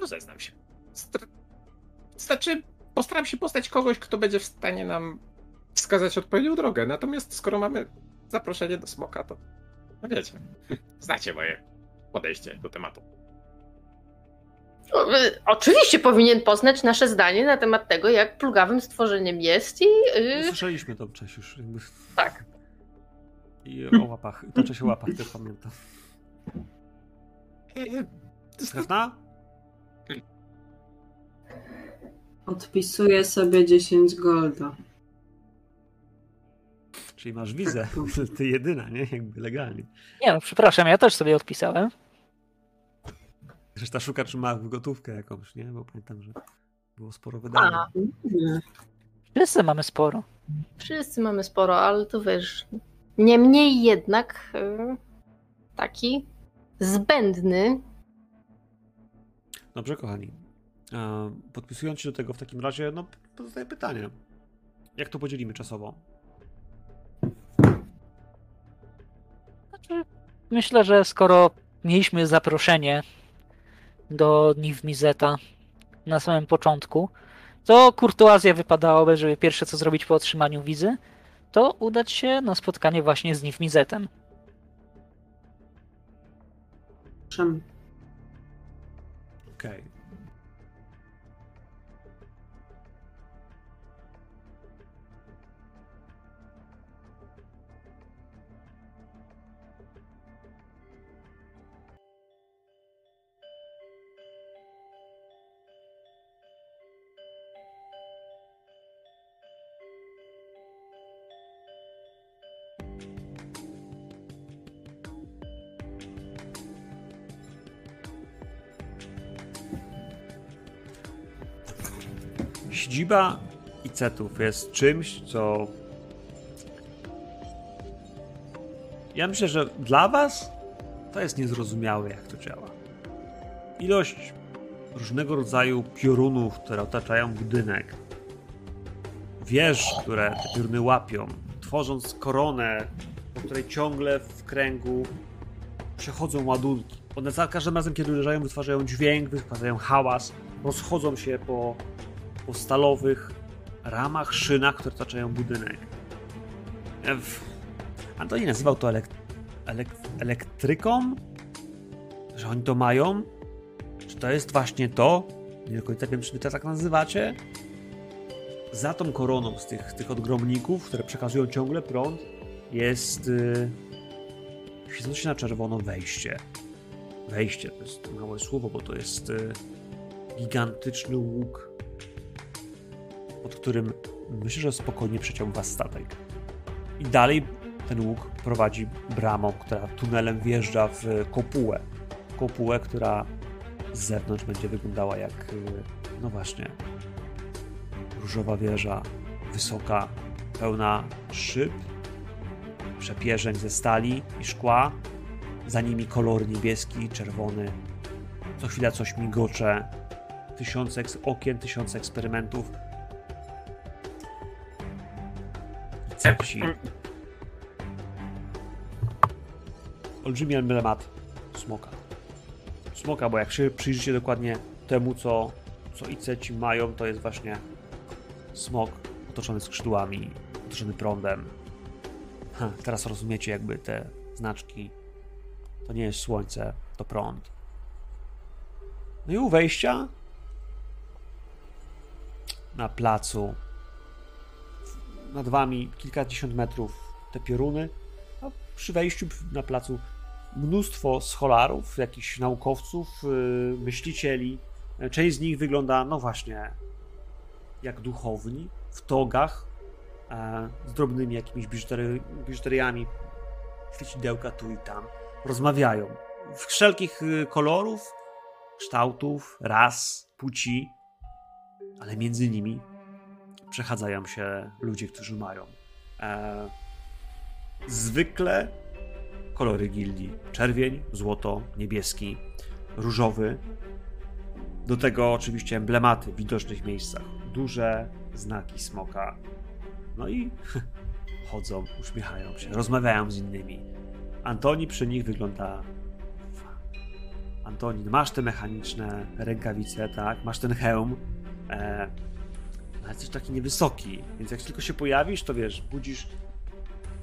Rozeznam się. Str- Znaczy, postaram się postać kogoś, kto będzie w stanie nam wskazać odpowiednią drogę. Natomiast skoro mamy zaproszenie do smoka, to no wiecie, znacie moje podejście do tematu.
O, y, Oczywiście powinien poznać nasze zdanie na temat tego, jak plugawym stworzeniem jest i y,
Słyszeliśmy to wcześniej już. Jakby.
tak.
I o łapach. Toczy się o łapach, też pamiętam.
E,
Odpisuję sobie 10 golda.
Czyli masz wizę. Ty jedyna, nie? Jakby legalnie.
Nie no, przepraszam, ja też sobie odpisałem.
Reszta szuka, czy ma gotówkę jakąś, nie? Bo pamiętam, że było sporo.
A,
Nie.
Wszyscy mamy sporo.
wszyscy mamy sporo, ale to wiesz, niemniej jednak y, taki zbędny
Dobrze, kochani. E, Podpisując się do tego w takim razie, no pozostaje pytanie. Jak to podzielimy czasowo?
Znaczy, myślę, że skoro mieliśmy zaproszenie do Niv Mizeta na samym początku, to kurtuazja wypadałoby, żeby pierwsze co zrobić po otrzymaniu wizy, to udać się na spotkanie właśnie z Niv Mizetem.
Siedziba Icetów jest czymś, co. Ja myślę, że dla Was to jest niezrozumiałe, jak to działa. Ilość różnego rodzaju piorunów, które otaczają budynek, wież, które te pioruny łapią, tworząc koronę, po której ciągle w kręgu przechodzą ładunki. One za każdym razem, kiedy uderzają, wytwarzają dźwięk, wytwarzają hałas, rozchodzą się po po stalowych ramach, szynach, które otaczają budynek. E, Antoni nazywał to elek... Elek... elektryką? Że oni to mają? Czy to jest właśnie to? Nie do końca wiem, czy wy to tak nazywacie. Za tą koroną z tych, tych odgromników, które przekazują ciągle prąd, jest yy, świecące się na czerwono wejście. Wejście to jest małe słowo, bo to jest yy, gigantyczny łuk pod którym myślę, że spokojnie przeciął was statek. I dalej ten łuk prowadzi bramą, która tunelem wjeżdża w kopułę. Kopułę, która z zewnątrz będzie wyglądała jak, y, no właśnie, różowa wieża, wysoka, pełna szyb, przepierzeń ze stali i szkła, za nimi kolor niebieski, czerwony, co chwila coś migocze, tysiące okien, tysiące eksperymentów. I cepsi. Olbrzymi emblemat smoka. Smoka, bo jak się przyjrzycie dokładnie temu, co, co Iceci mają, to jest właśnie smok otoczony skrzydłami, otoczony prądem. Ha, teraz rozumiecie jakby te znaczki. To nie jest słońce, to prąd. No i u wejścia na placu nad wami kilkadziesiąt metrów te pioruny, a przy wejściu na placu mnóstwo scholarów, jakichś naukowców, yy, myślicieli. Część z nich wygląda, no właśnie, jak duchowni, w togach, e, z drobnymi jakimiś biżutery, biżuteriami, świecidełka tu i tam. Rozmawiają. Wszelkich y, kolorów, kształtów, ras, płci, ale między nimi przechadzają się ludzie, którzy mają e, zwykle kolory gildii. Czerwień, złoto, niebieski, różowy. Do tego oczywiście emblematy w widocznych miejscach. Duże znaki smoka. No i chodzą, uśmiechają się, rozmawiają z innymi. Antoni przy nich wygląda. Antoni, masz te mechaniczne rękawice, tak? Masz ten hełm. E, ale jesteś taki niewysoki, więc jak tylko się pojawisz, to wiesz, budzisz.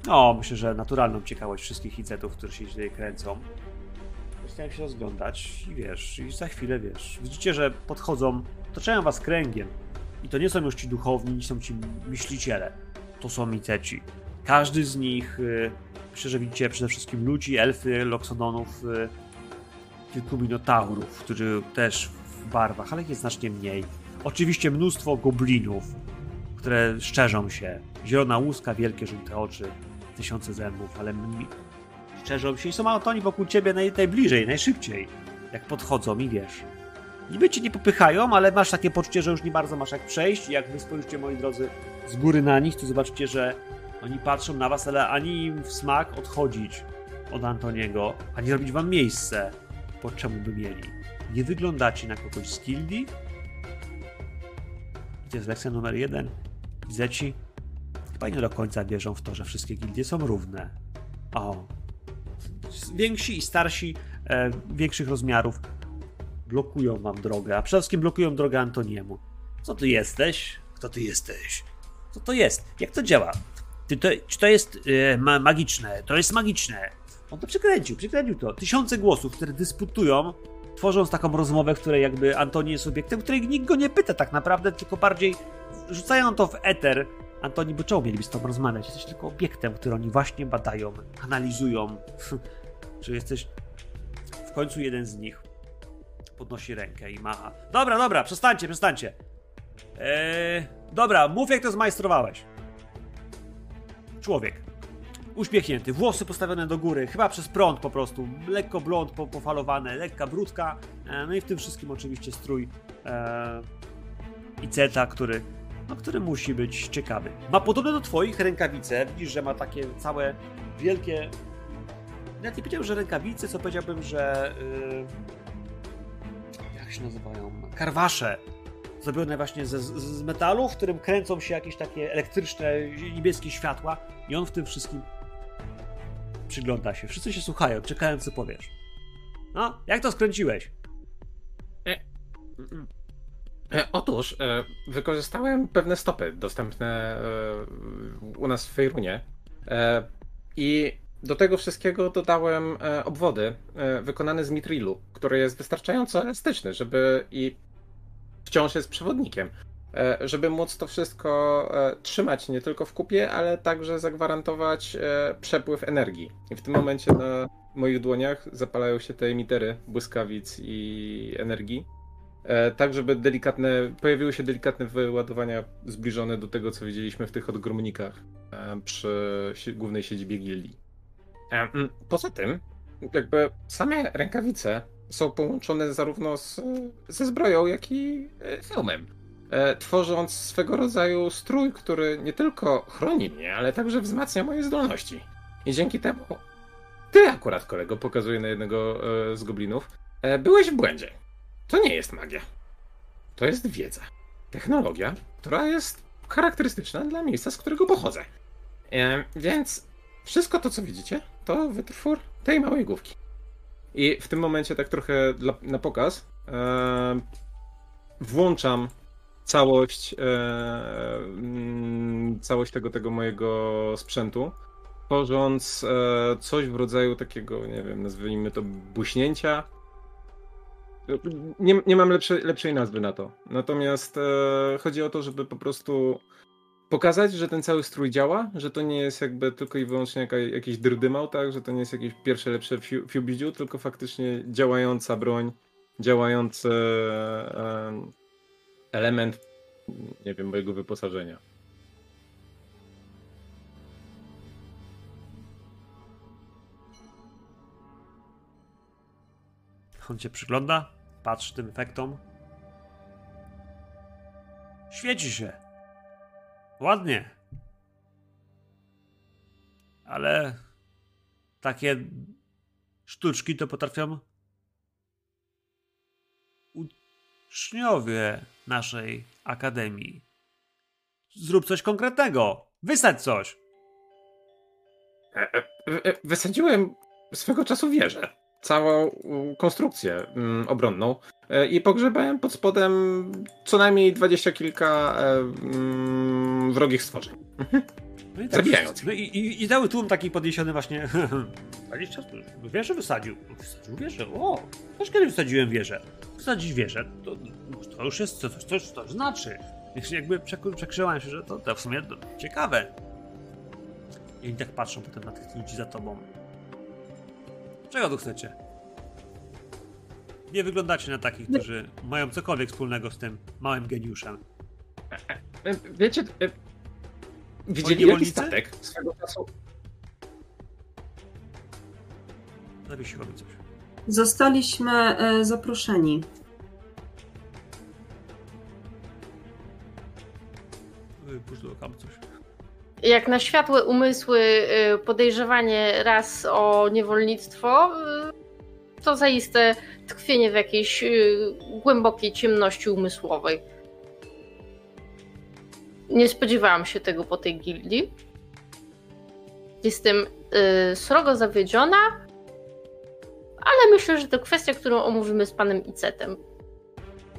No, myślę, że naturalną ciekawość wszystkich icetów, które się tutaj kręcą. Zaczynają się rozglądać i wiesz, i za chwilę wiesz. Widzicie, że podchodzą, otaczają was kręgiem. I to nie są już ci duchowni, nie są ci myśliciele. To są iceci. Każdy z nich, y, myślę, że widzicie przede wszystkim ludzi, elfy, loksodonów, y, kilku minotaurów, którzy też w barwach, ale ich jest znacznie mniej. Oczywiście mnóstwo goblinów, które szczerzą się. Zielona łuska, wielkie żółte oczy, tysiące zębów, ale mi- szczerzą się i są autoni wokół ciebie naj, najbliżej, najszybciej. Jak podchodzą i wiesz. Niby cię nie popychają, ale masz takie poczucie, że już nie bardzo masz jak przejść. I jak wy spojrzycie, moi drodzy, z góry na nich, to zobaczycie, że oni patrzą na was, ale ani im w smak odchodzić od Antoniego, ani robić wam miejsce, po czemu by mieli. Nie wyglądacie na kogoś z gildii. To jest lekcja numer jeden. Zeci chyba nie do końca wierzą w to, że wszystkie gildie są równe. O. Więksi i starsi, e, większych rozmiarów blokują wam drogę, a przede wszystkim blokują drogę Antoniemu. Co ty jesteś? Kto ty jesteś? Co to jest? Jak to działa? Ty to, czy to jest e, ma, magiczne? To jest magiczne. On to przekręcił, przekręcił to. Tysiące głosów, które dysputują, tworząc taką rozmowę, w której jakby Antoni jest obiektem, której nikt go nie pyta tak naprawdę, tylko bardziej rzucają to w eter. Antoni, bo czemu mieliby z tobą rozmawiać? Jesteś tylko obiektem, który oni właśnie badają, analizują. czy jesteś... W końcu jeden z nich podnosi rękę i macha. Dobra, dobra, przestańcie, przestańcie. Eee, dobra, mów jak to zmajstrowałeś. Człowiek. Uśmiechnięty, włosy postawione do góry, chyba przez prąd po prostu. Lekko blond, po, pofalowane, lekka brudka. E, no i w tym wszystkim oczywiście strój e, Iceta, który, no, który musi być ciekawy. Ma podobne do twoich rękawice. Widzisz, że ma takie całe wielkie. Nawet nie powiedziałbym, że rękawice, co powiedziałbym, że. Yy, jak się nazywają? Karwasze. Zrobione właśnie z, z metalu, w którym kręcą się jakieś takie elektryczne, niebieskie światła, i on w tym wszystkim przygląda się. Wszyscy się słuchają, czekają, co powiesz. No, jak to skręciłeś?
E, otóż e, wykorzystałem pewne stopy dostępne e, u nas w Fejrunie e, i do tego wszystkiego dodałem e, obwody e, wykonane z mitrilu, który jest wystarczająco elastyczny, żeby i wciąż jest przewodnikiem, e, żeby móc to wszystko e, trzymać nie tylko w kupie, ale także zagwarantować e, przepływ energii. I w tym momencie na moich dłoniach zapalają się te emitery błyskawic i energii E, tak, żeby delikatne, pojawiły się delikatne wyładowania zbliżone do tego, co widzieliśmy w tych odgromnikach e, przy głównej siedzibie gildii. E, Poza tym, jakby same rękawice są połączone zarówno z, ze zbroją, jak i e, e, tworząc swego rodzaju strój, który nie tylko chroni mnie, ale także wzmacnia moje zdolności. I dzięki temu ty akurat, kolego, pokazuję na jednego e, z goblinów, e, byłeś w błędzie. To nie jest magia. To jest wiedza. Technologia, która jest charakterystyczna dla miejsca, z którego pochodzę. E, więc wszystko to, co widzicie, to wytwór tej małej główki. I w tym momencie, tak trochę dla, na pokaz, e, włączam całość, e, mm, całość tego, tego mojego sprzętu, tworząc e, coś w rodzaju takiego, nie wiem, nazwijmy to buśnięcia. Nie, nie mam lepszej, lepszej nazwy na to. Natomiast e, chodzi o to, żeby po prostu pokazać, że ten cały strój działa, że to nie jest jakby tylko i wyłącznie jaka, jakiś drdymał, tak? Że to nie jest jakieś pierwsze lepsze fiu- fiubidziu, tylko faktycznie działająca broń, działający e, element, nie wiem, mojego wyposażenia.
On cię przygląda, patrzy tym efektom. Świeci się. Ładnie. Ale takie sztuczki to potrafią uczniowie naszej akademii. Zrób coś konkretnego. Wysadź coś.
E, e, e, Wysadziłem swego czasu wieżę. Całą konstrukcję mm, obronną i pogrzebałem pod spodem co najmniej dwadzieścia kilka mm, wrogich stworzeń.
No i
Zabijając.
No i, i, i cały tłum taki podniesiony właśnie. 20 wieżę wysadził. Wysadził wieżę. O, też kiedyś wysadziłem wieżę. Wysadzić wieżę, to, to już jest coś, coś, coś znaczy. Więc jakby przekrzyłem się, że to, to w sumie to ciekawe. I oni tak patrzą potem na tych ludzi za tobą. Czego tu chcecie? Nie wyglądacie na takich, którzy mają cokolwiek wspólnego z tym małym geniuszem.
Wiecie, widzieli jaki
niewolnicy?
statek swego czasu?
Coś.
Zostaliśmy e, zaproszeni.
Yy, Puszczam coś.
Jak na światłe umysły y, podejrzewanie raz o niewolnictwo, y, to zaiste tkwienie w jakiejś y, głębokiej ciemności umysłowej. Nie spodziewałam się tego po tej gildii. Jestem y, srogo zawiedziona, ale myślę, że to kwestia, którą omówimy z panem Icetem.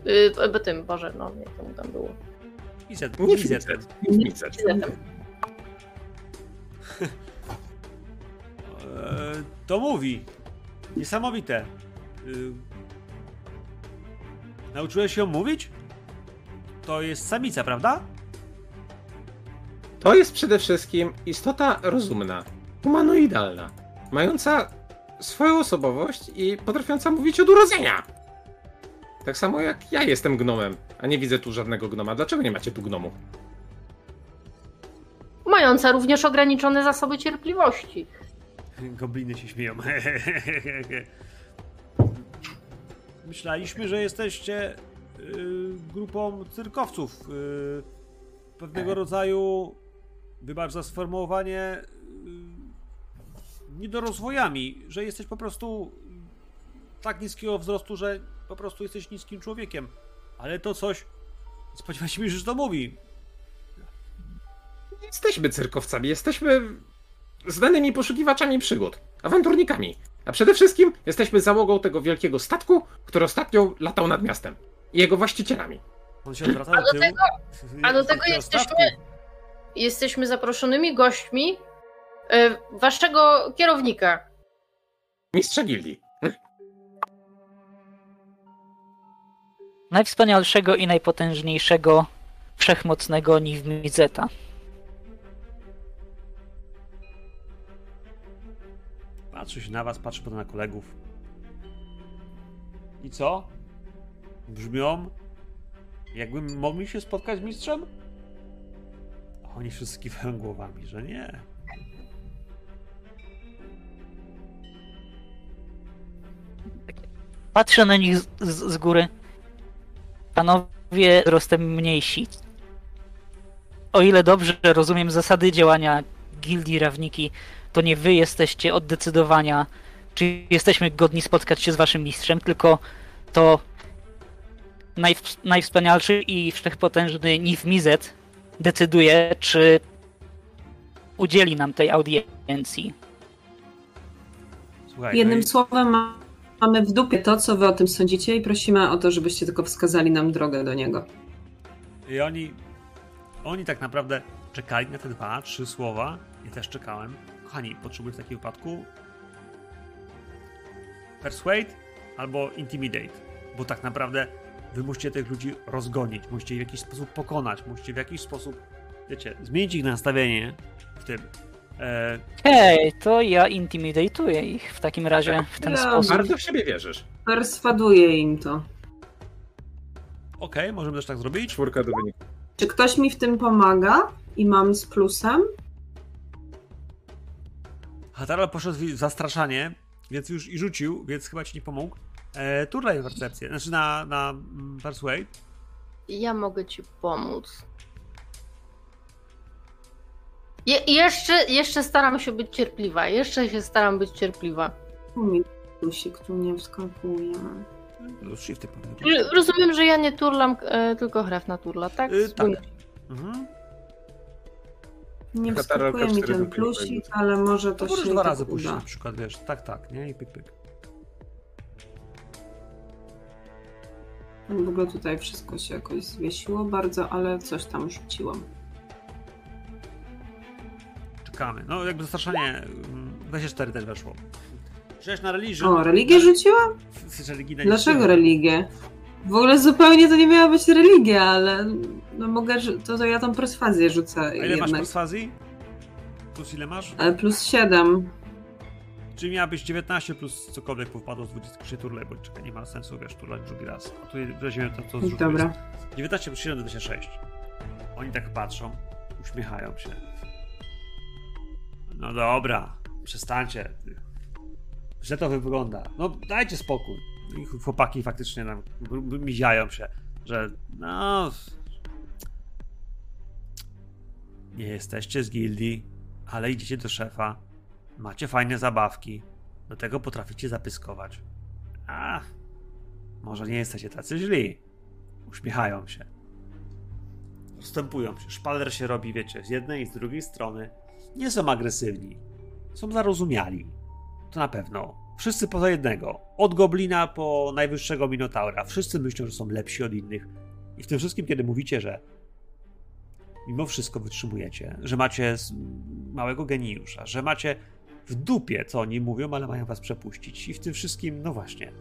Y, bo tym, Boże, no jak to mu tam było.
I zet,
Nie
i zet.
widzę. Nie widzę.
Icetem.
Eee, to mówi. Niesamowite. Yy... Nauczyłeś się mówić? To jest samica, prawda?
To jest przede wszystkim istota rozumna, humanoidalna, mająca swoją osobowość i potrafiąca mówić od urodzenia. Tak samo jak ja jestem gnomem, a nie widzę tu żadnego gnoma. Dlaczego nie macie tu gnomu?
Mająca również ograniczone zasoby cierpliwości.
Gobliny się śmieją. Myśleliśmy, że jesteście yy, grupą cyrkowców. Yy, pewnego rodzaju, wybacz za sformułowanie, yy, niedorozwojami, że jesteś po prostu tak niskiego wzrostu, że po prostu jesteś niskim człowiekiem. Ale to coś, spodziewaliśmy się, że to mówi.
Nie Jesteśmy cyrkowcami, jesteśmy znanymi poszukiwaczami przygód, awanturnikami. A przede wszystkim jesteśmy załogą tego wielkiego statku, który ostatnio latał nad miastem. I jego właścicielami.
On się odwraca do
do
tyłu.
tego- a do tego jesteśmy-
statku.
Jesteśmy zaproszonymi gośćmi e, waszego kierownika.
Mistrza gildii.
Najwspanialszego i najpotężniejszego wszechmocnego Niwmizeta.
Patrzy się na was, patrzy potem na kolegów. I co? brzmią, jakby mogli się spotkać z mistrzem? Oni wszyscy kiwają głowami, że nie.
Patrzę na nich z, z, z góry. Panowie wzrostem mniejsi. O ile dobrze rozumiem zasady działania gildii Rawniki, to nie wy jesteście od decydowania, czy jesteśmy godni spotkać się z waszym mistrzem, tylko to najw, najwspanialszy i wszechpotężny Nif Mizet decyduje, czy udzieli nam tej audiencji.
Słuchaj,
Jednym
no i-
słowem ma- mamy w dupie to, co wy o tym sądzicie i prosimy o to, żebyście tylko wskazali nam drogę do niego.
I oni, oni tak naprawdę czekali na te dwa, trzy słowa. Ja też czekałem. Kochani, potrzebuję w takim wypadku persuade albo intimidate, bo tak naprawdę wy musicie tych ludzi rozgonić, musicie ich w jakiś sposób pokonać, musicie w jakiś sposób, wiecie, zmienić ich nastawienie w tym. E,
Hej, to ja intimidatuję ich w takim razie w ten
Ja
sposób.
Bardzo w siebie wierzysz.
Perswaduję im to.
Okej, możemy też tak zrobić.
Czwórka do wyniku.
Czy ktoś mi w tym pomaga i mam z plusem?
Hataral poszedł w zastraszanie, więc już i rzucił, więc chyba ci nie pomógł. E, turlaj percepcję, znaczy na, na persuade.
Ja mogę ci pomóc. Je, jeszcze, jeszcze staram się być cierpliwa. Jeszcze się staram być cierpliwa.
Tu mi plusik tu nie wskakuje.
No, shifty
Rozumiem, że ja nie turlam, e, tylko Hrefna turla, tak?
Y, tak. Mhm.
Nie wskakuje mi ten plusik, ale może
To
to się
dwa
tak
razy
uda.
na przykład, wiesz, tak, tak, nie? I pyk, pyk.
W ogóle tutaj wszystko się jakoś zwiesiło bardzo, ale coś tam rzuciłam.
Czekamy. No jakby zastraszanie, mm, 24 też weszło. Przecież na religion...
O, religię rzuciłam?
Religijna
Dlaczego religię? W ogóle zupełnie to nie miała być religia, ale no mogę, to, to ja tą perswazję rzucę
A ile masz
jednak.
perswazji? Plus ile masz?
E, Plus 7.
Czyli miałabyś 19 plus cokolwiek powpadło z 21 turlej, bo czekaj, nie ma sensu, wiesz, turlać drugi raz. A tu weźmiemy to, co zrzuciłeś.
Dobra.
19 plus 7 to 26. Oni tak patrzą, uśmiechają się. No dobra, przestańcie. Źle to wygląda. No dajcie spokój. I chłopaki faktycznie nam miziają się, że no... Nie jesteście z gildii, ale idziecie do szefa. Macie fajne zabawki. Do tego potraficie zapyskować. A, może nie jesteście tacy źli. Uśmiechają się. Ustępują się. Szpaler się robi, wiecie, z jednej i z drugiej strony. Nie są agresywni. Są zarozumiali. To na pewno. Wszyscy poza jednego. Od goblina po najwyższego minotaura. Wszyscy myślą, że są lepsi od innych. I w tym wszystkim, kiedy mówicie, że mimo wszystko wytrzymujecie, że macie małego geniusza, że macie w dupie, co oni mówią, ale mają was przepuścić. I w tym wszystkim, no właśnie,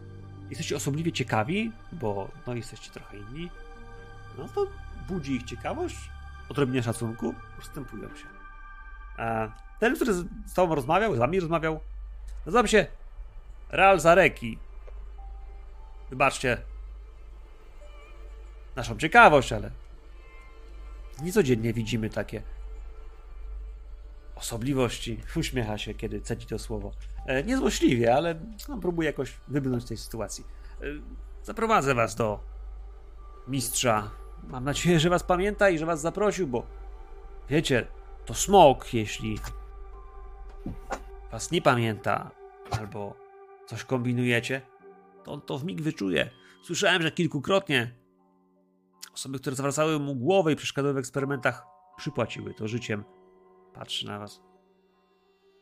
jesteście osobliwie ciekawi, bo no jesteście trochę inni, no to budzi ich ciekawość, odrobinę szacunku, ustępują się. A ten, który z tobą rozmawiał, z wami rozmawiał, nazywam się Real Zareki. Wybaczcie naszą ciekawość, ale niecodziennie widzimy takie osobliwości. Uśmiecha się, kiedy cedzi to słowo. E, niezłośliwie, ale no, próbuje jakoś wybrnąć z tej sytuacji. E, zaprowadzę was do mistrza. Mam nadzieję, że was pamięta i że was zaprosił, bo wiecie, to smok, jeśli was nie pamięta albo coś kombinujecie, to on to w mig wyczuje. Słyszałem, że kilkukrotnie osoby, które zawracały mu głowę i przeszkadzały w eksperymentach, przypłaciły to życiem. Patrzy na was.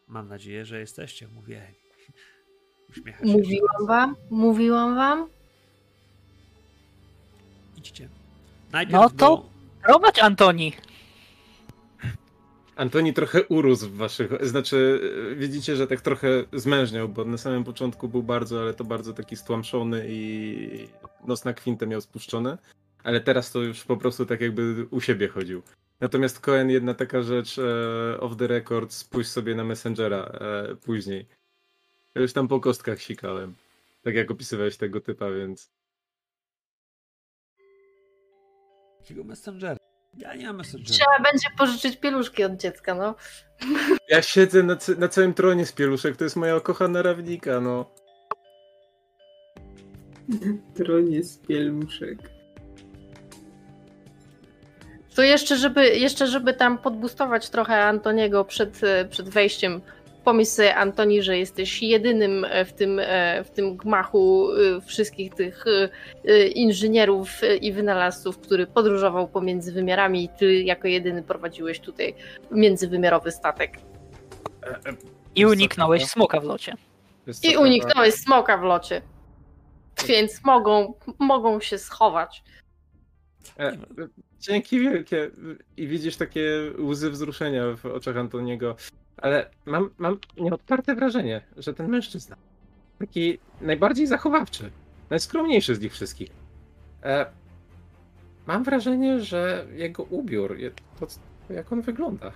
Mam nadzieję, że jesteście umówieni. Uśmiecha się.
Mówiłam wam, mówiłam wam.
Idźcie. Najpierw
No to-
do...
Prowadź Antoni!
Antoni trochę urósł w waszych. Znaczy, e, widzicie, że tak trochę zmężniał, bo na samym początku był bardzo, ale to bardzo taki stłamszony i nos na kwintę miał spuszczone. Ale teraz to już po prostu tak jakby u siebie chodził. Natomiast Cohen, jedna taka rzecz e, off the record, spójrz sobie na Messengera e, później. Ja Już tam po kostkach sikałem. Tak jak opisywałeś tego typa, więc
Jakiego messengera? Ja nie mam messengera.
Trzeba będzie pożyczyć pieluszki od dziecka, no.
Ja siedzę na, na całym tronie z pieluszek, to jest moja kochana rawnika, no.
Tronie z pieluszek.
To jeszcze, żeby, jeszcze, żeby tam podbustować trochę Antoniego przed, e, przed wejściem. Pomyśl sobie, Antoni, że jesteś jedynym e, w tym, e, w tym gmachu wszystkich tych inżynierów i wynalazców, który podróżował pomiędzy wymiarami i ty jako jedyny prowadziłeś tutaj międzywymiarowy statek.
I uniknąłeś smoka w locie.
I uniknąłeś smoka w locie. Więc mogą, mogą się schować.
E, Dzięki wielkie. I widzisz takie łzy wzruszenia w oczach Antoniego. Ale mam, mam nieodparte wrażenie, że ten mężczyzna, taki najbardziej zachowawczy, najskromniejszy z nich wszystkich, e, mam wrażenie, że jego ubiór, to jak on wygląda,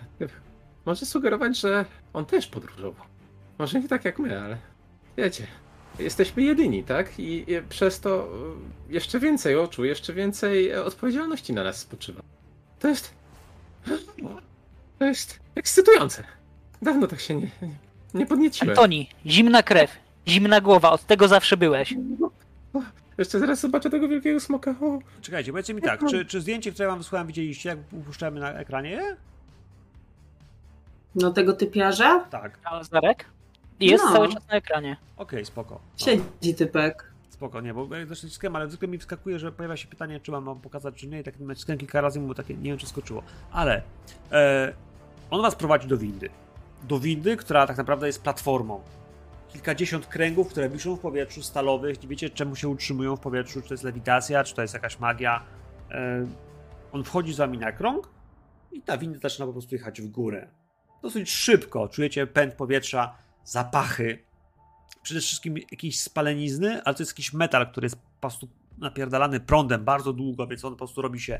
może sugerować, że on też podróżował. Może nie tak jak my, ale wiecie, jesteśmy jedyni, tak? I, przez to y, jeszcze więcej oczu, jeszcze więcej e, odpowiedzialności na nas spoczywa. To jest. To jest ekscytujące. Dawno tak się nie, nie podnieciłem.
Antoni, zimna krew, zimna głowa, od tego zawsze byłeś.
Jeszcze zaraz zobaczę tego wielkiego smoka. O,
Czekajcie, powiedzcie mi tak, czy, czy zdjęcie, które wam wysłałem, widzieliście, jak upuszczamy na ekranie?
No tego typiarza?
Tak.
A Zarek? Jest
No.
cały czas na ekranie.
Okej, spoko.
Siedzi typek.
Spoko, nie, bo ja dosyć skem, ale zwykle mi wskakuje, że pojawia się pytanie, czy mam wam pokazać, czy nie, i tak naciskałem kilka razy, bo takie nie wiem, czy skoczyło. Ale e, on was prowadzi do windy. Do windy, która tak naprawdę jest platformą. Kilkadziesiąt kręgów, które wiszą w powietrzu, stalowych. Nie wiecie, czemu się utrzymują w powietrzu, czy to jest lewitacja, czy to jest jakaś magia. E, on wchodzi z wami na krąg i ta winda zaczyna po prostu jechać w górę. Dosyć szybko. Czujecie pęd powietrza, zapachy, przede wszystkim jakieś spalenizny, ale to jest jakiś metal, który jest po prostu napierdalany prądem bardzo długo, więc on po prostu robi się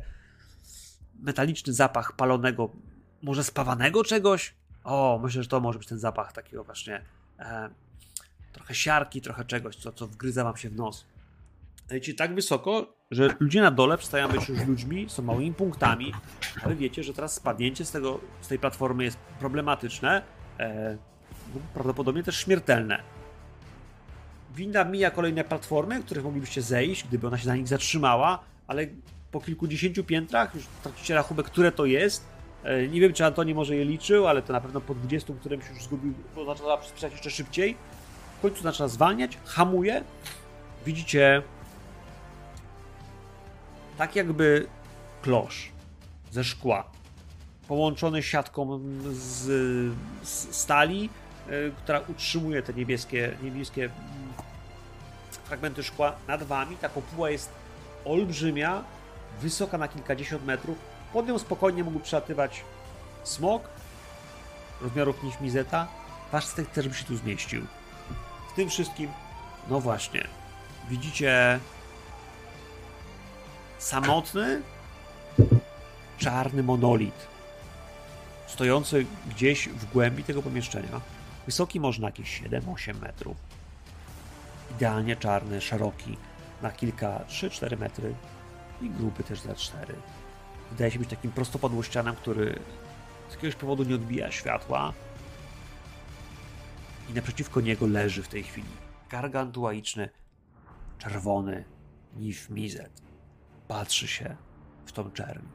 metaliczny zapach palonego, może spawanego czegoś. O, myślę, że to może być ten zapach takiego właśnie e, trochę siarki, trochę czegoś, co, co wgryza wam się w nos. Lecicie tak wysoko, że ludzie na dole przestają być już ludźmi, są małymi punktami, ale wiecie, że teraz spadnięcie z, tego, z tej platformy jest problematyczne, e, prawdopodobnie też śmiertelne. Winda mija kolejne platformy, których moglibyście zejść, gdyby ona się na nich zatrzymała, ale po kilkudziesięciu piętrach już tracicie rachubę, które to jest. E, Nie wiem, czy Antoni może je liczył, ale to na pewno po 20 którymś już zgubił, bo zaczyna przyspieszać jeszcze szybciej. W końcu zaczyna zwalniać, hamuje. Widzicie tak jakby klosz ze szkła, połączony siatką z, z stali, która utrzymuje te niebieskie, niebieskie mm, fragmenty szkła nad wami. Ta kopuła jest olbrzymia, wysoka na kilkadziesiąt metrów. Pod nią spokojnie mógł przelatywać smok rozmiarów niż mizeta. Wasz stek też by się tu zmieścił. W tym wszystkim, no właśnie, widzicie samotny, czarny monolit stojący gdzieś w głębi tego pomieszczenia. Wysoki można jakieś 7-8 metrów. Idealnie czarny, szeroki, na kilka, 3-4 metry i gruby też za 4. Wydaje się być takim prostopadłościanem, który z jakiegoś powodu nie odbija światła i naprzeciwko niego leży w tej chwili gargantuaiczny, czerwony Nif Mizet. Patrzy się w tą czerń.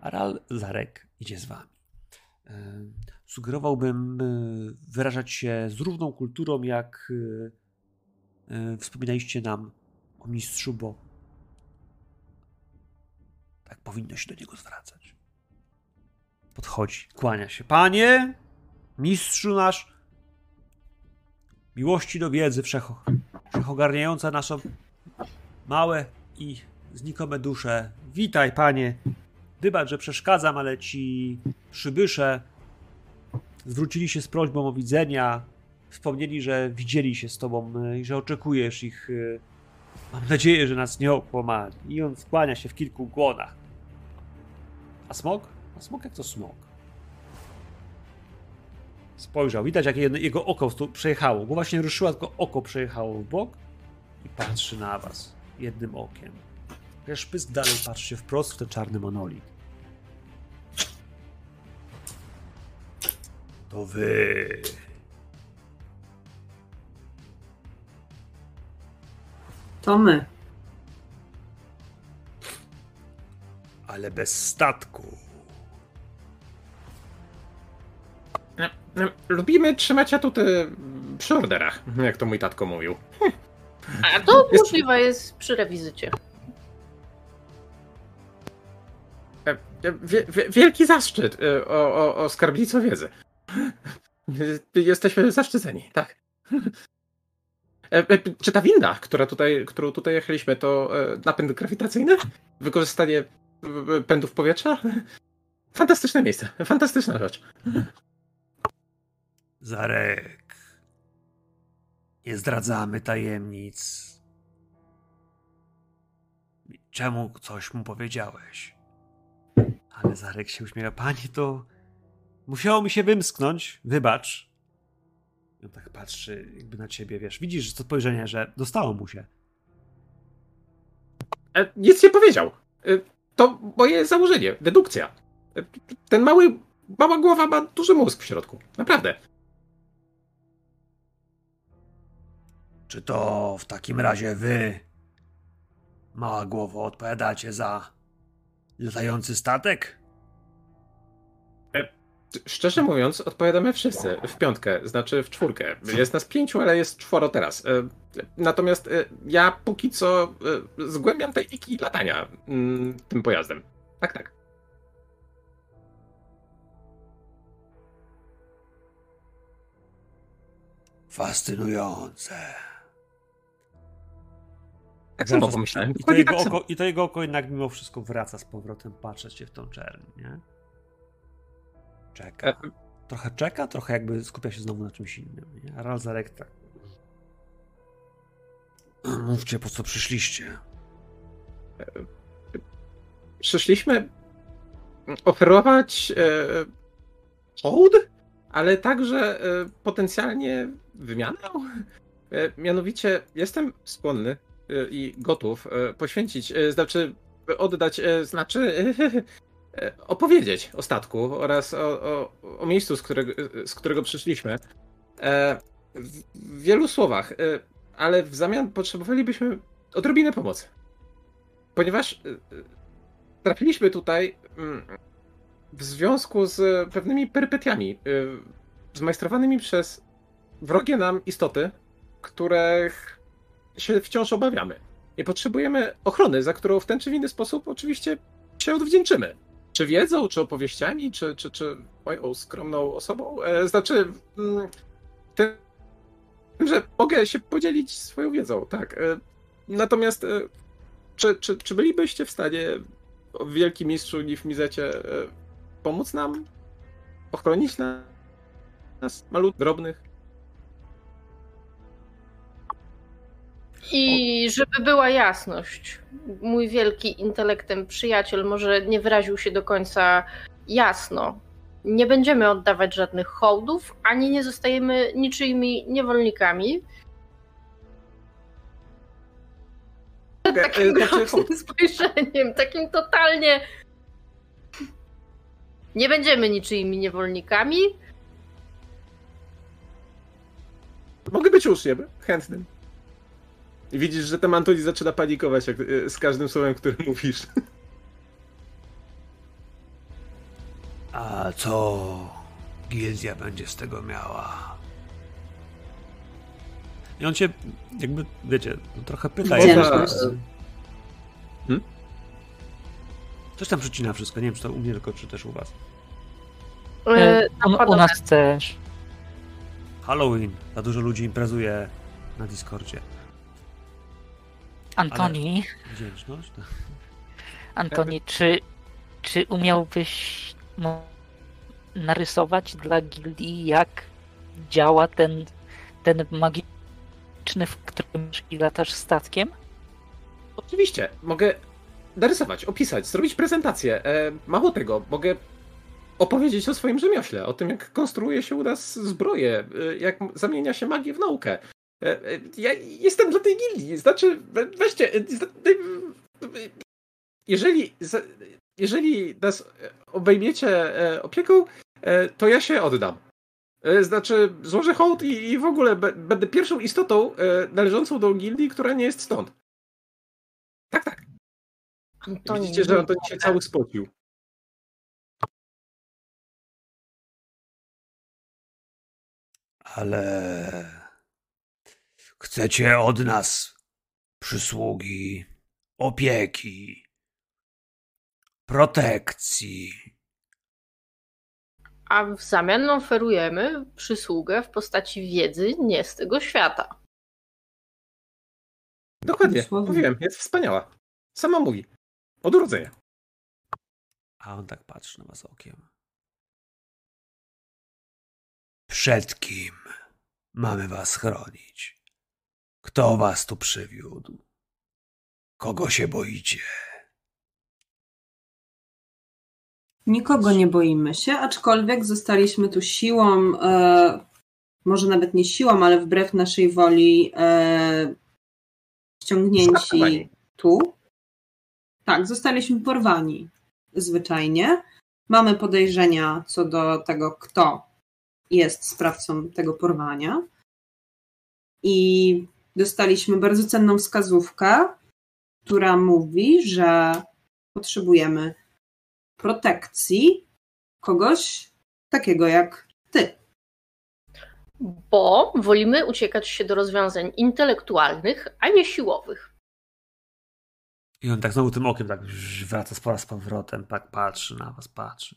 Aral Zarek idzie z wami. Sugerowałbym e, wyrażać się z równą kulturą, jak e, e, wspominaliście nam o mistrzu, bo tak powinno się do niego zwracać. Podchodzi, kłania się. Panie, mistrzu nasz, miłości do wiedzy wszecho, wszechogarniająca nasze małe i znikome dusze. Witaj, panie. Wybacz, że przeszkadzam, ale ci przybysze zwrócili się z prośbą o widzenia. Wspomnieli, że widzieli się z tobą y, i że oczekujesz ich. y, Mam nadzieję, że nas nie okłamali. I on skłania się w kilku głonach. A smok? A smok jak to smok? Spojrzał. Widać, jak jego oko tu przejechało. Głowa się ruszyła, tylko oko przejechało w bok i patrzy na was jednym okiem. Wiesz, pysk dalej patrzy się wprost w ten czarny monolit. To wy.
To my.
Ale bez statku.
Lubimy trzymać atuty przy orderach, jak to mój tatko mówił.
A to
Jest-
możliwe jest przy rewizycie.
E, e, Wie, wie, wielki zaszczyt e, o, o, o wiedzy. Jesteśmy zaszczyceni, tak. E, e, Czy ta winda, która tutaj, którą tutaj jechaliśmy, to e, napęd grawitacyjny? Wykorzystanie pędów powietrza? Fantastyczne miejsce, fantastyczna rzecz.
Zarek. Nie zdradzamy tajemnic. Czemu coś mu powiedziałeś? Ale Zarek się uśmiecha. Panie, to musiało mi się wymsknąć. Wybacz. I on tak patrzy jakby na ciebie, wiesz. Widzisz że to spojrzenie, że dostało mu się.
E, Nic nie powiedział. E, To moje założenie, dedukcja. E, Ten mały, mała głowa ma duży mózg w środku. Naprawdę.
Czy to w takim razie wy, mała głowo, odpowiadacie za latający statek?
Szczerze mówiąc, odpowiadamy wszyscy w piątkę, znaczy w czwórkę. Jest nas pięciu, ale jest czworo teraz. E, Natomiast e, ja póki co e, zgłębiam techniki latania mm, tym pojazdem. Tak, tak.
Fascynujące.
Tak samo pomyślałem.
I to, jego
tak
oko, I to jego oko jednak mimo wszystko wraca z powrotem, patrzeć się w tą czerń, nie? Czeka.
E,
Trochę czeka, trochę jakby skupia się znowu na czymś innym, nie? A Ralzarek tak... Mówcie, po co przyszliście.
Przyszliśmy oferować e, hołd, ale także e, potencjalnie wymianę. E, mianowicie jestem skłonny e, i gotów e, poświęcić, e, znaczy oddać, e, znaczy e, opowiedzieć o statku oraz o, o, o miejscu, z którego, z którego przyszliśmy. E, w, wielu słowach, e, ale w zamian potrzebowalibyśmy odrobinę pomocy. Ponieważ e, trafiliśmy tutaj mm, w związku z pewnymi perypetiami zmajstrowanymi przez wrogie nam istoty, których się wciąż obawiamy. I potrzebujemy ochrony, za którą w ten czy inny sposób oczywiście się odwdzięczymy. Czy wiedzą, czy opowieściami, czy, czy, czy moją skromną osobą. E, znaczy, mm, tym, że mogę się podzielić swoją wiedzą, tak. E, natomiast, e, czy, czy, czy bylibyście w stanie wielki mistrzu Nif Mizecie e, pomóc nam? Ochronić na- nas, malut, drobnych?
I żeby była jasność, mój wielki intelektem przyjaciel może nie wyraził się do końca jasno. Nie będziemy oddawać żadnych hołdów, ani nie zostajemy niczyimi niewolnikami. Takim
e, znaczy,
groźnym spojrzeniem, takim totalnie. Nie będziemy niczyimi niewolnikami.
Mogę być uczniem, chętnym. I widzisz, że ten Antoni zaczyna panikować jak, e, z każdym słowem, które mówisz.
A co gildia będzie z tego miała? I on cię jakby, wiecie, no trochę pyta.
Wdzięczność.
Hmm?
Coś tam przycina wszystko, nie wiem czy to u mnie tylko, czy też u was.
E,
U, u
napadowe.
nas też.
Halloween, za dużo ludzi imprezuje na Discordzie.
Antoni,
Wdzięczność? No.
Antoni, czy, czy umiałbyś narysować dla gildii, jak działa ten, ten magiczny, w którym latasz statkiem?
Oczywiście, mogę narysować, opisać, zrobić prezentację. E, mało tego, mogę opowiedzieć o swoim rzemiośle, o tym, jak konstruuje się u nas zbroje, e, jak zamienia się magię w naukę. E, e, ja jestem dla tej gildii, znaczy, we- weźcie, e, jeżeli, jeżeli nas obejmiecie opieką, to ja się oddam. Znaczy, złożę hołd i, i w ogóle be, będę pierwszą istotą należącą do gildii, która nie jest stąd. Tak, tak.
Antoni,
Widzicie, że on to się cały spocił.
Ale chcecie od nas przysługi, opieki, protekcji.
A w zamian oferujemy przysługę w postaci wiedzy nie z tego świata.
Dokładnie, mówiłem, jest wspaniała. Sama mówi. Od urodzenia.
A on tak patrzy na was okiem. Przed kim mamy was chronić? Kto was tu przywiódł? Kogo się boicie?
Nikogo nie boimy się, aczkolwiek zostaliśmy tu siłą, e, może nawet nie siłą, ale wbrew naszej woli e, ściągnięci tu. Tak, zostaliśmy porwani zwyczajnie. Mamy podejrzenia co do tego, kto jest sprawcą tego porwania. I dostaliśmy bardzo cenną wskazówkę, która mówi, że potrzebujemy protekcji kogoś takiego jak ty.
Bo wolimy uciekać się do rozwiązań intelektualnych, a nie siłowych.
I on tak znowu tym okiem tak wraca z z powrotem, tak patrzy na was, patrzy.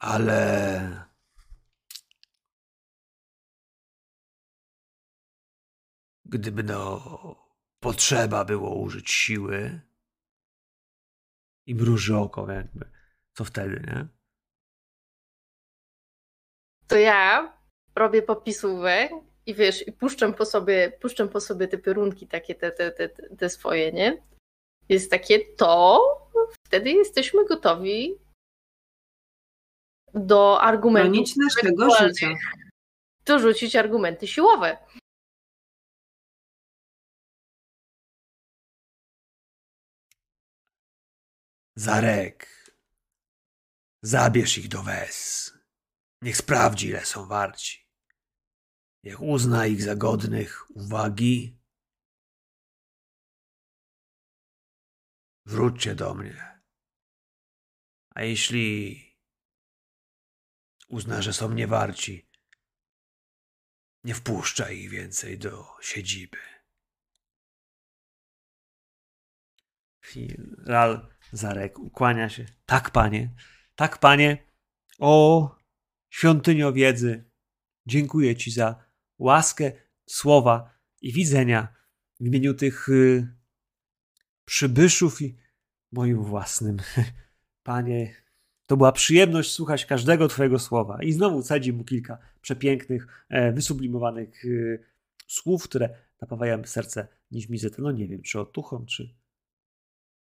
Ale. Gdyby no potrzeba było użyć siły,
I mruży oko jakby. Co wtedy, nie?
To ja robię popisówek i wiesz, i puszczam po sobie, puszczam po sobie te piorunki takie, te, te, te, te swoje, nie? Jest takie to, wtedy jesteśmy gotowi do argumentów,
Bronić naszego
intelektualnych,
życia.
dorzucić argumenty siłowe.
Zarek, zabierz ich do Wes. Niech sprawdzi, ile są warci. Niech uzna ich za godnych uwagi. Wróćcie do mnie. A jeśli uzna, że są niewarci, nie wpuszczaj ich więcej do siedziby.
Ral Zarek ukłania się. Tak, panie. Tak, panie. O, świątynio wiedzy. Dziękuję ci za łaskę, słowa i widzenia w imieniu tych y, przybyszów i moim własnym. Panie, to była przyjemność słuchać każdego twojego słowa. I znowu cedzi mu kilka przepięknych, e, wysublimowanych y, słów, które napawają serce niźmizety. No nie wiem, czy otuchą, czy,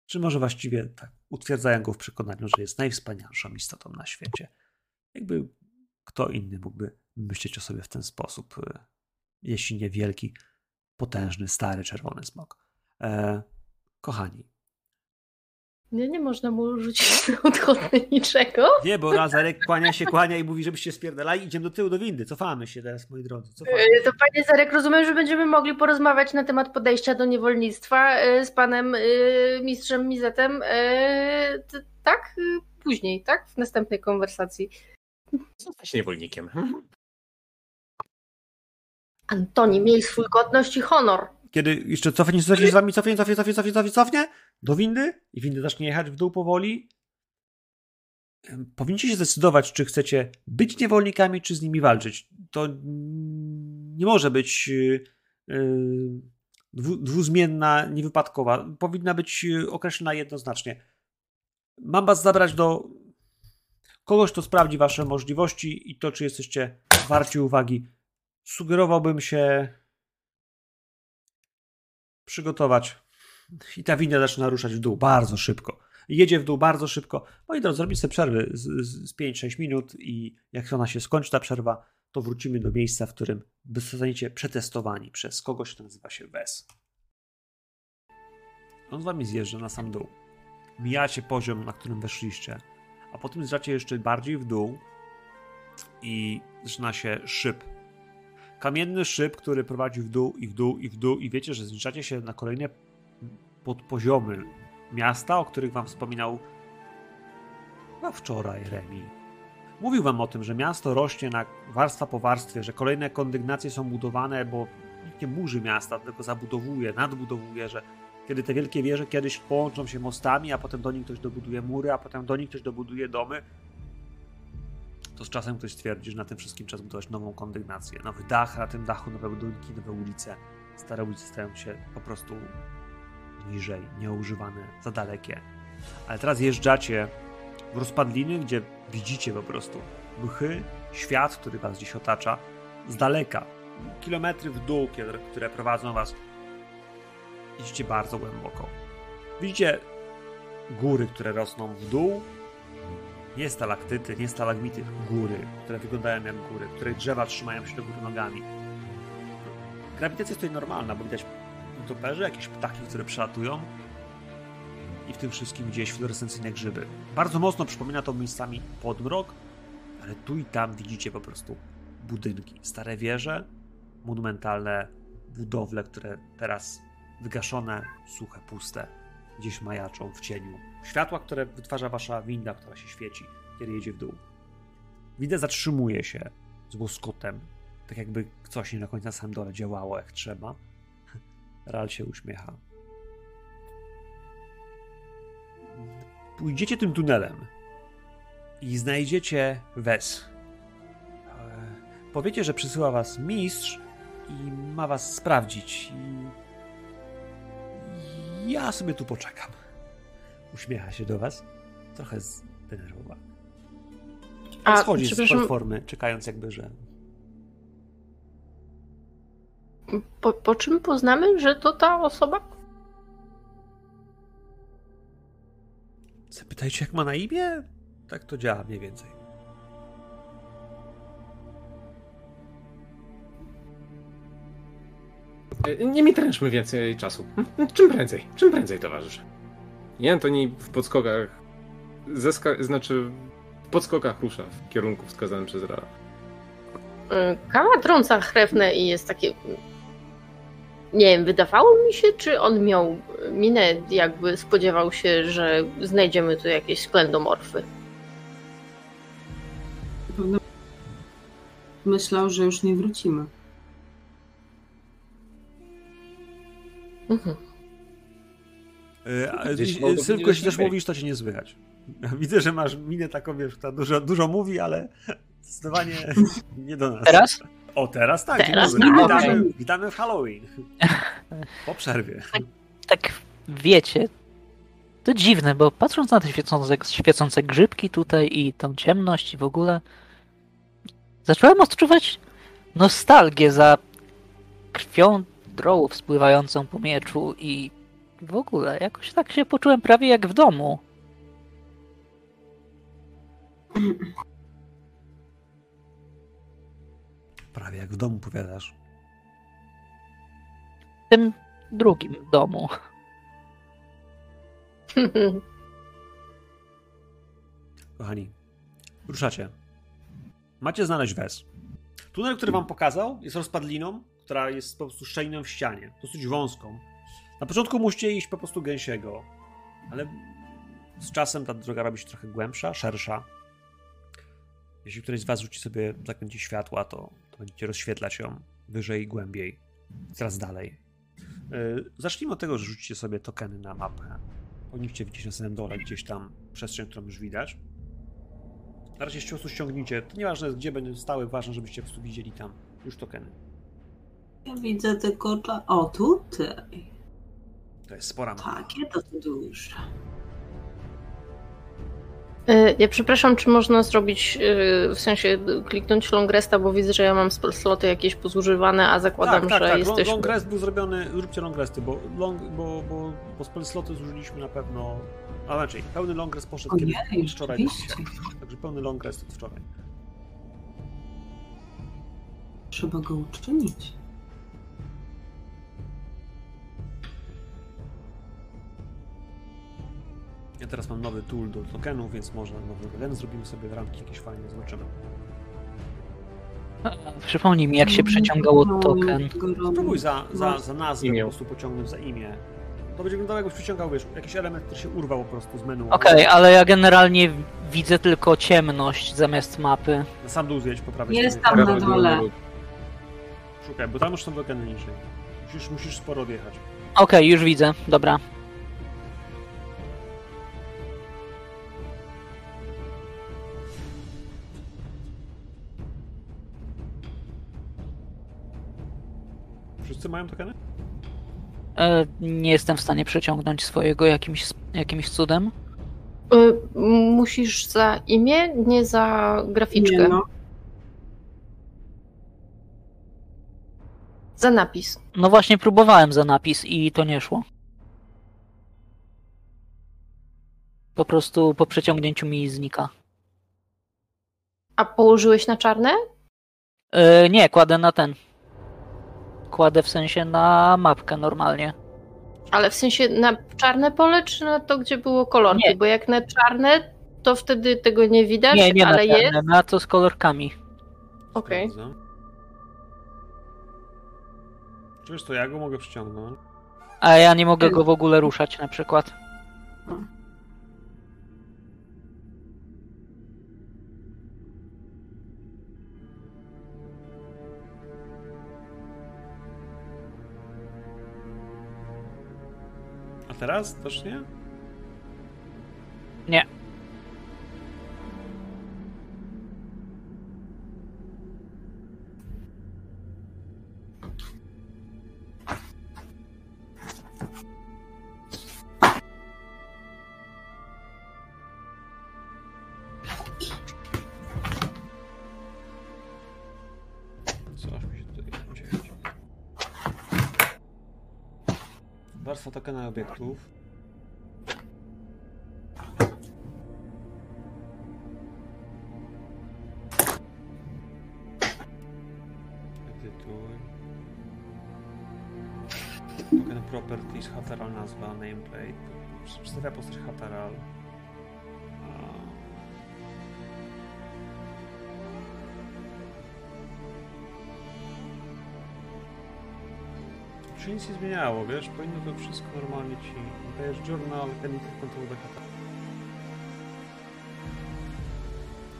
czy może właściwie tak utwierdzają go w przekonaniu, że jest najwspanialszą istotą na świecie. Jakby kto inny mógłby myśleć o sobie w ten sposób, y, jeśli nie wielki, potężny, stary, czerwony smok. E, kochani,
Nie, nie można mu rzucić na odchodne niczego.
wie, bo Razarek kłania się, kłania i mówi, żebyście spierdalali, idziemy do tyłu, do windy. Cofamy się teraz, moi drodzy. Cofamy.
E, To panie Zarek, rozumiem, że będziemy mogli porozmawiać na temat podejścia do niewolnictwa e, z panem e, mistrzem Mizetem. Tak? Później, tak? W następnej konwersacji.
Zostać niewolnikiem. Mhm.
Antoni, miej swój godność i honor.
Kiedy jeszcze cofnie, cofnie wami, cofnie, cofnie, cofnie, cofnie, cofnie, cofnie, do windy i windy zacznie jechać w dół powoli. Powinniście się zdecydować, czy chcecie być niewolnikami, czy z nimi walczyć. To nie może być y, y, dwu, dwuzmienna, niewypadkowa. Powinna być y, określona jednoznacznie. Mam was zabrać do kogoś, kto sprawdzi wasze możliwości i to, czy jesteście warci uwagi. Sugerowałbym się przygotować. I ta winda zaczyna ruszać w dół bardzo szybko. Jedzie w dół bardzo szybko. Moi drodzy, zrobić sobie przerwy z, z 5-6 minut i jak ona się skończy, ta przerwa, to wrócimy do miejsca, w którym zostaniecie przetestowani przez kogoś, kto nazywa się Wes. On z wami zjeżdża na sam dół. Mijacie poziom, na którym weszliście, a potem zjeżdżacie jeszcze bardziej w dół i zaczyna się szyb. Kamienny szyb, który prowadzi w dół i w dół i w dół i wiecie, że zbliżacie się na kolejne podpoziomy miasta, o których wam wspominał chyba wczoraj Remi. Mówił wam o tym, że miasto rośnie na warstwa po warstwie, że kolejne kondygnacje są budowane, bo nikt nie burzy miasta, tylko zabudowuje, nadbudowuje, że kiedy te wielkie wieże kiedyś połączą się mostami, a potem do nich ktoś dobuduje mury, a potem do nich ktoś dobuduje domy, to z czasem ktoś stwierdzi, że na tym wszystkim trzeba zbudować nową kondygnację. Nowy dach, na tym dachu nowe budynki, nowe ulice. Stare ulice stają się po prostu niżej, nieużywane, za dalekie. Ale teraz jeżdżacie w rozpadliny, gdzie widzicie po prostu mchy, świat, który was dziś otacza, z daleka. Kilometry w dół, które prowadzą was. Idziecie bardzo głęboko. Widzicie góry, które rosną w dół. Nie stalaktyty, nie stalagmity, góry, które wyglądają jak góry, których drzewa trzymają się do góry nogami. Grawitacja jest tutaj normalna, bo widać toperze, jakieś ptaki, które przelatują i w tym wszystkim gdzieś fluorescencyjne grzyby. Bardzo mocno przypomina to miejscami podmrok, ale tu i tam widzicie po prostu budynki, stare wieże, monumentalne budowle, które teraz wygaszone, suche, puste, gdzieś majaczą w cieniu. Światła, które wytwarza wasza winda, która się świeci, kiedy jedzie w dół. Winda zatrzymuje się z łoskotem, tak jakby coś nie na końcu na samym dole działało jak trzeba. Ral się uśmiecha. Pójdziecie tym tunelem i znajdziecie Wes. E, Powiecie, że przysyła was mistrz i ma was sprawdzić. I ja sobie tu poczekam. Uśmiecha się do was. Trochę zdenerwowany.
A,
Schodzi z platformy, czekając jakby, że...
po, po czym poznamy, że to ta osoba?
Zapytajcie, jak ma na imię? Tak to działa mniej więcej.
Nie mi tręczmy więcej czasu. Czym prędzej, czym prędzej, towarzysze. I Antoni w podskokach, zeska- znaczy w podskokach rusza w kierunku wskazanym przez Rala.
Y, Kawa trąca chrewne i jest takie. Nie wiem, wydawało mi się, czy on miał minę, jakby spodziewał się, że znajdziemy tu jakieś sklendomorfy.
Myślał, że już nie wrócimy.
Mhm.
Sylwku,
być
jeśli też mówisz, to cię nie słychać. Widzę, że masz minę taką, wiesz, która dużo, dużo mówi, ale zdecydowanie nie do nas.
Teraz?
O, teraz tak.
Teraz?
Dzień dobry. Witamy, witamy w Halloween. Po przerwie.
Tak wiecie, to dziwne, bo patrząc na te świecące, świecące grzybki tutaj i tą ciemność i w ogóle, zacząłem odczuwać nostalgię za krwią drołów spływającą po mieczu i w ogóle jakoś tak się poczułem prawie jak w domu.
Prawie jak w domu powiadasz.
W tym drugim domu.
Kochani, ruszacie. Macie znaleźć Wes. Tunel, który wam pokazał, jest rozpadliną, która jest po prostu szczeliną w ścianie. Dosyć wąską. Na początku musicie iść po prostu gęsiego, ale z czasem ta droga robi się trochę głębsza, szersza. Jeśli któryś z was rzuci sobie zakręcie światła, to, to będziecie rozświetlać ją wyżej i głębiej. Coraz dalej. Yy, zacznijmy od tego, że rzucicie sobie tokeny na mapę. Powinniście widzieć na samym dole gdzieś tam przestrzeń, którą już widać. Na razie po prostu ściągnijcie. To nieważne gdzie będą stały, ważne, żebyście po prostu widzieli tam już tokeny.
Ja widzę tylko... Cza... O, tutaj.
To jest spora mapa.
Takie to duże.
Y, Ja przepraszam, czy można zrobić, y, w sensie kliknąć long resta, bo widzę, że ja mam spell sloty jakieś pozużywane, a zakładam,
tak, tak,
że
tak.
jesteśmy...
Long, long rest był zrobiony, zróbcie long resty, bo, long, bo, bo, bo spell sloty zużyliśmy na pewno... A raczej, pełny long rest poszedł kiedy
Ojej,
od wczoraj.
rzeczywiście.
Także pełny long rest od wczoraj.
Trzeba go uczynić.
Ja teraz mam nowy tool do tokenów, więc może nowy token zrobimy sobie ramki jakieś fajne, zobaczymy.
Przypomnij mi, jak się przeciągało token.
Spróbuj za, za, za nazwę
Imię.
po prostu pociągnąć za imię. To będzie wyglądało jakbyś przyciągał, wiesz, jakiś element, który się urwał po prostu z menu.
Okej, ale ja generalnie widzę tylko ciemność zamiast mapy.
Na sam dół zjedź po prawej
Jest tam na dole.
Szukaj, bo tam już są tokeny niżej. Musisz, musisz sporo odjechać.
Okej, już widzę, dobra.
Wszyscy mają tokeny?
E, nie jestem w stanie przeciągnąć swojego jakimś, jakimś cudem.
Y, musisz za imię, nie za graficzkę.
Nie, no.
Za napis.
No właśnie próbowałem za napis i to nie szło. Po prostu po przeciągnięciu mi znika.
A położyłeś na czarne?
E, nie, kładę na ten. Kładę w sensie na mapkę normalnie.
Ale w sensie na czarne pole, czy na to, gdzie było kolorki?
Nie.
Bo jak na czarne, to wtedy tego nie widać,
Nie, nie na
ale jest.
czarne, na to z kolorkami.
Okej.
Sprawdzam. Czy wiesz to ja go mogę przyciągnąć?
A ja nie mogę go w ogóle ruszać na przykład.
Teraz też nie?
Nie.
Warstwa tokena obiektów. Edytuj. Token properties, Hateral nazwa, nameplate. Przedstawia postać Hateral. Się nic nie zmieniało, wiesz? Powinno to wszystko normalnie ci... Dajesz journal, chemical control backup.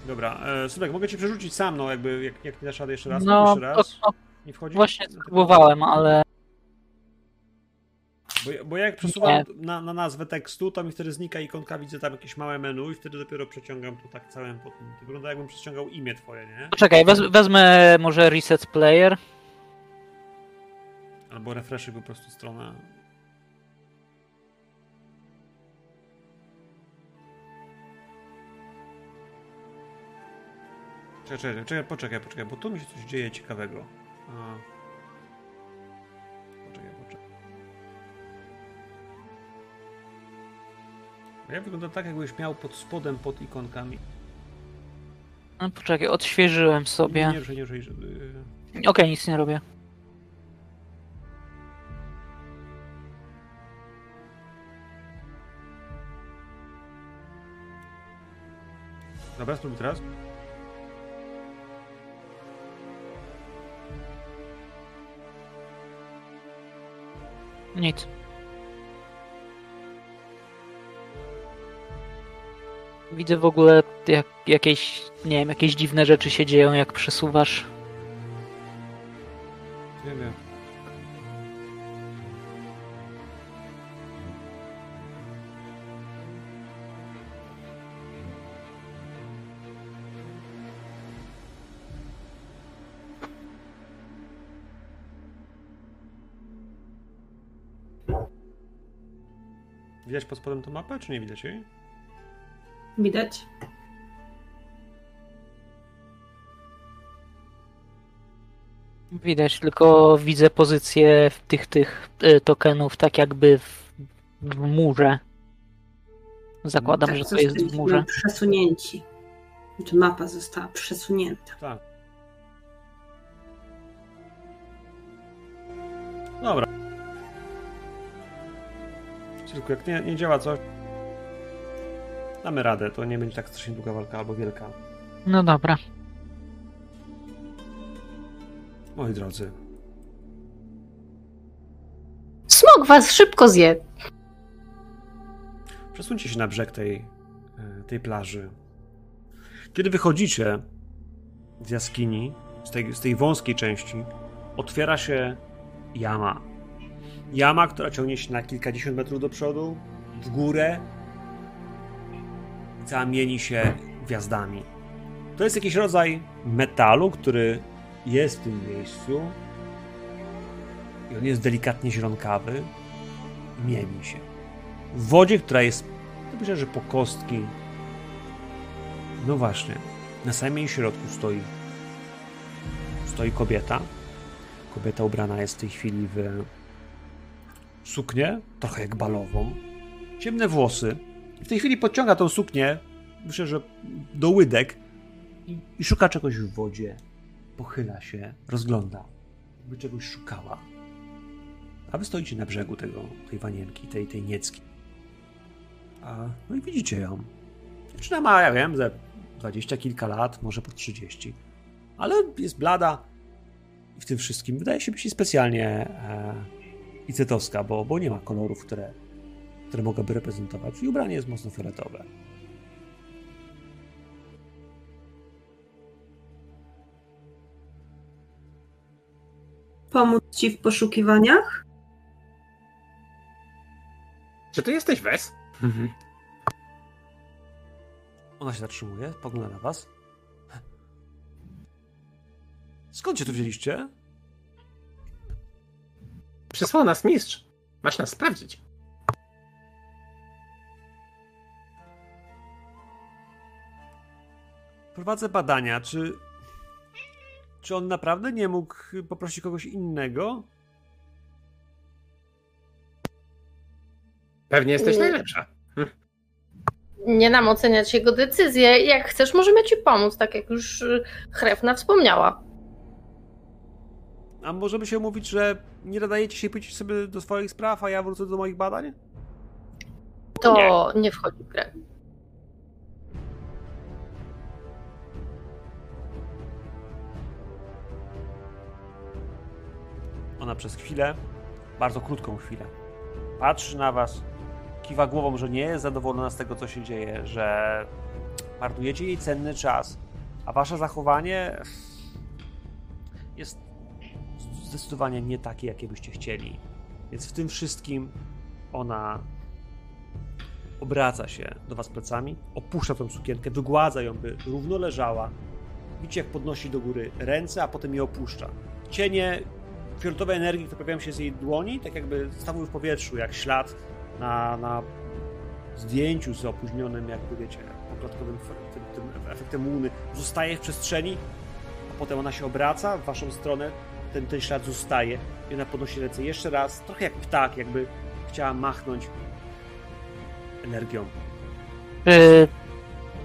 Dobra, e, Sylwek, mogę cię przerzucić sam, no jakby, jak, jak nie dasz rady jeszcze raz,
No,
jeszcze raz.
to, to
Nie wchodzi?
właśnie
No,
spróbowałem, ale
Bo, bo jak przesuwam na, na nazwę tekstu, to mi wtedy znika ikonka, widzę tam jakieś małe menu i wtedy dopiero przeciągam to tak całym po tym. To wygląda jakbym przeciągał imię twoje, nie?
poczekaj, wez, wezmę może reset player.
Albo refreshy po prostu stronę. Czekaj, czekaj, czekaj, poczekaj, poczekaj, bo tu mi się coś dzieje ciekawego. A. Poczekaj, poczekaj. Ja wygląda tak, jakbyś miał pod spodem, pod ikonkami.
No, poczekaj, odświeżyłem sobie.
Nie, nie, nie, nie, nie,
Okej, nic nie robię.
Dobra, spróbuj teraz.
Nic. Widzę w ogóle jak, jakieś, nie wiem, jakieś dziwne rzeczy się dzieją, jak przesuwasz.
Nie wiem. Widać pod spodem tą mapę, czy nie widać jej?
Widać?
Widać, tylko widzę pozycję tych, tych y, tokenów tak jakby w, w murze. Zakładam,
Tak,
że to jest w murze.
przesunięci. Znaczy mapa została przesunięta.
Tak. Dobra. Tylko jak nie, nie działa coś, Damy radę, to nie będzie tak strasznie długa walka albo wielka.
No dobra.
Moi drodzy,
Smok was szybko zje.
przesuńcie się na brzeg tej, e, tej plaży. Kiedy wychodzicie z jaskini, z tej, z tej wąskiej części, otwiera się jama. Jama, która ciągnie się na kilkadziesiąt metrów do przodu, w górę i cała mieni się gwiazdami. To jest jakiś rodzaj metalu, który jest w tym miejscu i on jest delikatnie zielonkawy mieni się. W wodzie, która jest, myślę, że po kostki. No właśnie, na samym środku stoi stoi kobieta. Kobieta ubrana jest w tej chwili w suknię, trochę jak balową. Ciemne włosy. W tej chwili podciąga tą suknię, myślę, że do łydek i, i szuka czegoś w wodzie. Pochyla się, rozgląda, jakby czegoś szukała. A wy stoicie na brzegu tego, tej wanienki, tej, tej niecki. A, no i widzicie ją. Dziewczyna ma, ja wiem, ze dwadzieścia kilka lat, może po 30. Ale jest blada i w tym wszystkim wydaje się być specjalnie e, icetowska, bo, bo nie ma kolorów, które, które mogłaby reprezentować. I ubranie jest mocno fioletowe.
Pomóc ci w poszukiwaniach?
Czy ty jesteś Wes?
Ona się zatrzymuje, spogląda na was. Skąd się tu wzięliście?
Przysłał nas mistrz. Masz nas sprawdzić.
Prowadzę badania. Czy. Czy on naprawdę nie mógł poprosić kogoś innego?
Pewnie jesteś
Nie.
najlepsza.
Nie nam oceniać jego decyzje. Jak chcesz, możemy ci pomóc, tak jak już Chrefna wspomniała.
A możemy się umówić, że nie nadajecie się pójść sobie do swoich spraw, a ja wrócę do moich badań?
To nie, wchodzi w grę.
Ona przez chwilę, bardzo krótką chwilę, patrzy na was, kiwa głową, że nie jest zadowolona z tego, co się dzieje, że marnujecie jej cenny czas, a wasze zachowanie jest zdecydowanie nie takie, jakie byście chcieli. Więc w tym wszystkim ona obraca się do was plecami, opuszcza tą sukienkę, wygładza ją, by równo leżała. Widzicie, jak podnosi do góry ręce, a potem je opuszcza. Cienie fioletowej energii, które pojawiają się z jej dłoni, tak jakby stały w powietrzu, jak ślad na, na zdjęciu z opóźnionym, jakby wiecie, pokładkowym tym efektem łuny, zostaje w przestrzeni, a potem ona się obraca w waszą stronę, ten, ten ślad zostaje i ona podnosi ręce jeszcze raz, trochę jak ptak, jakby chciała machnąć energią.
Czy,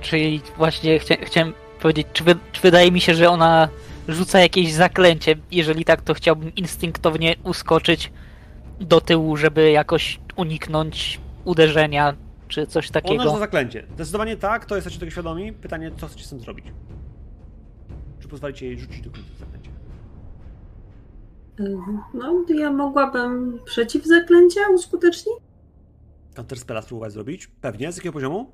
czyli właśnie chcia, chciałem powiedzieć, czy, wy, czy wydaje mi się, że ona rzuca jakieś zaklęcie? Jeżeli tak, to chciałbym instynktownie uskoczyć do tyłu, żeby jakoś uniknąć uderzenia, czy coś
Ona
takiego.
rzuca zaklęcie. Zdecydowanie tak, to jesteście tego świadomi. Pytanie, co chcecie z tym zrobić? Czy pozwolicie jej rzucić do końca.
No, ja mogłabym przeciwzaklęcia uskutecznić?
Counterspella spróbować zrobić? Pewnie. Z jakiego poziomu?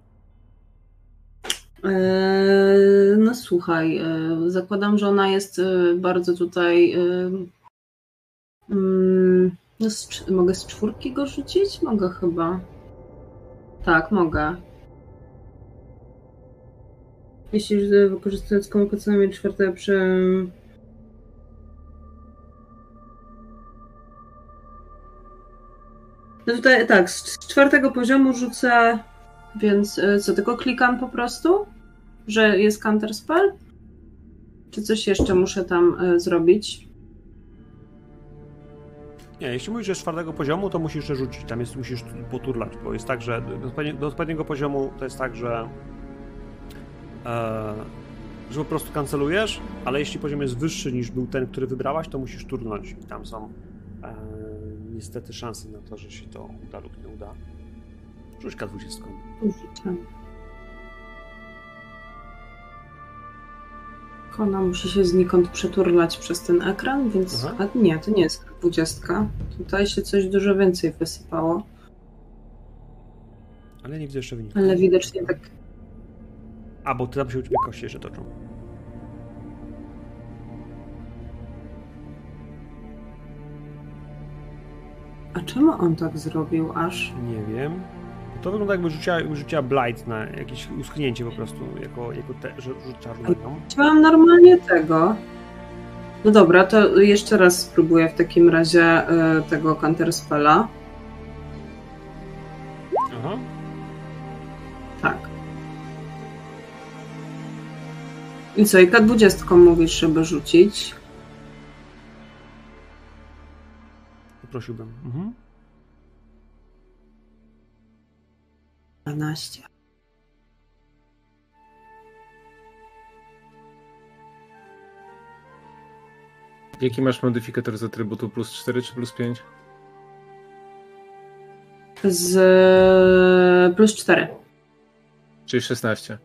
Eee, no słuchaj, e, zakładam, że ona jest e, bardzo tutaj. e, mm, no z, mogę z czwórki go rzucić? Mogę chyba. Tak, mogę. Jeśli wykorzystując komunikację czwarte przy. No tutaj tak, z czwartego poziomu rzucę więc y, co, tylko klikam po prostu, że jest counter spell? Czy coś jeszcze muszę tam y, zrobić?
Nie, jeśli mówisz, że z czwartego poziomu, to musisz rzucić. Tam jest, musisz poturlać, bo jest tak, że do odpowiedniego poziomu to jest tak, że e, że po prostu kancelujesz, ale jeśli poziom jest wyższy niż był ten, który wybrałaś, to musisz turnąć. I tam są e, niestety szansy na to, że się to uda lub nie uda. Rzuć K20.
Rzucam. Kona musi się znikąd przeturlać przez ten ekran, więc.
Aha.
A nie, to nie jest 20. Tutaj się coś dużo więcej wysypało.
Ale nie widzę jeszcze wyniku.
Ale widocznie tak.
A, bo tam się u ciebie kości jeszcze toczą.
A czemu on tak zrobił aż?
Nie wiem. To wygląda jakby rzuciła, rzuciła blight na jakieś uschnięcie po prostu, jako, jako te, że rzut nią.
Chciałam normalnie tego. No dobra, to jeszcze raz spróbuję w takim razie y, tego counterspella.
Aha.
Tak. I co, i K20 mówisz, żeby rzucić?
Poprosiłbym. Mhm.
12.
Jaki masz modyfikator z atrybutu? Plus 4 czy plus 5?
Z plus 4.
Czyli 16.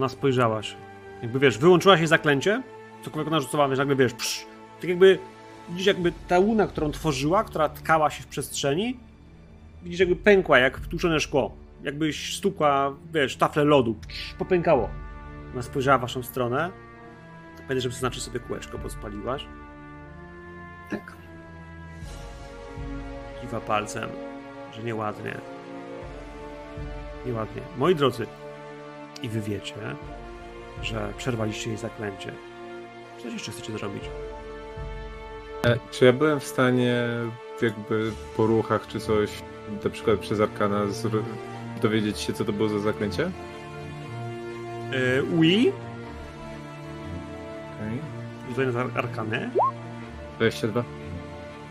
Ona spojrzałaś. Jakby wiesz, wyłączyła się zaklęcie, cokolwiek rzucała, wiesz, nagle wiesz, psz, tak jakby widzisz jakby ta łuna, którą tworzyła, która tkała się w przestrzeni, widzisz jakby pękła jak tłuczone szkło. Jakbyś stukła, wiesz, taflę lodu. Psz, popękało. Ona spojrzała w waszą stronę. Pamiętaj, żeby zaznaczyć sobie kółeczko, bo spaliłaś.
Tak.
Kiwa palcem, że nieładnie. Nieładnie. Moi drodzy, i wy wiecie, że przerwaliście jej zaklęcie. Co jeszcze chcecie zrobić?
E, czy ja byłem w stanie jakby po ruchach czy coś, na przykład przez arkana, dowiedzieć się co to było za zaklęcie?
Yy, Ui,
Okej.
tutaj na arkany,
22.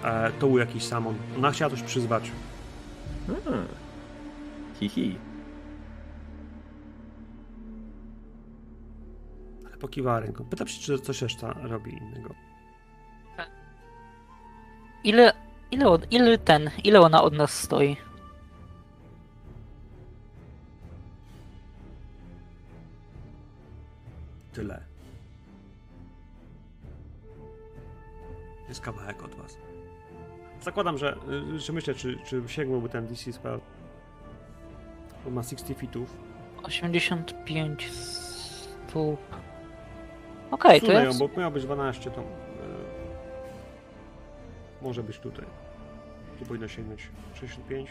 e, to był jakiś samon. Ona chciała coś przyzwać.
Hmm. Hihi.
Pokiwała ręką. Pytam się, czy coś jeszcze robi innego.
Ile, ile, od, ile ten, ile ona od nas stoi?
Tyle. Jest kawałek od was. Zakładam, że, że myślę, czy, czy sięgnąłby ten DC spell. Bo ma 60 feetów.
85 stóp. Okej, to
Sunę ją,
jest...
bo miał być 12, to y, może być tutaj. Tu powinno sięgnąć 65.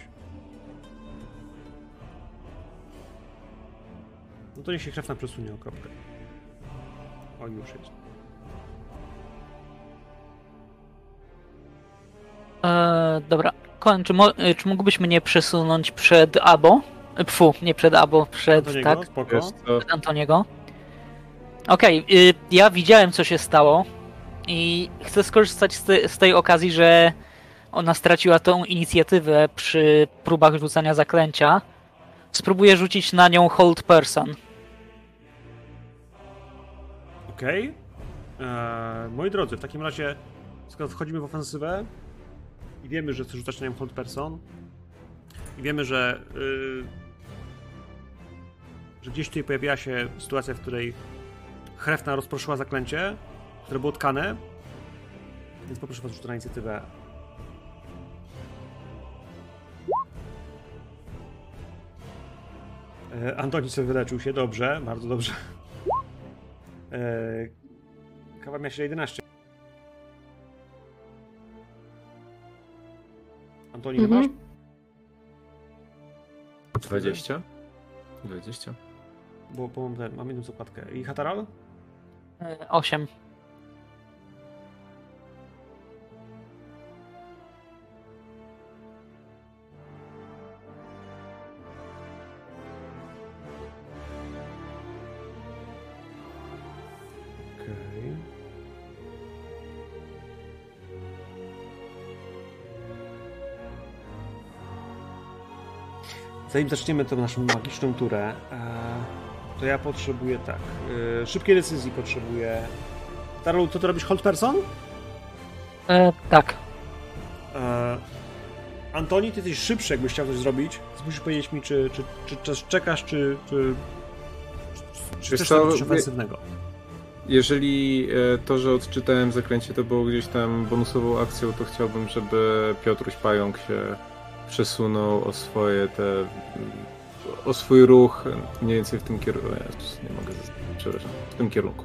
No to niech się krew na przesunie o kropkę. O, już jest.
E, dobra, Koen, czy, mo, e, czy mógłbyś mnie przesunąć przed Abo? E, Pfu, nie przed Abo, przed,
Antoniego,
tak,
spoko.
Przed Antoniego. Okej, y, ja widziałem co się stało i chcę skorzystać z, te, z tej okazji, że ona straciła tą inicjatywę przy próbach rzucania zaklęcia. Spróbuję rzucić na nią Hold Person.
Okej. Eee, Moi drodzy, w takim razie, skoro wchodzimy w ofensywę i wiemy, że chce rzucać na nią hold person i wiemy, że, yy, że gdzieś tutaj pojawiła się sytuacja, w której Hrefna rozproszyła zaklęcie, które było tkane, więc poproszę was rzut na inicjatywę. E, Antoni sobie wyleczył się, dobrze, bardzo dobrze. E, Kawa miała się 11. Antoni,
Mhm.
masz?
20? 20.
Bo, bo mam, ten, mam jedną zakładkę. I Hataral?
E, 8.
Okej. Zanim zaczniemy tą naszą magiczną turę, e, to ja potrzebuję tak. E, szybkiej decyzji potrzebuję. Taru, co ty robisz? Hold person?
E, tak.
E, Antoni, ty jesteś szybszy, jakbyś chciał coś zrobić. Więc musisz powiedzieć mi, czy, czy, czy, czy czekasz, czy, czy, czy
Wiesz
robić coś ofensywnego.
Jeżeli e, to, że odczytałem zaklęcie, to było gdzieś tam bonusową akcją, to chciałbym, żeby Piotruś Pająk się przesunął o swoje te... o swój ruch mniej więcej w tym kierunku. Jezus, nie mogę przepraszam. W tym kierunku.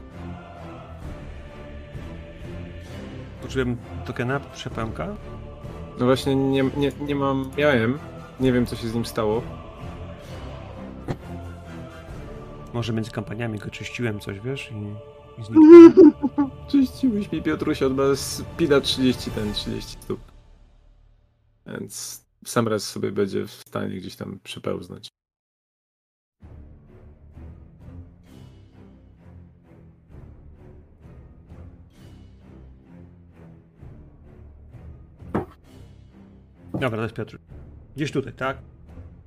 Poczułem tokena przepełka.
No właśnie nie, nie, nie mam... miałem. Nie wiem, co się z nim stało.
Może między kampaniami go czyściłem coś, wiesz, i, i zniknął.
Czyściłeś mi Piotruś od bez pida 30 ten 30 stóp. Więc sam raz sobie będzie w stanie gdzieś tam przepełznąć.
Dobra, to jest Piotr. Gdzieś tutaj, tak?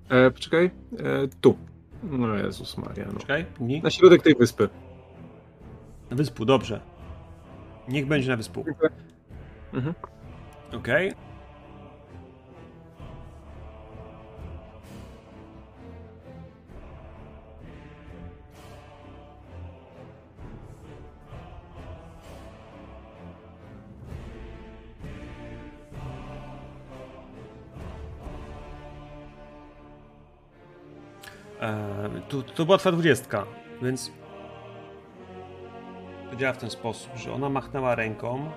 E, poczekaj. E, tu. No Jezus Maria, no.
Czekaj, nie.
Na środek tej wyspy.
Na wyspu, dobrze. Niech będzie na wyspu.
Mhm.
Okej. Eee, tu, to była twoja dwudziestka, więc to działa w ten sposób, że ona machnęła ręką.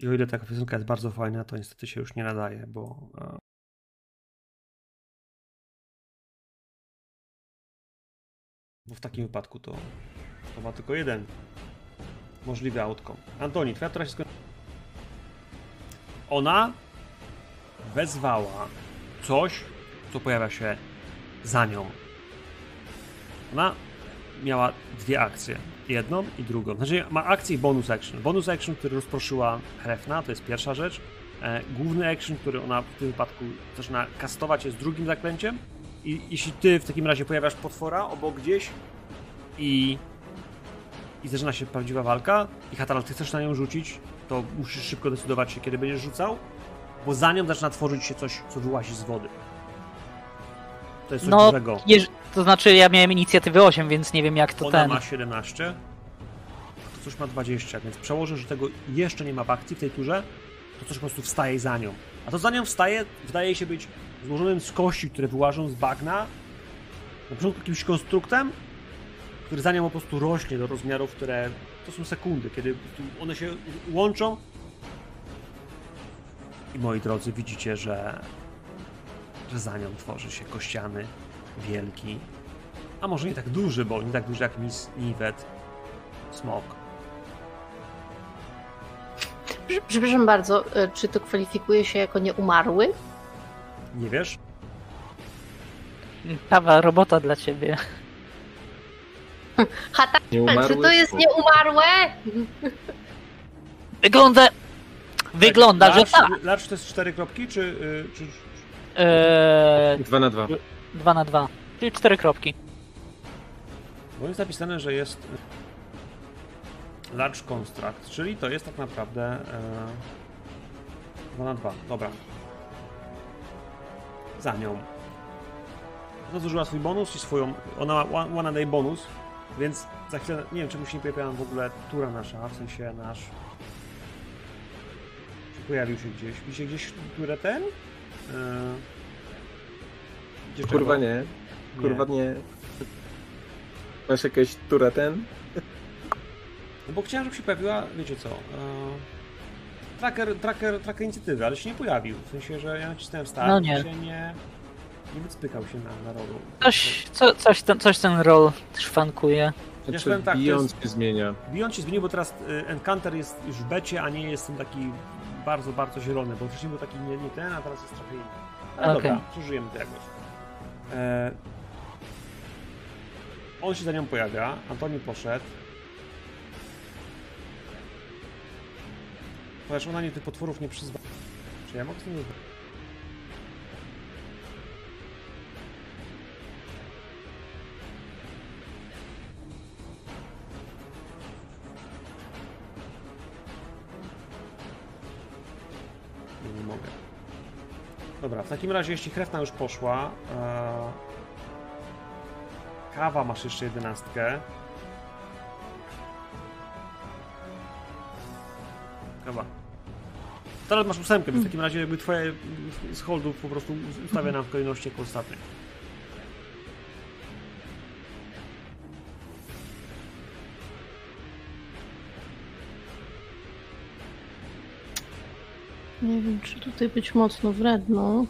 I o ile taka piosenka jest bardzo fajna, to niestety się już nie nadaje, bo. e, Bo w takim wypadku to, to ma tylko jeden możliwy outcome. Antoni, twoja tura się skończyła. Ona wezwała coś, co pojawia się za nią. Ona miała dwie akcje. Jedną i drugą. Znaczy ma akcję i bonus action. Bonus action, który rozproszyła Hrefna, to jest pierwsza rzecz. E, główny action, który ona w tym wypadku zaczyna kastować jest drugim zaklęciem. I jeśli ty w takim razie pojawiasz potwora obok gdzieś i i zaczyna się prawdziwa walka i Hataral, ty chcesz na nią rzucić, to musisz szybko decydować się, kiedy będziesz rzucał, bo za nią zaczyna tworzyć się coś, co wyłazi z wody. To jest coś
No,
dużego.
jeż, to znaczy ja miałem inicjatywę 8, więc nie wiem jak to
Ona
ten.
ma 17, to coś ma 20, więc przełożę, że tego jeszcze nie ma w akcji w tej turze, to coś po prostu wstaje za nią. A to za nią wstaje, wydaje się być złożonym z kości, które wyłażą z bagna, na początku jakimś konstruktem, który za nią po prostu rośnie do rozmiarów, które to są sekundy, kiedy one się łączą. I moi drodzy, widzicie, że, że za nią tworzy się kościany, wielki, a może nie tak duży, bo nie tak duży jak Miss Nivet, smok.
Przepraszam bardzo, e, czy to kwalifikuje się jako nieumarły?
Nie wiesz?
Kawa, robota dla ciebie.
Hata,
Nie
czy to jest nieumarłe?
Wygląda. Wygląda, że
Larcz,
tak.
Larcz to jest cztery kropki, czy, y, czy...
Eee,
Dwa na dwa.
2 na 2. Czyli 4 kropki.
Bo jest napisane, że jest y, large construct, czyli to jest tak naprawdę 2 na 2. Dobra. Za nią. Ona zużyła swój bonus i swoją... Ona ma one, day bonus, więc za chwilę... Nie wiem, czemu się nie pojawiła w ogóle tura nasza, w sensie nasz... Czy pojawił się gdzieś? Widzicie gdzieś turę ten? Yy... Gdzie
Kurwa nie. Kurwa nie. Masz jakieś tura ten?
No bo chciałem, żeby się pojawiła, wiecie co, e, tracker, tracker, tracker inicjatywy, ale się nie pojawił. W sensie, że ja nacisnąłem start
No
i
nie.
się nie, nie wyspykał się na, na rolu.
Coś, co, coś, ten, coś ten roll szwankuje.
Znaczy,
tak, to
Beyond
jest-
się zmienia.
Beyond się zmienił, bo teraz y, Encounter jest już w becie, a nie jest ten taki bardzo, bardzo zielony, bo wcześniej był taki nie, nie ten, a teraz jest trochę inny. Ale
Okej.
dobra, przeżyjemy to jakoś. E, on się za nią pojawia, Antoni poszedł. Ponieważ ona nie tych potworów nie przyzwa. Czy ja mogę z tym rozmawiać? Mogę. Dobra, w takim razie, jeśli krewna już poszła, e... kawa masz jeszcze jedenastkę. Kawa. Teraz masz ósemkę, więc w takim razie jakby twoje z holdów po prostu ustawię nam w kolejności jako ostatnie.
Nie wiem, czy tutaj być mocno wredną.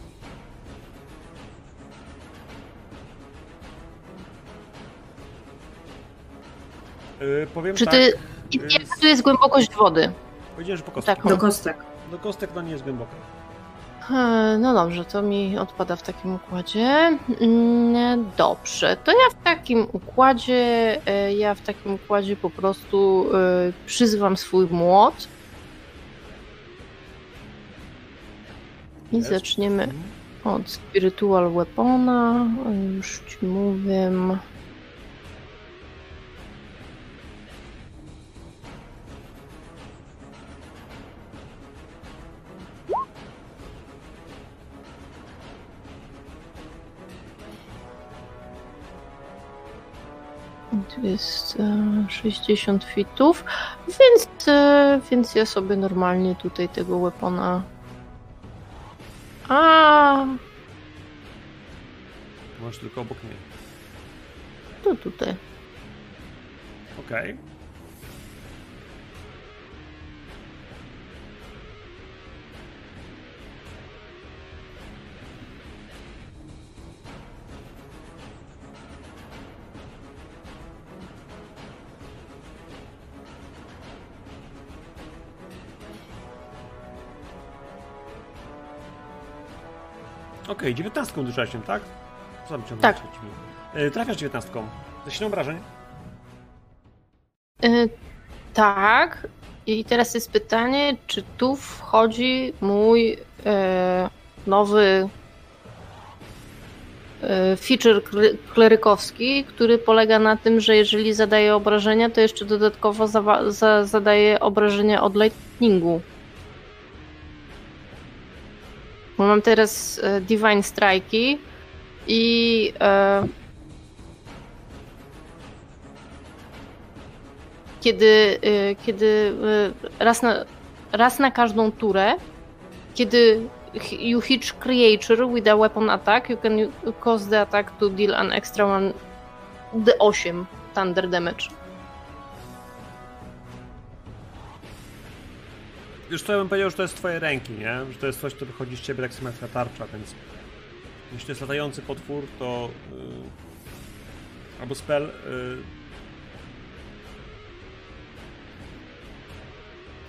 Yy, powiem
Czy
tak,
ty.
y,
Jaka tu jest głębokość wody?
powiedziałem, że po kostek.
Taką.
Do kostek.
Do kostek to nie jest głęboka.
E, No dobrze, to mi odpada w takim układzie. Mm, Dobrze, to ja w takim układzie, e, ja w takim układzie po prostu e, przyzywam swój młot i zaczniemy
Mhm.
od Spiritual Weapona. Już ci mówię. Tu jest e, 60 fitów, więc, e, więc ja sobie normalnie tutaj tego weapona. A,
Możesz tylko obok niej.
to tutaj.
Okej. Okej, dziewiętnastką uderzyłaś się, tak? Co tam
Tak.
Yy, trafiasz dziewiętnastką. Ze silną obrażeń?
E, tak. I teraz jest pytanie, czy tu wchodzi mój e, nowy e, feature kle- klerykowski, który polega na tym, że jeżeli zadaje obrażenia, to jeszcze dodatkowo zawa- za- zadaje obrażenia od lightningu. Bo mam teraz e, Divine Strike'i i e, kiedy, y, kiedy y, raz na, raz na każdą turę, kiedy you hit creature with a weapon attack, you can cause the attack to deal an extra one d8 thunder damage.
Już to ja bym powiedział, że to jest twoje ręki, nie? Że to jest coś, co wychodzi z ciebie tak samo jak ta tarcza, więc jeśli to jest latający potwór, to yy, albo spell yy,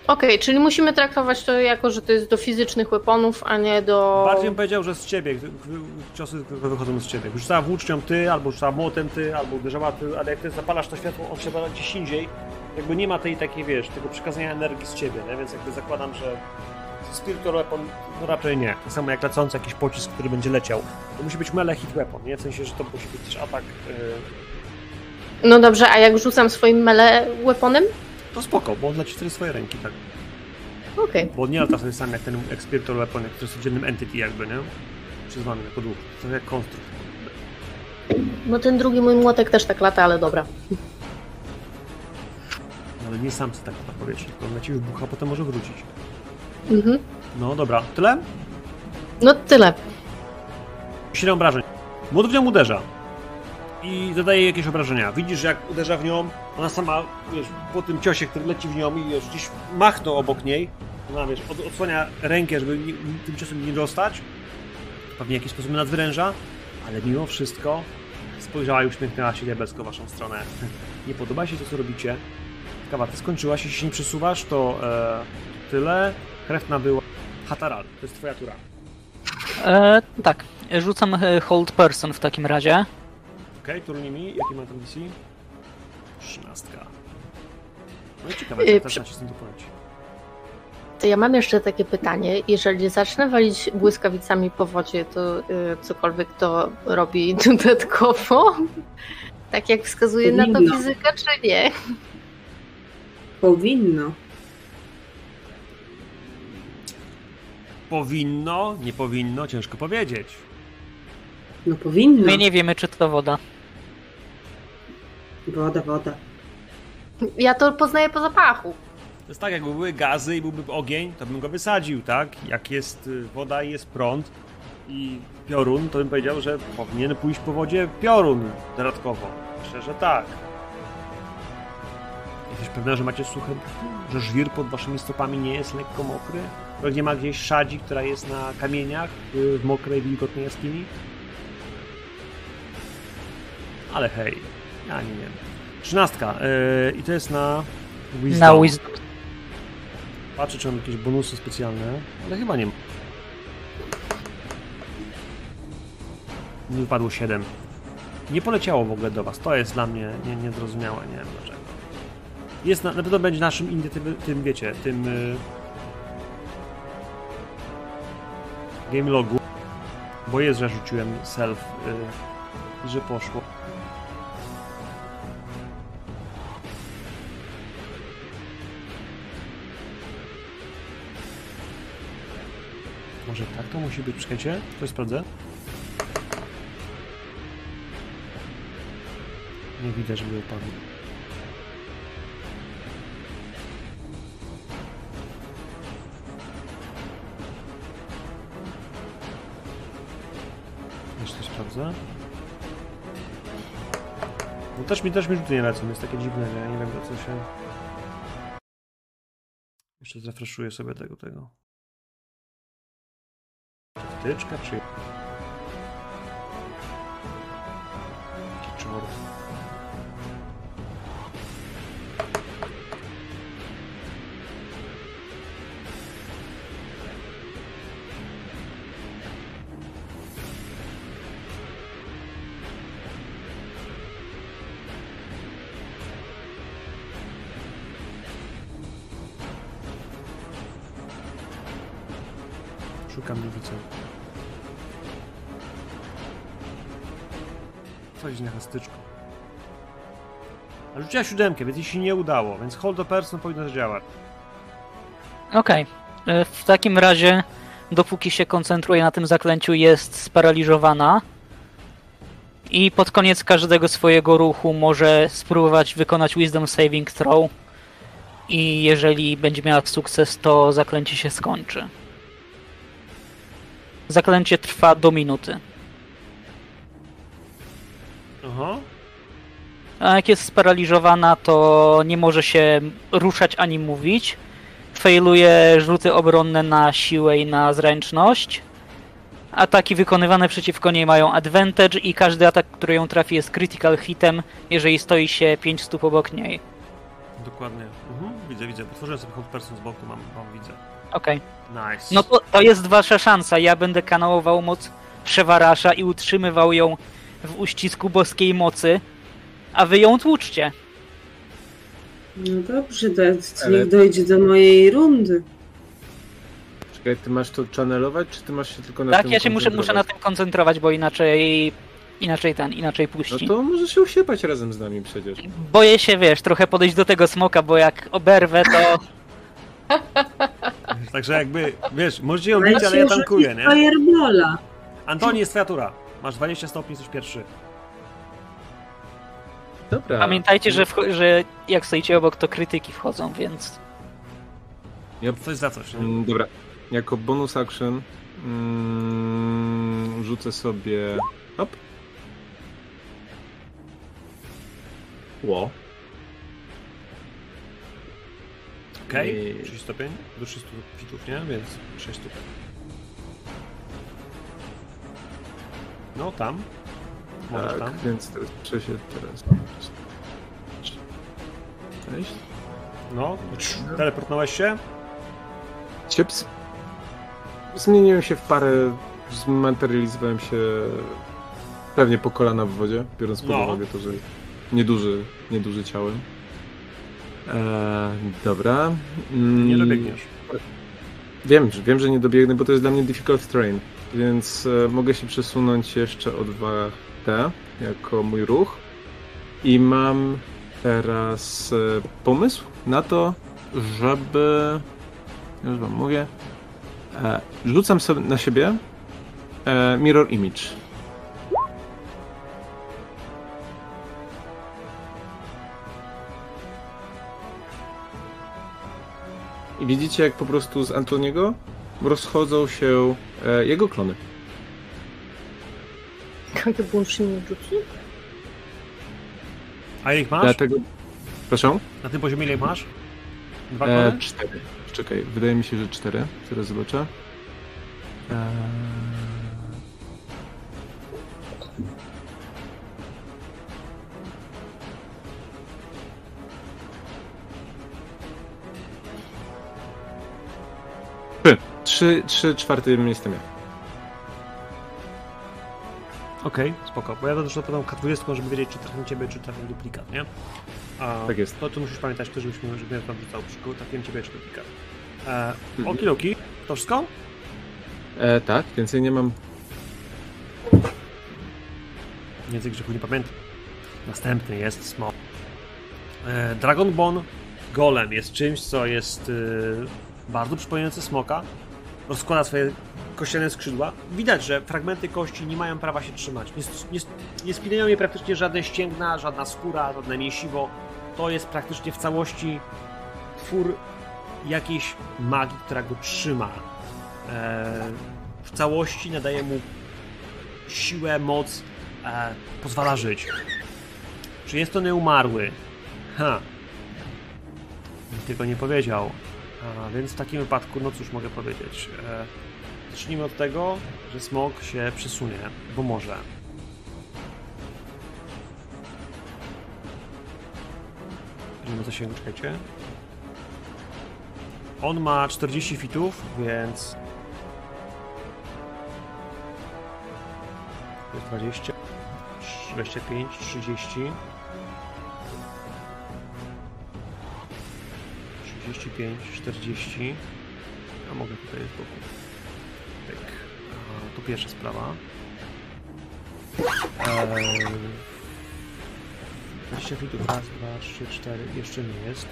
Okej, czyli musimy traktować to jako, że to jest do fizycznych weaponów, a nie do...
bardziej bym powiedział, że z ciebie, ciosy tylko wychodzą z ciebie. Rzucała włócznią ty, albo rzucała młotem ty, albo uderzała ty, ale jak ty zapalasz to światło, on się gdzieś indziej, jakby nie ma tej takiej, wiesz, tego przekazania energii z ciebie, nie? Więc jakby zakładam, że Spiritual Weapon, no raczej nie. Tak samo jak lecący jakiś pocisk, który będzie leciał. To musi być melee hit weapon, nie? W sensie, że to musi być też atak... Yy,
No dobrze, a jak rzucam swoim melee weaponem?
No spoko, bo on leci wtedy swoje ręki, tak.
Okej.
Bo on nie lata sobie sam jak ten jak Spiritual Weapon, jak to jest oddzielnym entity jakby, nie? Przyzwany jako duch. To jak konstrukt.
No ten drugi mój młotek też tak lata, ale dobra.
Ale nie sam tak lata powiedzieć, tylko leci wybucha, potem może wrócić.
Mhm.
No dobra, tyle?
No tyle.
7 obrażeń. Młot w nią uderza. I zadaje jakieś obrażenia. Widzisz, jak uderza w nią, ona sama, wiesz, po tym ciosie, który leci w nią i już gdzieś machnął obok niej, ona, wiesz, od, odsłania rękę, żeby nie, tym ciosem nie dostać. Pewnie w jakiś sposób nadwyręża, ale mimo wszystko spojrzała i uśmiechnęła się diabelsko w waszą stronę. Nie podoba się to, co robicie. Kawa, ty skończyłaś, jeśli się nie przesuwasz, to e, tyle. Krew nabyła. Hataral, to jest twoja tura.
E, tak, rzucam e, hold person w takim razie.
Okej, turnimi. Jaki ma ten DC? 13. No i ciekawe,
Yy,
jak
przy-
też nacisnę to poleci.
To ja mam jeszcze takie pytanie. Jeżeli zacznę walić błyskawicami po wodzie, to y, cokolwiek to robi dodatkowo? Tak jak wskazuje na to fizyka, czy nie?
Powinno.
Powinno, nie powinno, ciężko powiedzieć.
No powinno.
My nie wiemy, czy to woda.
Woda, woda.
Ja to poznaję po zapachu.
To jest tak, jakby były gazy i byłby ogień, to bym go wysadził, tak? Jak jest y, woda i jest prąd i piorun, to bym powiedział, że powinien pójść po wodzie piorun dodatkowo. Myślę, że tak. Jesteś pewna, że macie suche buty? Że żwir pod waszymi stopami nie jest lekko mokry? Że nie ma gdzieś szadzi, która jest na kamieniach y, w mokrej, wilgotnej jaskini? Ale hej, ja nie wiem. Trzynastka yy, i to jest na Wisdom.
Na Wisdom.
Patrzę, czy mam jakieś bonusy specjalne, ale chyba nie ma. Mi wypadło 7. Nie poleciało w ogóle do was. To jest dla mnie nie, niezrozumiałe, nie wiem. Jest na, na pewno będzie naszym indie, tym, tym wiecie, tym y, game logu, bo jest, że rzuciłem self y, i że poszło. Może tak to musi być, czekajcie, to sprawdzę. Nie widać, żeby upadł. Jeszcze sprawdzę. No też mi, też mi rzuty nie lecą, jest takie dziwne, nie? Nie wiem, co się... Jeszcze zrefreszuję sobie tego, tego. Wtyczka czy... Czort. A rzuciła siódemkę, więc jej się nie udało, więc hold the person powinno zadziałać.
Okej. E, W takim razie, dopóki się koncentruje na tym zaklęciu, jest sparaliżowana. I pod koniec każdego swojego ruchu może spróbować wykonać Wisdom Saving Throw. I jeżeli będzie miała sukces, to zaklęcie się skończy. Zaklęcie trwa do minuty.
Aha.
A jak jest sparaliżowana, to nie może się ruszać ani mówić. Failuje rzuty obronne na siłę i na zręczność. Ataki wykonywane przeciwko niej mają advantage i każdy atak, który ją trafi jest critical hitem, jeżeli stoi się 5 stóp obok niej.
Dokładnie. Mhm. Widzę, widzę. Potworzyłem sobie hold person z boku, mam, mam widzę.
Okej.
Nice.
No to, to jest wasza szansa. Ja będę kanałował moc Przewarasza i utrzymywał ją w uścisku boskiej mocy, a wy ją tłuczcie.
No dobrze, to
Ale-
niech dojdzie do mojej rundy.
Czekaj, ty masz to channelować, czy ty masz się tylko na
Tak,
tym
ja się muszę, muszę na
koncentrować?
tym koncentrować, bo inaczej inaczej ten, inaczej
No
puści.
to możesz się usiepać razem z nami przecież.
Boję się, wiesz, trochę podejść do tego smoka, bo jak oberwę, to
Także jakby, wiesz, możecie ją bić, ale ja tankuję, nie?
Firebola.
Antoni, jest twoja tura. Masz 20 stopni, jesteś pierwszy.
Dobra.
pamiętajcie, że, że jak stoicie obok, to krytyki wchodzą, więc
Coś za coś, nie?
Mm, Dobra, jako bonus action mm, rzucę sobie. Hop. Ło.
Okej,
Eee.
6 stopień do 300 fitów, nie? Więc 6 stóp. No, tam. Możesz
tak,
tam.
więc muszę się teraz. Cześć.
No, teleportowałeś się?
Cieps. Zmieniłem się w parę. Zmaterializowałem się pewnie po kolana w wodzie, biorąc pod
No.
uwagę to, że nieduży, nieduży ciałem. Eee, dobra. Mm,
Nie dobiegniesz.
Wiem, że- wiem, że nie dobiegnę, bo to jest dla mnie difficult terrain, więc e, mogę się przesunąć jeszcze o 2T jako mój ruch. I mam teraz e, pomysł na to, żeby. Już wam mówię. E, rzucam sobie na siebie e, Mirror Image. I widzicie, jak po prostu z Antoniego rozchodzą się jego klony.
Było przy jutsu?
A ile ich masz?
Dlatego. Proszę?
Na tym poziomie ile ich masz? Dwa
E, cztery. Czekaj, wydaje mi się, że cztery. Zaraz zobaczę. E... Trzy. Trzy, czwarte miejsce miał.
Okej, spoko. Bo ja też zapytam K20, żeby wiedzieć, czy trafię ciebie, czy trafię duplikat, nie? A
Tak jest.
To ty musisz pamiętać też, żebyśmy, żeby ja tam rzucał przyszkoł, trafiłem ciebie, czy duplikat. E,
Mhm.
To wszystko?
E, tak, więcej nie mam.
Więcej grzechu nie pamiętam. Następny jest Smok. E, Dragonbone Golem jest czymś, co jest y, bardzo przypominające smoka. Rozkłada swoje kościane skrzydła. Widać, że fragmenty kości nie mają prawa się trzymać. Nie, nie, nie spinają je praktycznie żadne ścięgna, żadna skóra, żadne mięsiwo. To jest praktycznie w całości twór jakiejś magii, która go trzyma. E, w całości nadaje mu siłę, moc, e, pozwala żyć. Czy jest to nieumarły? Ha. Nikt tego nie powiedział. A więc w takim wypadku, no cóż mogę powiedzieć. E, zacznijmy od tego, że smok się przesunie, bo może. Nie ma zasięgu, czekajcie. On ma 40 fitów, więc... To jest 20, 25, 30. 35, 40. A mogę tutaj z boku. Tak. A, to pierwsza sprawa. Eee, 20 fitów. Raz, dwa, trzy, cztery. Jeszcze nie jest.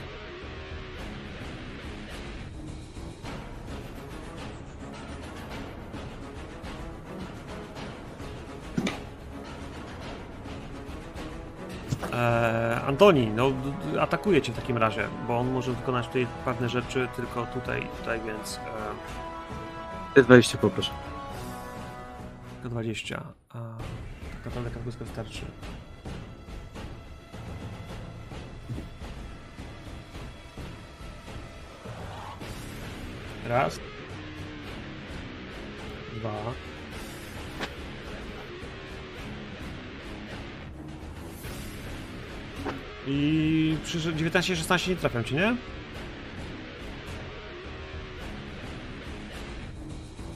Antoni, no atakuje cię w takim razie, bo on może wykonać tutaj pewne rzeczy tylko tutaj, tutaj, więc e,
T20 poproszę.
tylko 20. A tak naprawdę kartuska wystarczy. Raz. Dwa. I przy 19-16 nie trafiam ci, nie?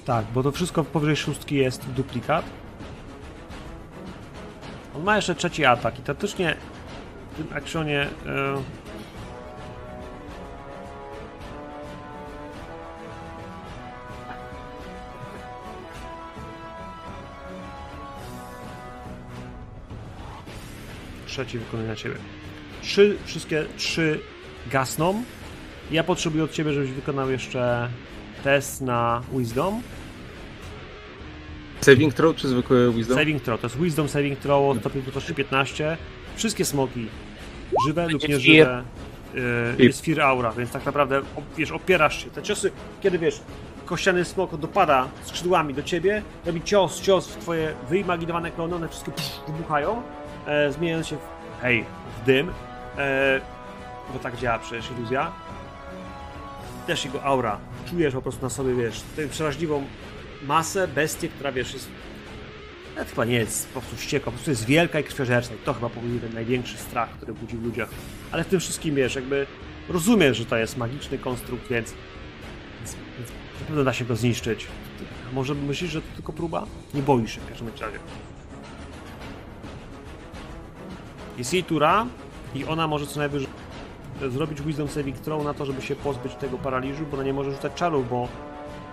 Tak, bo to wszystko powyżej szóstki jest duplikat. On ma jeszcze trzeci atak i teoretycznie w tym akcjonie... E... Trzeci wykonuje na ciebie. Trzy, wszystkie trzy gasną. Ja potrzebuję od ciebie, żebyś wykonał jeszcze test na Wisdom.
Saving throw czy zwykłe wisdom?
Saving throw, to jest Wisdom Saving Throw o stopień trudności 15. Wszystkie smoki, żywe lub nieżywe, yy, jest Fear Aura, więc tak naprawdę wiesz, opierasz się. Te ciosy, kiedy wiesz, kościany smok dopada skrzydłami do ciebie, robi cios, cios w twoje wyimaginowane klony, one wszystkie pff, wybuchają, e, zmieniając się w, hej, w dym, e, bo tak działa przecież iluzja. Też jego aura, czujesz po prostu na sobie, wiesz, tę przeraźliwą masę, bestię, która wiesz, jest nawet chyba nie jest po prostu wściekła, po prostu jest wielka i krwiożercza i to chyba powoduje ten największy strach, który budzi w ludziach. Ale w tym wszystkim, wiesz, jakby rozumiesz, że to jest magiczny konstrukt, więc, więc, więc na pewno da się go zniszczyć. Może myślisz, że to tylko próba? Nie boisz się w każdym razie. Jest jej tura i ona może co najwyżej zrobić Wisdom Saving Throw na to, żeby się pozbyć tego paraliżu, bo ona nie może rzucać czarów, bo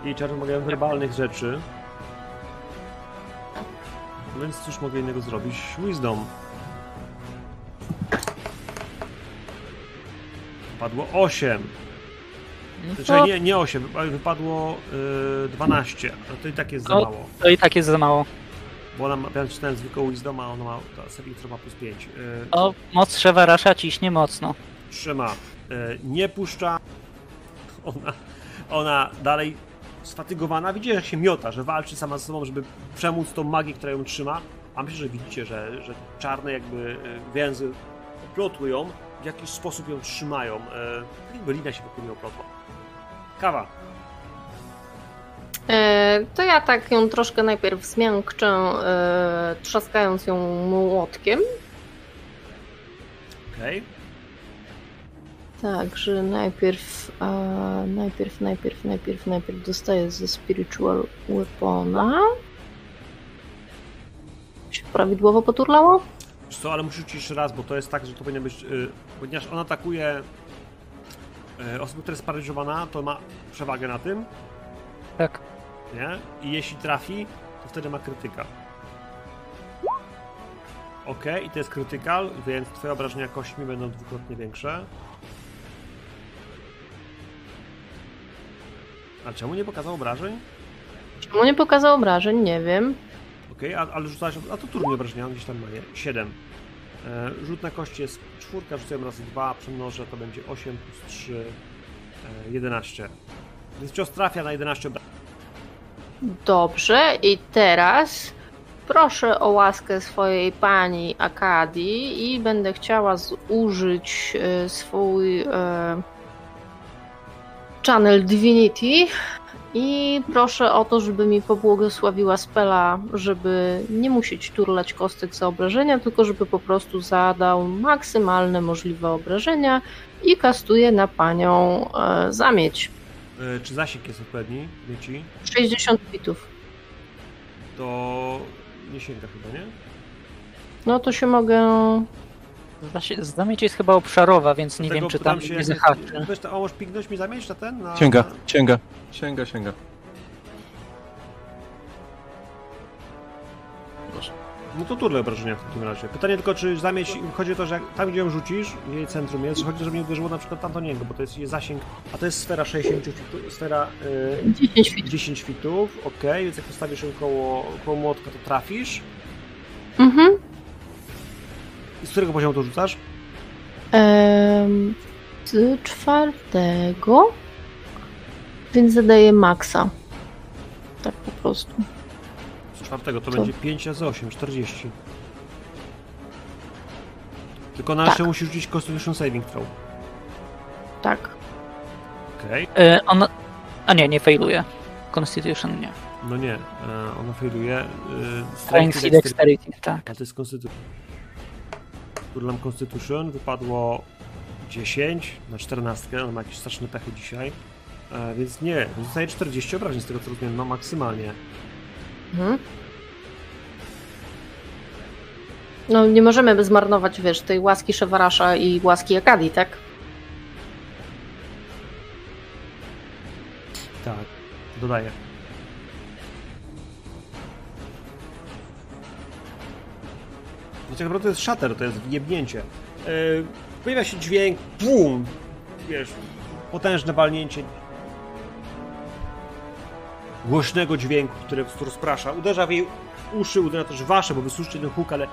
jej czary wymagają werbalnych rzeczy. Więc cóż mogę innego zrobić? Wisdom. Padło 8.
No
Znaczy nie, nie 8, wypa- wypadło y, 12, a to i tak jest za
No.
mało.
to i tak jest za mało.
Bo ona ma, ja czytałem zwykłą Wisdoma, a ona ma, ta Selitra ma plus 5. Y,
O, moc Szewarasza ciśnie mocno.
trzyma, y, nie puszcza. Ona, ona dalej sfatygowana, widzi, jak się miota, że walczy sama ze sobą, żeby przemóc tą magię, która ją trzyma. A myślę, że widzicie, że, że czarne jakby y, więzy oplotły ją, w jakiś sposób ją trzymają. Y, jakby lina się wokół niej oplotła. Kawa.
E, to ja tak ją troszkę najpierw zmiękczę, e, trzaskając ją młotkiem.
Okej.
Także najpierw, e, najpierw, najpierw, najpierw, najpierw dostaję ze Spiritual Weapona. Się prawidłowo poturlało?
Wiesz co, ale musisz rzucić jeszcze raz, bo to jest tak, że to powinno być. Y, ponieważ on atakuje y, osobę, która jest sparaliżowana, to ma przewagę na tym,
Tak.
Nie? I jeśli trafi, to wtedy ma krytyka. Ok, i to jest krytykal, więc twoje obrażenia kośćmi będą dwukrotnie większe. A czemu nie pokazał obrażeń?
Czemu nie pokazał obrażeń? Nie wiem.
Okej, a ale rzucałeś. A to turniej obrażenia, on gdzieś tam ma je. 7. E, rzut na kości jest czwórka, rzucałem razy 2, przemnożę, to będzie 8 plus 3, e, 11. Więc cios trafia na 11 obrażeń.
Dobrze, i teraz proszę o łaskę swojej pani Akadii i będę chciała zużyć e, swój e, Channel Divinity i proszę o to, żeby mi pobłogosławiła spela, żeby nie musieć turlać kostek za obrażenia, tylko żeby po prostu zadał maksymalne możliwe obrażenia i kastuję na panią e, zamieć.
E, czy zasięg jest odpowiedni, wieci?
60 bitów.
To nie sięga chyba, nie?
No to się mogę
Zda- Zamieć jest chyba obszarowa, więc nie
Dlatego
wiem, czy tam
się,
nie zahaczy.
To, a możesz pignąć mi zamieć na ten? Na,
Sięga, sięga. Sięga, sięga.
No to turle obrażenia w takim razie. Pytanie tylko, czy zamieć, chodzi o to, że tam gdzie ją rzucisz, jej centrum jest, chodzi, żeby nie uderzyło na przykład tamto niego, bo to jest jej zasięg, a to jest sfera 60 fitów, sfera y,
10 feet.
10 fitów, ok, więc jak postawisz ją koło, koło młotka, to trafisz.
Mhm.
I z którego poziomu to rzucasz?
Ehm, z czwartego. Więc zadaję maksa. Tak po prostu.
Czwartego to
Co?
będzie 5 razy 8, 40. Tylko na
Tak.
jeszcze musisz rzucić Constitution Saving Throw.
Tak.
Okej.
E, on... A nie, nie failuje. Constitution nie.
No nie, e, ona failuje. E,
Strength i
Dexterity.
Dexterity, tak.
A to jest Constitution. Turlam Constitution, wypadło 10 na 14, on ma jakieś straszne pechy dzisiaj. E, więc nie, zostaje 40 obrażeń z tego co rozumiem, no maksymalnie.
Mhm. No nie możemy zmarnować, wiesz, tej łaski Szewarasza i łaski Akadii, tak?
Tak, dodaję. No tak naprawdę to jest shatter, to jest wjebnięcie. Yy, pojawia się dźwięk, bum, wiesz, potężne walnięcie głośnego dźwięku, który rozprasza. Uderza w jej uszy, uderza też w wasze, bo wysłuchajcie ten huk, ale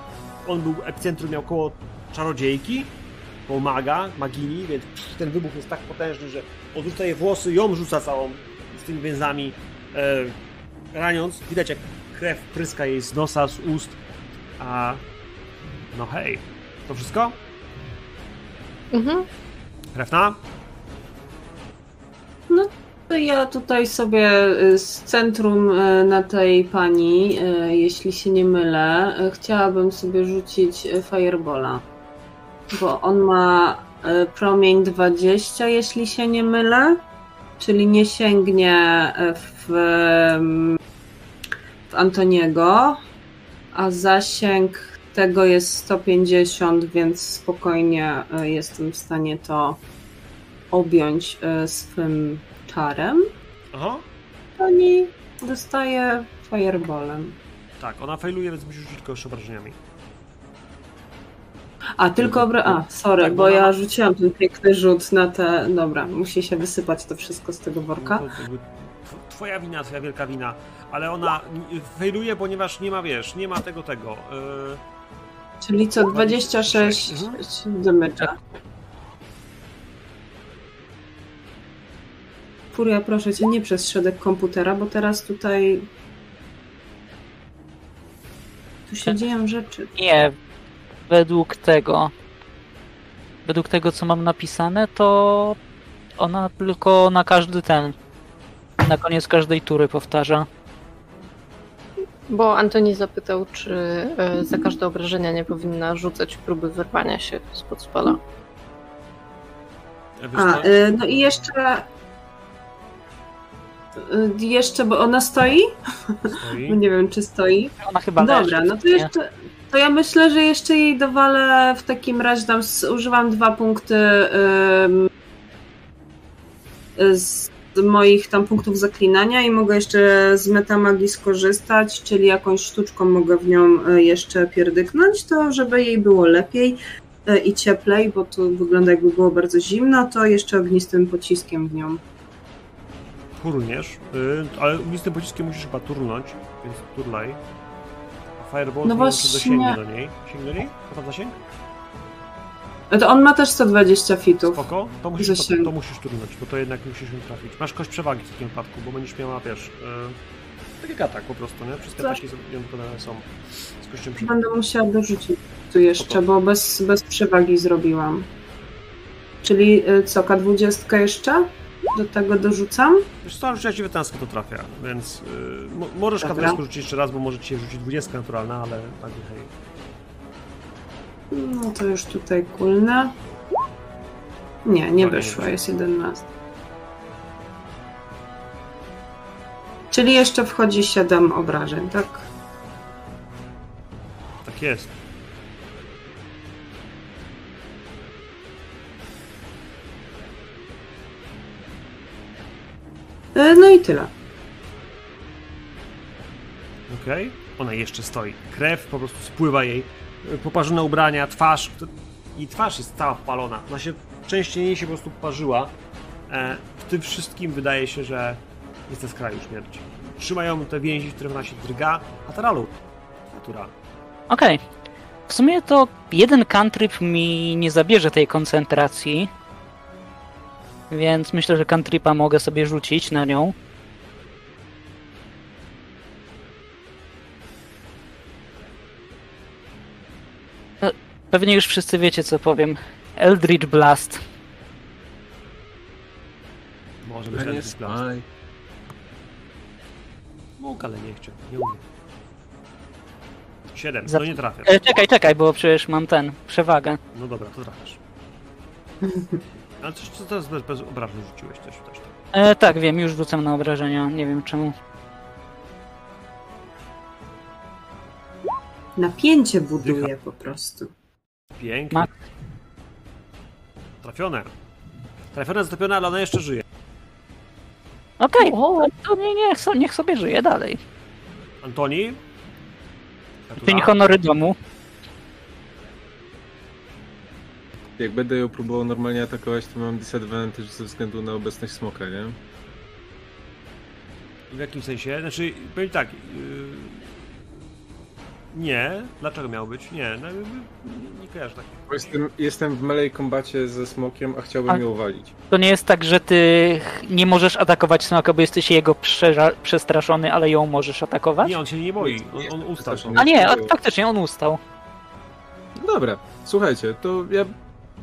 on był, epicentrum miał koło czarodziejki, koło maga, magini, więc ten wybuch jest tak potężny, że odrzuca jej włosy, ją rzuca całą z tymi więzami, e, raniąc. Widać jak krew pryska jej z nosa, z ust, a no hej, to wszystko?
Mhm.
Krewna?
To ja tutaj sobie y, z centrum y, na tej pani, y, jeśli się nie mylę, chciałabym sobie rzucić Firebola. Bo on ma promień 20, jeśli się nie mylę. Czyli nie sięgnie w, w Antoniego, a zasięg tego jest 150, więc spokojnie jestem w stanie to objąć swym czarem.
Aha.
Pani dostaje fireballem.
Tak, ona failuje, więc musisz rzucić tylko jeszcze obrażeniami.
A, tylko obra... A, sorry,
Tak,
bo
bo
ja
ona-
rzuciłam ten piękny rzut na te... Dobra, musi się wysypać to wszystko z tego worka.
No to jakby tw- Twoja wina, twoja wielka wina, ale ona n- fejluje, ponieważ nie ma, wiesz, nie ma tego, tego. Yy,
Czyli co, 26
Mhm.
damage'a. Furia, proszę cię, nie przez środek komputera, bo teraz tutaj... Tu się
Tak.
dzieją rzeczy.
Nie, według tego, według tego co mam napisane, to ona tylko na każdy ten, na koniec każdej tury powtarza.
Bo Antoni zapytał, czy e, za każde obrażenia nie powinna rzucać próby wyrwania się spod spala.
A, y, no i jeszcze... y, Jeszcze, bo ona stoi?
Stoi.
Nie wiem, czy stoi.
Ona chyba
Dobra,
leży,
no to
nie?
jeszcze. To ja myślę, że jeszcze jej dowalę w takim razie tam z, używam dwa punkty ym, z moich tam punktów zaklinania i mogę jeszcze z metamagii skorzystać, czyli jakąś sztuczką mogę w nią y, jeszcze pierdyknąć, to żeby jej było lepiej y, i cieplej, bo tu wygląda jakby było bardzo zimno, to jeszcze ognistym pociskiem w nią.
Turniesz, yy, ale ognistym pociskiem musisz chyba turnąć, więc turlaj. A Firebolt
No właśnie.
dosięgnie do niej. Sięgnie do niej? Ma tam zasięg?
No To on ma też 120 fitów.
Spoko, to musisz, to, to musisz turnąć, bo to jednak musisz ją trafić. Masz kość przewagi w takim wypadku, bo będziesz miała, wiesz, yy, tak atak po prostu, nie? Wszystkie
Tak.
ataki ją wykonane są z kością przewagi.
Będę musiała dorzucić tu jeszcze, bo bez, bez przewagi zrobiłam. Czyli y, co, K20 jeszcze? Do tego dorzucam?
Wiesz co, rzuciła ci 19 to trafia, więc yy, mo- możesz kadresku rzucić jeszcze raz, bo może ci się rzucić 20 naturalna, ale tak hej.
No to już tutaj kulnę. Nie, nie wyszło,
wyszło.
jest 11. Czyli jeszcze wchodzi 7 obrażeń, tak?
Tak jest.
No i tyle.
Okej. Ona jeszcze stoi. Krew po prostu spływa jej. y, Poparzone ubrania, twarz. I twarz jest cała popalona. Ona się częściej jej się po prostu poparzyła. E, w tym wszystkim wydaje się, że jest na skraju śmierci. Trzymają te więzi, w których ona się drga. A Taralu, która
Okej. W sumie to jeden cantrip mi nie zabierze tej koncentracji. Więc myślę, że cantripa mogę sobie rzucić na nią. E, Pewnie już wszyscy wiecie, co powiem. Eldritch Blast.
może być Eldritch Blast. Mógł, ale nie chciał. Nie umie. Siedem,
Za-
no nie trafiasz.
E, czekaj, czekaj, bo przecież mam ten, przewagę.
No dobra, to trafiasz. Ale coś, co teraz bez, bez obrażeń rzuciłeś też, też tak.
E, tak, wiem, już rzucam na obrażenia, nie wiem czemu.
Napięcie buduje po prostu.
Pięknie.
Ma-
Trafione. Trafione, zatopione, ale ona jeszcze żyje.
Okej, to nie, niech, so- niech sobie żyje dalej.
Antoni?
Dzień honory domu.
Jak będę ją próbował normalnie atakować, to mam disadvantage ze względu na obecność smoka, nie?
W jakim sensie? Znaczy, powiem tak. Yy... Nie. Dlaczego miał być? Nie. No, nie kojarzę tak.
Bo jestem, jestem w melee kombacie ze smokiem, a chciałbym
A-
ją walić.
To nie jest tak, że ty nie możesz atakować smoka, bo jesteś jego przestraszony, ale ją możesz atakować?
Nie, on się nie boi. On, on ustał.
A nie, a, faktycznie on ustał.
Dobra, słuchajcie, to ja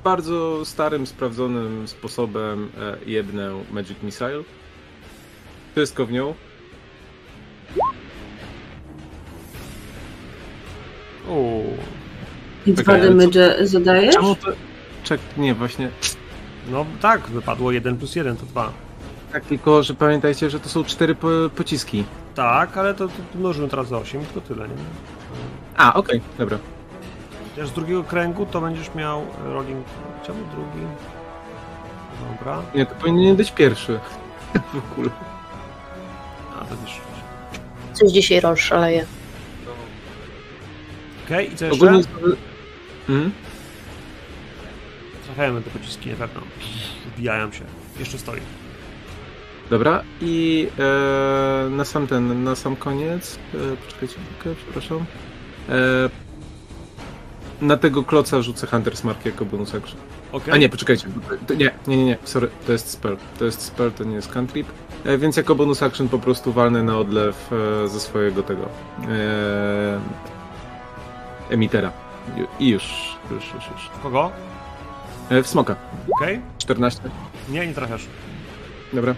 bardzo starym, sprawdzonym sposobem e, jebnę Magic Missile. Wszystko w nią.
Uuu.
I dwa damage zadajesz?
Czemu to... Czek, nie, właśnie.
No tak, wypadło 1 plus 1 to 2.
Tak, tylko, że pamiętajcie, że to są cztery po, pociski.
Tak, ale to, to, mnożymy teraz za 8, tylko tyle, nie?
A, okej, dobra.
Z drugiego kręgu to będziesz miał e, rolling. Czemu drugi? Dobra.
Nie, to powinien być pierwszy. w ogóle.
A, to wiesz.
Coś dzisiaj roll szaleje.
Okej, i co jeszcze?
Ogólnie... Mhm.
Trafiają te pociski na pewno. Wbijają się. Jeszcze stoi.
Dobra, i e, na sam ten, na sam koniec, e, poczekajcie chwilkę, przepraszam. E, na tego kloca rzucę Hunter's Mark jako bonus action.
Okej.
A nie, poczekajcie, nie, nie, nie, nie, sorry, to jest spell, to jest spell, to nie jest cantrip. E, więc jako bonus action po prostu walnę na odlew e, ze swojego tego e, emitera. I już, już, już, już.
Kogo?
E, w smoka,
Okej.
14,
Nie, nie trafiasz.
dobra.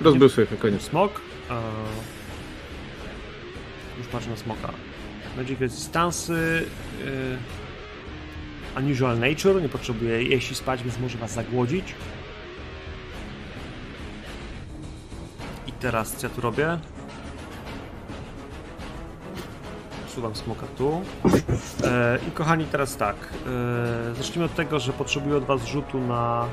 Rozbył swoje, koniec.
Smok. Eee... Już patrzę na smoka. Magic Resistance. Yy... Unusual Nature. Nie potrzebuje jeść i spać, więc może was zagłodzić. I teraz co ja tu robię? Suwam smoka tu. E, I kochani, teraz tak. E, zacznijmy od tego, że potrzebuję od was rzutu na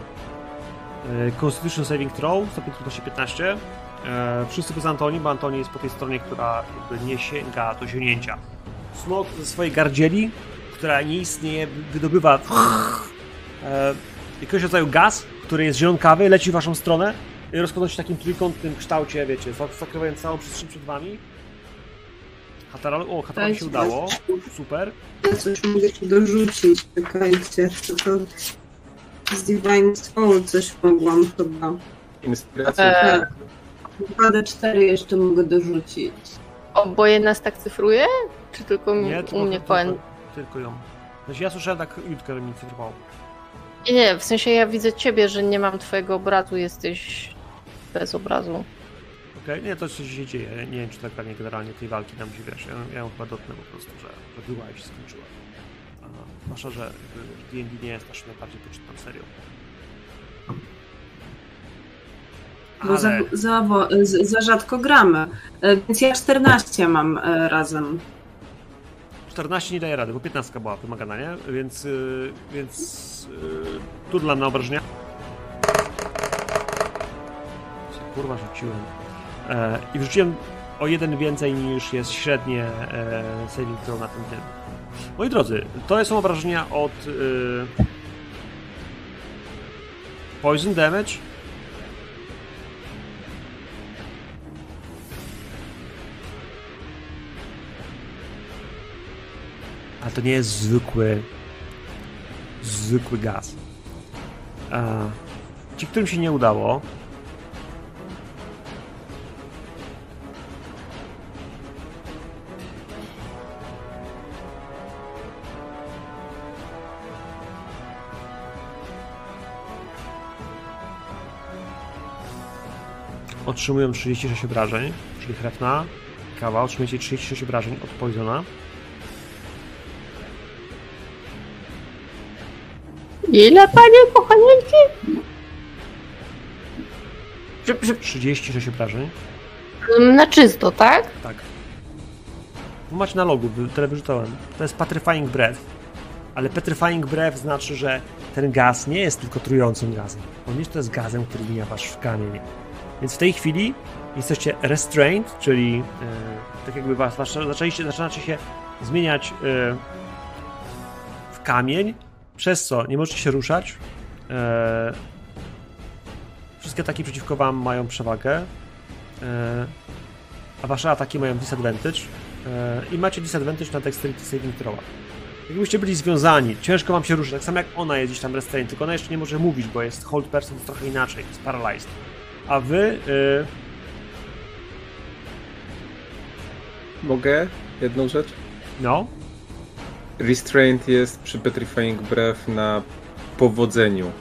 e, Constitution Saving Throw, stopień trudności 15. E, wszyscy Antoni, bo Antoni jest po tej stronie, która jakby nie sięga do zionięcia. Smok ze swojej gardzieli, która nie istnieje, wydobywa e, jakiegoś rodzaju gaz, który jest zielonkawy, leci w waszą stronę i rozkłada się w takim trójkątnym kształcie, wiecie, zak- zakrywając całą przestrzeń przed wami. Hataral, o, Hataralowi się udało, super.
Ja coś mogę ci dorzucić, czekajcie. To, z Divine Soul coś mogłam chyba.
Inspiracja.
E,
Tak. 2D4 jeszcze mogę dorzucić.
oboje nas tak cyfruje? Czy tylko
Nie,
u
tylko,
mnie
tylko,
Cohen?
tylko ją. Znaczy ja słyszałem tak Jutkę mi cyfrował.
Nie, nie, w sensie ja widzę ciebie, że nie mam twojego obrazu, jesteś bez obrazu.
Okej, nie, to coś się dzieje. Nie wiem, czy tak pewnie generalnie tej walki nam się wiesz. Ja, ja ją chyba dotknę po prostu, że, była i się skończyła. Zwłaszcza, że D&D nie jest naszą najbardziej poczytną serią.
Bo za,
Ale
za, za rzadko gramy. E, Więc ja 14 mam e, razem.
14 nie daje rady, bo 15 była wymagana, nie? Więc, yy, więc yy, turlam na obrażenia. Co, Kurwa, rzuciłem. E, I wrzuciłem o jeden więcej niż jest średnie e, saving throw na tym tym. Moi drodzy, to są obrażenia od yy, poison damage. Ale to nie jest zwykły zwykły gaz. A, ci, którym się nie udało, otrzymują 36 obrażeń, czyli chrefna, kawa, otrzymujecie 36 obrażeń od Poisona.
Ile, panie że,
36 obrażeń.
na czysto, tak?
Tak. No macie na logu, wy- tyle wyrzucałem. To jest Petrifying Breath. Ale Petrifying Breath znaczy, że ten gaz nie jest tylko trującym gazem. On jest to jest gazem, który mija wasz w kamień. Więc w tej chwili jesteście restrained, czyli e, tak jakby was, was zaczęliście, zaczynacie się zmieniać e, w kamień, przez co nie możecie się ruszać. E, wszystkie ataki przeciwko wam mają przewagę. E, a wasze ataki mają disadvantage e, i macie disadvantage na dexterity saving throw. Jakbyście byli związani, ciężko wam się ruszyć, tak samo jak ona jest gdzieś tam restrained, tylko ona jeszcze nie może mówić, bo jest hold person, trochę inaczej, jest paralyzed. A wy, y,
Mogę jedną rzecz?
no,
Restraint jest przy Petrifying Breath na powodzeniu.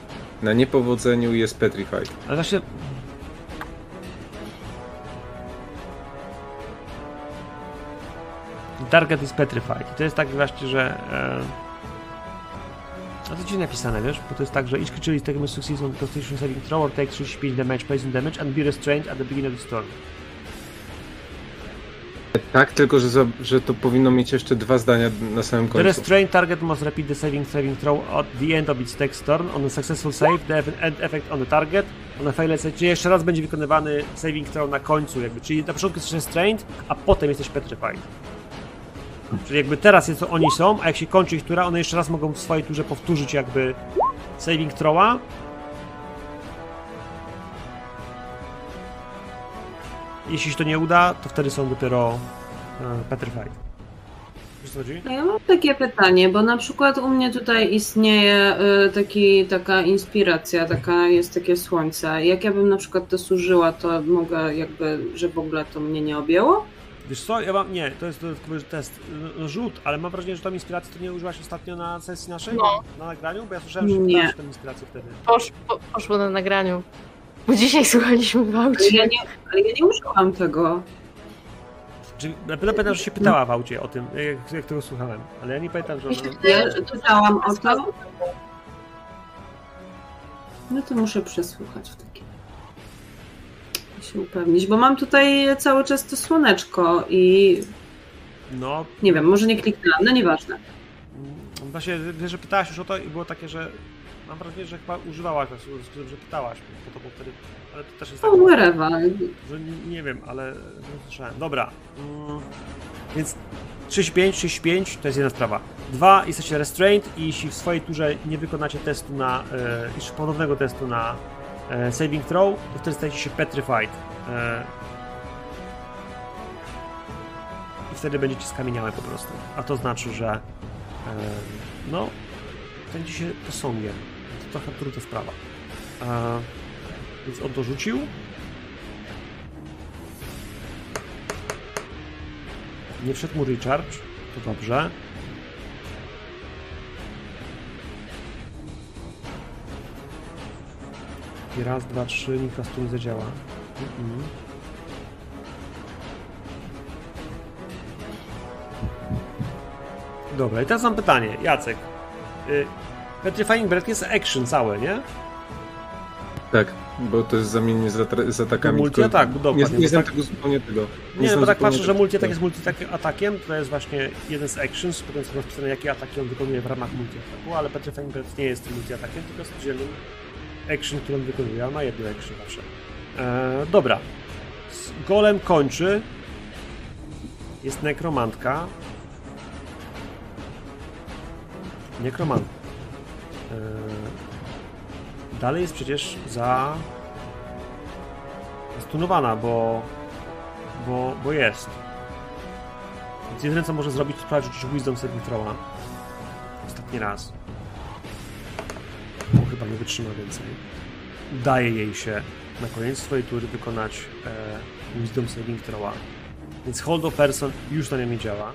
Na niepowodzeniu jest Petrified.
ale właśnie... Target is petrified. To jest tak właśnie, że... E, a to dziwnie napisane, wiesz? Bo to jest tak, że each creature is taken with success on constitution saving throw or takes 35 damage, poison damage and be restrained at the beginning of the storm.
Tak, tylko że, za, że to powinno mieć jeszcze dwa zdania na samym
The
końcu.
restrained target must repeat the saving saving throw at the end of its next turn. On a successful save, the end effect on the target. On a failed save, czyli jeszcze raz będzie wykonywany saving throw na końcu, jakby. Czyli na początku jesteś restrained, a potem jesteś petrified. Czyli jakby teraz jest, oni są, a jak się kończy ich tura, one jeszcze raz mogą w swojej turze powtórzyć jakby saving throwa. Jeśli się to nie uda, to wtedy są dopiero e, petrified. Wiesz co chodzi?
A ja mam takie pytanie, bo na przykład u mnie tutaj istnieje y, taki, taka inspiracja, taka, jest takie słońce. Jak ja bym na przykład to służyła, to mogę jakby, że w ogóle to mnie nie objęło?
Wiesz co, ja mam, nie, to jest dodatkowy test, no, rzut, ale mam wrażenie, że tą inspirację to nie użyłaś ostatnio na sesji naszej,
No.
na nagraniu, bo ja słyszałem, że
Nie.
tę inspirację wtedy.
Posz, po, poszło na nagraniu. Bo dzisiaj słuchaliśmy w
Ale
aucie.
ja nie, ale ja nie użyłam tego.
Czy, na pewno pamiętam, że się pytała w aucie o tym, jak, jak tego słuchałem, ale ja nie pamiętam, że ona...
Ja czytałam o to. No to muszę przesłuchać w takim. się upewnić, bo mam tutaj cały czas to słoneczko i
No,
nie wiem, może nie kliknęłam, no nieważne.
mm, właśnie, wiesz, że pytałaś już o to i było takie, że mam wrażenie, że chyba używałaś, tak, że pytałaś, bo to było wtedy, ale to też jest tak,
O, wherever.
że nie, nie wiem, ale słyszałem. Dobra, mm, więc 35, 35 to jest jedna sprawa. Dwa, jesteście restrained i jeśli w swojej turze nie wykonacie testu na, e, jeszcze ponownego testu na e, saving throw, to wtedy stajecie się petrified. E, I wtedy będziecie skamieniałe po prostu. A to znaczy, że e, no, będzie się posągiem. To trochę trudna sprawa. E, więc on to rzucił. Nie wszedł mu recharge, to dobrze. I raz, dwa, trzy, nikt raz tu nie zadziała. Mhm. Dobra, i teraz mam pytanie. Jacek. Y, Petrifying Breath jest action całe, nie?
Tak, bo to jest zamiennie z, atra- z atakami.
Multi atak, dokładnie,
Nie, nie znam
tak-
tego zupełnie tego.
Nie,
znam
no bo tak patrzę, że
tego.
multi-attack jest multi-atakiem, to jest właśnie jeden z actions, potem są rozpisane jakie ataki on wykonuje w ramach multi-ataku, ale Petrifying Breath nie jest tym multi-atakiem, tylko jest oddzielnym action, który on wykonuje, on ma jedno action zawsze. Eee, dobra. Golem kończy. Jest nekromantka. Nekromantka. Eee, dalej jest przecież za... stunowana, bo bo, bo jest. Więc jedyne co może zrobić, to sprawdzić, czy Wisdom Saving Throwa. Ostatni raz. Bo chyba nie wytrzyma więcej. Udaje jej się na koniec swojej tury wykonać e, Wisdom Saving Throwa. Więc Hold of Person już na nią nie działa.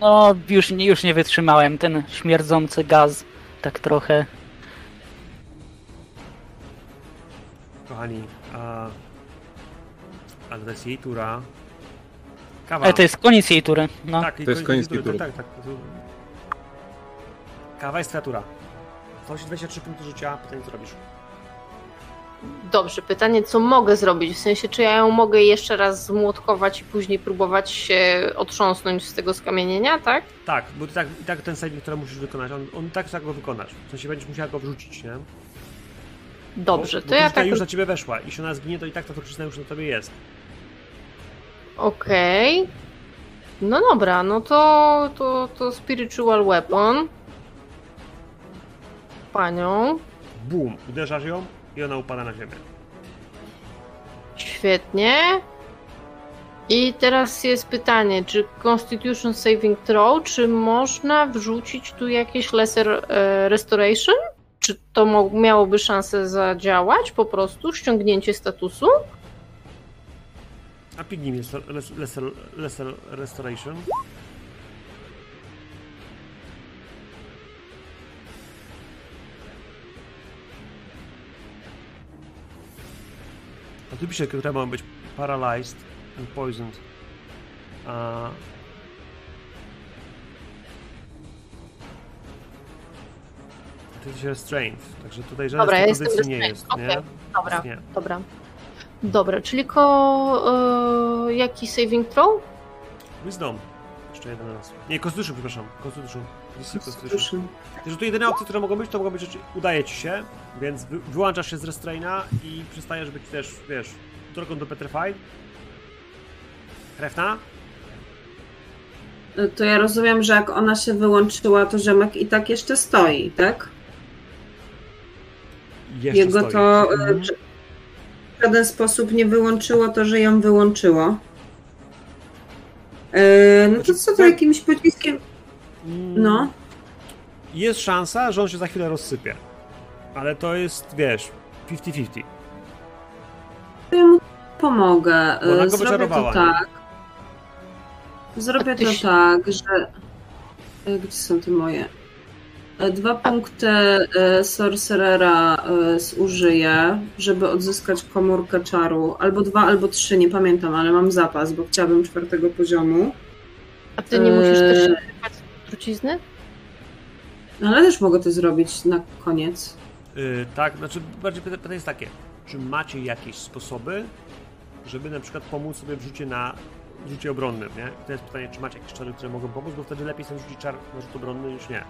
No, już, już nie wytrzymałem. Ten śmierdzący gaz, tak trochę.
Kochani, a... Ale to jest jej tura. Kawa.
Ale to jest koniec jej tury. No.
Tak, i
To jest koniec tej tury.
Tak, tak, tak. Kawa jest twoja tura. 123 punkty życia, pytanie co robisz?
Dobrze, pytanie, co mogę zrobić? W sensie, czy ja ją mogę jeszcze raz zmłotkować i później próbować się otrząsnąć z tego skamienienia, tak?
Tak, bo ty tak, i tak ten saving, który musisz wykonać, on, on tak tak go wykonasz. W sensie będziesz musiała go wrzucić, nie?
Dobrze,
bo,
to
bo
ja tak.
już na ciebie weszła. i Jeśli ona zginie, to i tak ta trucizna już na tobie jest.
Okej. No dobra, no to, to, to Spiritual Weapon. Panią.
Bum, uderzasz ją i ona upada na ziemię.
Świetnie. I teraz jest pytanie, czy Constitution Saving Throw, czy można wrzucić tu jakieś Lesser e, Restoration? Czy to miałoby szansę zadziałać po prostu, ściągnięcie statusu?
A ping jest lesser, lesser restoration. A tu pisze, które mają być paralyzed and poisoned. A... Ty jesteś restrained, także tutaj żadnej
Dobra, ja jestem
nie jest,
okej.
nie?
Dobra,
Nie.
dobra. Dobra, czyli ko, e, jaki saving throw?
Wisdom. Jeszcze jeden raz. Nie, Constitution, przepraszam. Constitution. Is Constitution.
Proszę.
Także tu jedyne opcje, które mogą być, to mogą być rzeczy, udaje ci się, więc wy, wyłączasz się z restraina i przestajesz być też, wiesz, drogą do Petrified. Krewna?
To ja rozumiem, że jak ona się wyłączyła, to Rzemek i tak jeszcze stoi, tak?
Jeszcze
Jego
stoi.
to e,
Mhm.
w żaden sposób nie wyłączyło to, że ją wyłączyło. E, no to co to jakimś pociskiem?
Mm,
No.
Jest szansa, że on się za chwilę rozsypie. Ale to jest, wiesz, 50-50.
To ja mu pomogę.
Bo ona go
Zrobię to tak. Zrobię to
się-
tak, że. e, Gdzie są te moje? E, Dwa punkty e, Sorcerera zużyję, żeby odzyskać komórkę czaru. Albo dwa, albo trzy, nie pamiętam, ale mam zapas, bo chciałabym czwartego poziomu.
A ty nie musisz też trucizny?
Ale też mogę to zrobić na koniec.
Yy, tak, znaczy bardziej pyta- pytanie jest takie, czy macie jakieś sposoby, żeby na przykład pomóc sobie w rzucie na w rzucie obronnym, nie? I to jest pytanie, czy macie jakieś czary, które mogą pomóc, bo wtedy lepiej sobie rzucić czar na rzut obronny niż nie.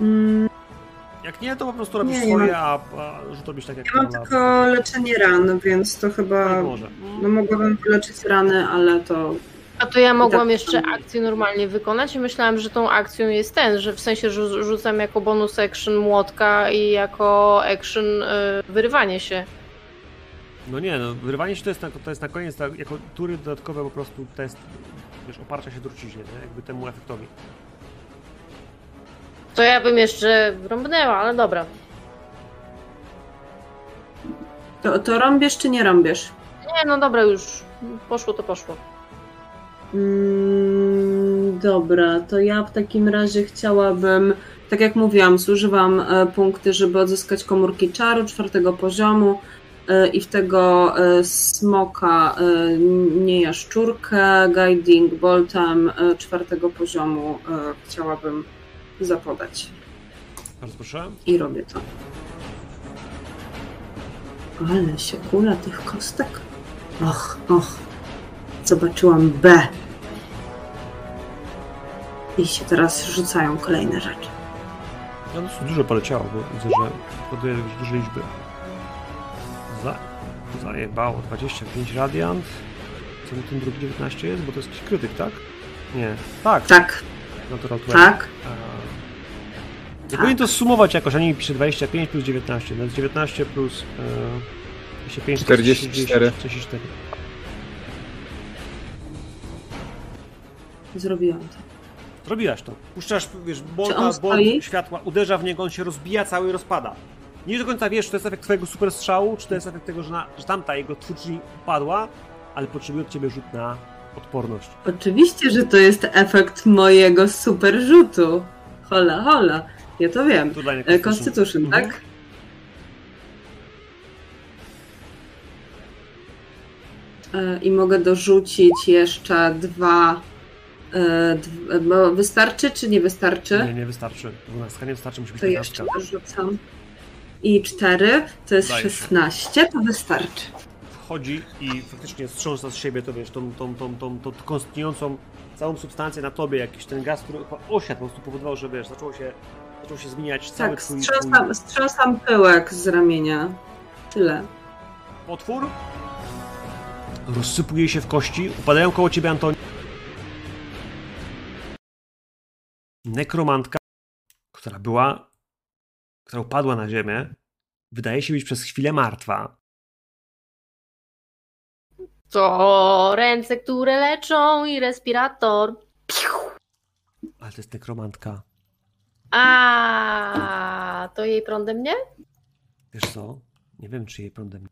Mm,
Jak nie, to po prostu robisz
Nie, nie
swoje, a, a rzut robisz tak jak
Ja mam tylko leczenie ran, więc to chyba.
No, może.
No mogłabym wyleczyć rany, ale to.
A to ja mogłam
tak
jeszcze akcję normalnie wykonać i myślałam, że tą akcją jest ten, że w sensie rzu- rzucam jako bonus action młotka i jako action y, wyrywanie się.
No nie, no wyrywanie się to jest na, to jest na koniec, tak, jako tury dodatkowe po prostu test, wiesz, oparcia się truciźnie, nie? Jakby temu efektowi.
To ja bym jeszcze rąbnęła, ale dobra.
To, to rąbiesz czy nie rąbiesz?
Nie, no dobra, już poszło to poszło.
Mm, dobra, to ja w takim razie chciałabym, tak jak mówiłam, zużywam e, punkty, żeby odzyskać komórki czaru czwartego poziomu e, i w tego e, smoka, nie jaszczurkę, guiding boltem czwartego poziomu chciałabym zapodać.
Bardzo proszę.
I robię to. Ale się kula tych kostek. Och, och. Zobaczyłam B. I się teraz rzucają kolejne rzeczy.
No dosyć dużo poleciało, bo widzę, że poduje już duże liczby. Za, zajebało 25 radiant. Co mi ten drugi 19 jest? Bo to jest jakiś krytyk, tak? Nie. Tak,
Tak,
Natural 20.
tak.
Nie
Tak.
powinien to sumować jakoś, a nie mi pisze 25 plus 19. No jest 19 plus e, 25 to jest
44.
44.
Zrobiłam to.
Zrobiłaś to. Puszczasz, wiesz, bolta, bolt światła, uderza w niego, on się rozbija cały i rozpada. Nie do końca wiesz, czy to jest efekt twojego super strzału, czy to jest efekt tego, że, na, że tamta jego twórczyni upadła, ale potrzebuje od ciebie rzut na odporność.
Oczywiście, że to jest efekt mojego super rzutu. Hola, hola. Ja to wiem.
Niego
E, Constitution,
Mhm.
tak? E, I mogę dorzucić jeszcze dwa. E, Bo wystarczy, czy nie wystarczy?
Nie, nie wystarczy. 12 nie wystarczy, musi być
To
15.
jeszcze dorzucam. I cztery, to jest
Zdaje się.
16, to wystarczy.
Wchodzi i faktycznie strząsa z siebie to, wiesz, tą, tą, tą, tą, tą konstytującą całą substancję na tobie, jakiś ten gaz, który osiadł, po prostu powodował, że wiesz, zaczęło się, zaczął się zmieniać cały
Tak,
twój,
strząsam, strząsam pyłek z ramienia. Tyle.
potwór. Rozsypuje się w kości, upadają koło ciebie Antoni. Nekromantka, która była, która upadła na ziemię, wydaje się być przez chwilę martwa.
To ręce, które leczą i respirator.
Ale to jest nekromantka.
A to jej prądem nie?
Wiesz co? Nie wiem, czy jej prądem.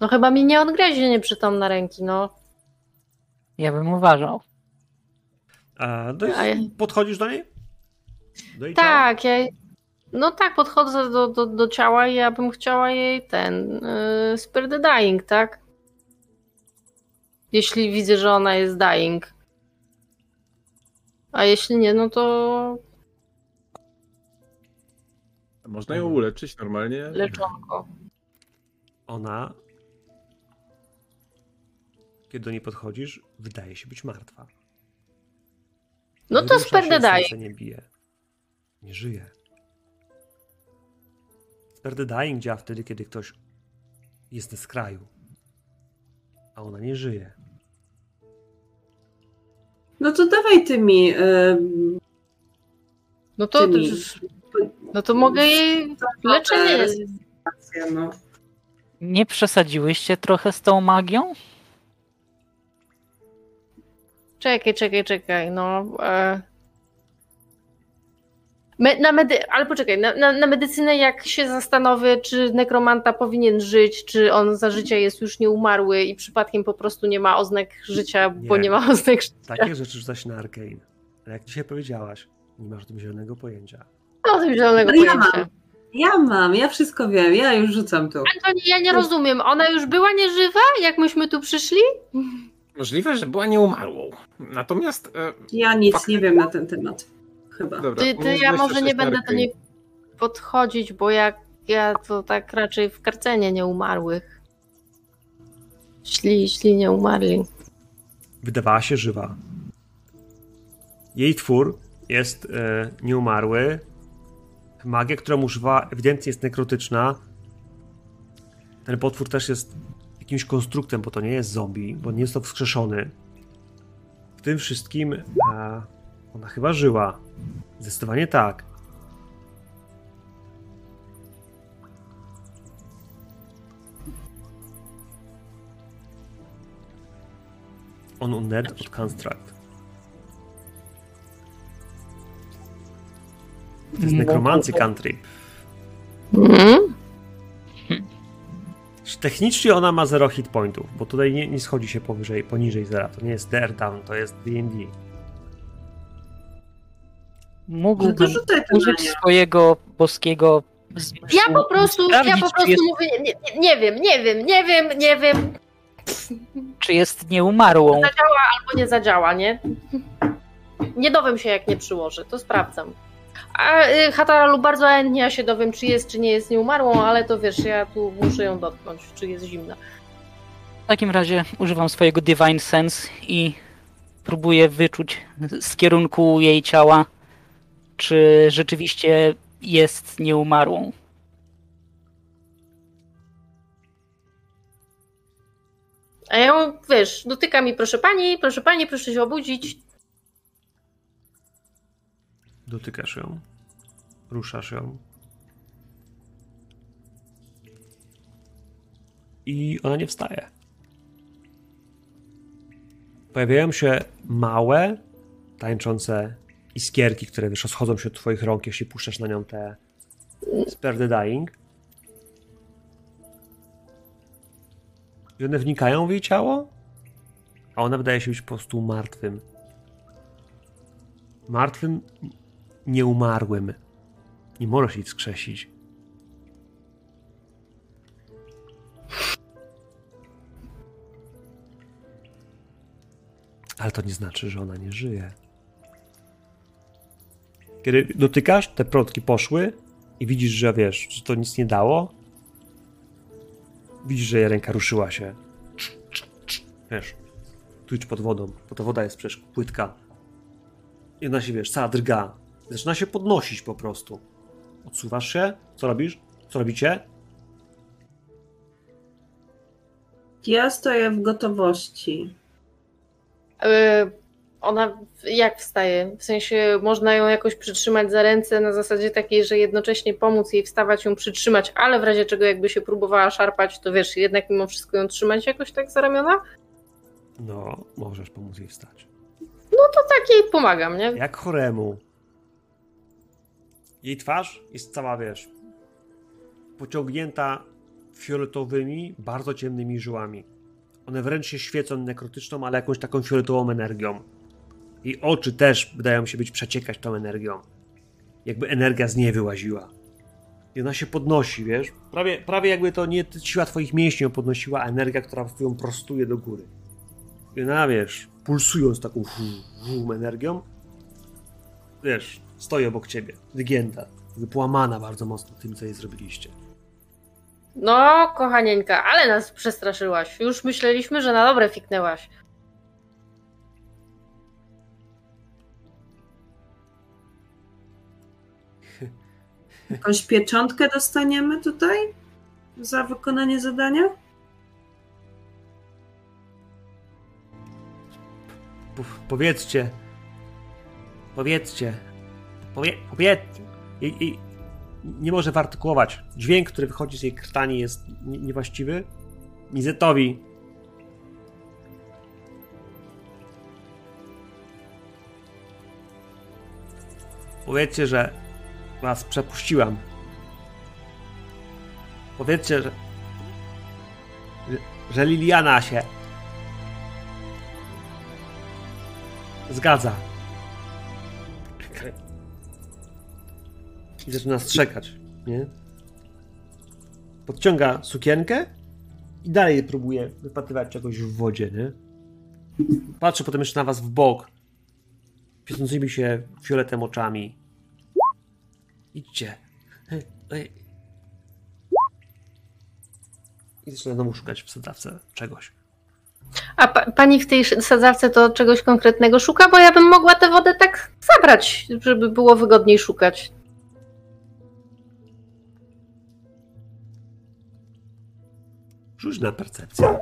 No chyba mi nie odgryzie nieprzytomna ręki, no.
Ja bym uważał.
A, do,
A ja-
podchodzisz do niej? Do?
Tak, ja. No tak, podchodzę do, do, do ciała i ja bym chciała jej ten. Yy, Spirit Dying, tak? Jeśli widzę, że ona jest dying. A jeśli nie, no to
Można ją uleczyć normalnie.
leczonko.
Ona, kiedy do niej podchodzisz, wydaje się być martwa.
No to
serce nie bije. Nie żyje. Dying działa wtedy, kiedy ktoś jest na skraju. A ona nie żyje.
No to dawaj ty mi y,
No to,
Tymi.
no to mogę jej leczenie.
No.
Nie przesadziłyście trochę z tą magią?
Czekaj, czekaj, czekaj, no. E... Me, na medy... Ale poczekaj, na, na, na medycynę jak się zastanowię, czy nekromanta powinien żyć, czy on za życia jest już nieumarły i przypadkiem po prostu nie ma oznak życia, bo
Nie.
nie ma oznak życia.
Takie rzeczy rzuca się na Arkane. Ale jak dzisiaj powiedziałaś, nie masz o tym zielonego pojęcia.
O tym zielonego
No ja
pojęcia.
mam. Ja mam, ja wszystko wiem, ja już rzucam tu.
Antoni, ja nie rozumiem, ona już była nieżywa, jak myśmy tu przyszli?
Możliwe, że była nieumarłą. Natomiast. E,
Ja nic
Fakt.
nie wiem na ten temat. Chyba.
dobra,
Ty, ty ja może
26
nie będę do niej podchodzić, bo jak ja to tak raczej w karcenie nieumarłych. Śli, śli nie umarli.
Wydawała się żywa. Jej twór jest e, nieumarły. Magia, którą używa, ewidentnie jest nekrotyczna. Ten potwór też jest jakimś konstruktem, bo to nie jest zombie, bo nie jest to wskrzeszony. W tym wszystkim e, ona chyba żyła. Zdecydowanie tak. On undead od construct. To jest nekromancy country.
Mhm.
Technicznie ona ma 0 hit pointów, bo tutaj nie, nie schodzi się powyżej, poniżej zera. To nie jest DR down, to jest D&D.
No
Mógłbym
na
użyć
nie.
swojego boskiego
Ja po prostu, ja po prostu
jest,
mówię, nie, nie, wiem, nie wiem, nie wiem, nie wiem,
czy jest nieumarłą.
albo nie zadziała, nie? Nie dowiem się, jak nie przyłożę, to sprawdzam. A y, Hataralu bardzo chętnie ja się dowiem, czy jest, czy nie jest nieumarłą, ale to wiesz, ja tu muszę ją dotknąć, czy jest zimna.
W takim razie używam swojego Divine Sense i próbuję wyczuć z kierunku jej ciała, czy rzeczywiście jest nieumarłą.
A ja wiesz, dotyka mi, proszę pani, proszę pani, proszę się obudzić.
Dotykasz ją. Ruszasz ją. I ona nie wstaje. Pojawiają się małe, tańczące iskierki, które wiesz, rozchodzą się od twoich rąk, jeśli puszczasz na nią te Spare the Dying. I one wnikają w jej ciało, a ona wydaje się być po prostu martwym. Martwym, nieumarłym. Nie możesz jej wskrzesić. Ale to nie znaczy, że ona nie żyje. Kiedy dotykasz, te prądki poszły i widzisz, że wiesz, że to nic nie dało. Widzisz, że jej ręka ruszyła się. Wiesz, tuć pod wodą, bo ta woda jest przecież płytka. I ona się, wiesz, cała drga. Zaczyna się podnosić po prostu. Odsuwasz się? Co robisz? Co robicie?
Ja stoję w gotowości.
Yy, ona jak wstaje? W sensie można ją jakoś przytrzymać za ręce na zasadzie takiej, że jednocześnie pomóc jej wstawać, ją przytrzymać, ale w razie czego jakby się próbowała szarpać, to wiesz, jednak mimo wszystko ją trzymać jakoś tak za ramiona?
No, możesz pomóc jej wstać.
No to tak jej pomagam, nie?
Jak choremu. Jej twarz jest cała, wiesz, pociągnięta fioletowymi, bardzo ciemnymi żyłami. One wręcz się świecą nekrotyczną, ale jakąś taką fioletową energią. Jej oczy też wydają się być przeciekać tą energią. Jakby energia z niej wyłaziła. I ona się podnosi, wiesz? Prawie, prawie jakby to nie siła twoich mięśni ją podnosiła, a energia, która ją prostuje do góry. I ona, wiesz, pulsując taką hum, hum energią, wiesz, stoi obok ciebie, wygięta, wypłamana bardzo mocno tym, co jej zrobiliście.
No, kochanieńka, ale nas przestraszyłaś. Już myśleliśmy, że na dobre fiknęłaś.
Jakąś pieczątkę dostaniemy tutaj za wykonanie zadania?
P- powiedzcie, powiedzcie, Powie, i, i, nie może wyartykułować. Dźwięk, który wychodzi z jej krtani jest nie, niewłaściwy. Mizetowi. Powiedzcie, że was przepuściłam. Powiedzcie, że, że Liliana się zgadza. I zaczyna strzekać, nie? Podciąga sukienkę i dalej próbuje wypatrywać czegoś w wodzie, nie? Patrzy potem jeszcze na was w bok, świecącymi się fioletem oczami. Idźcie. I zaczyna znowu szukać w sadzawce czegoś.
A pa, pani w tej sadzawce to czegoś konkretnego szuka? Bo ja bym mogła tę wodę tak zabrać, żeby było wygodniej szukać.
Rzuć na percepcję.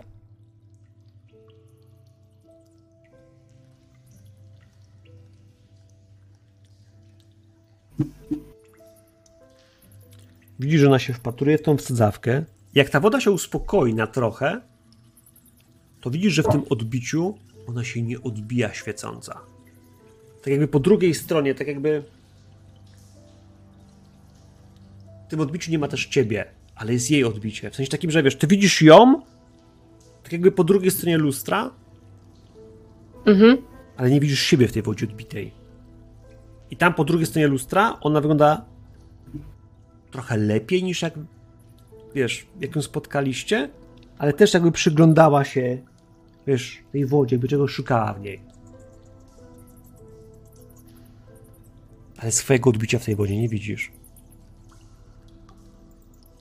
Widzisz, że ona się wpatruje w tą wsadzawkę. Jak ta woda się uspokoi na trochę, to widzisz, że w tym odbiciu ona się nie odbija świecąca. Tak jakby po drugiej stronie, tak jakby w tym odbiciu nie ma też ciebie, ale jest jej odbicie. W sensie takim, że wiesz, ty widzisz ją, tak jakby po drugiej stronie lustra,
Mhm.
ale nie widzisz siebie w tej wodzie odbitej. I tam po drugiej stronie lustra ona wygląda trochę lepiej niż jak, wiesz, jak ją spotkaliście, ale też jakby przyglądała się, wiesz, tej wodzie, jakby czegoś szukała w niej. Ale swojego odbicia w tej wodzie nie widzisz.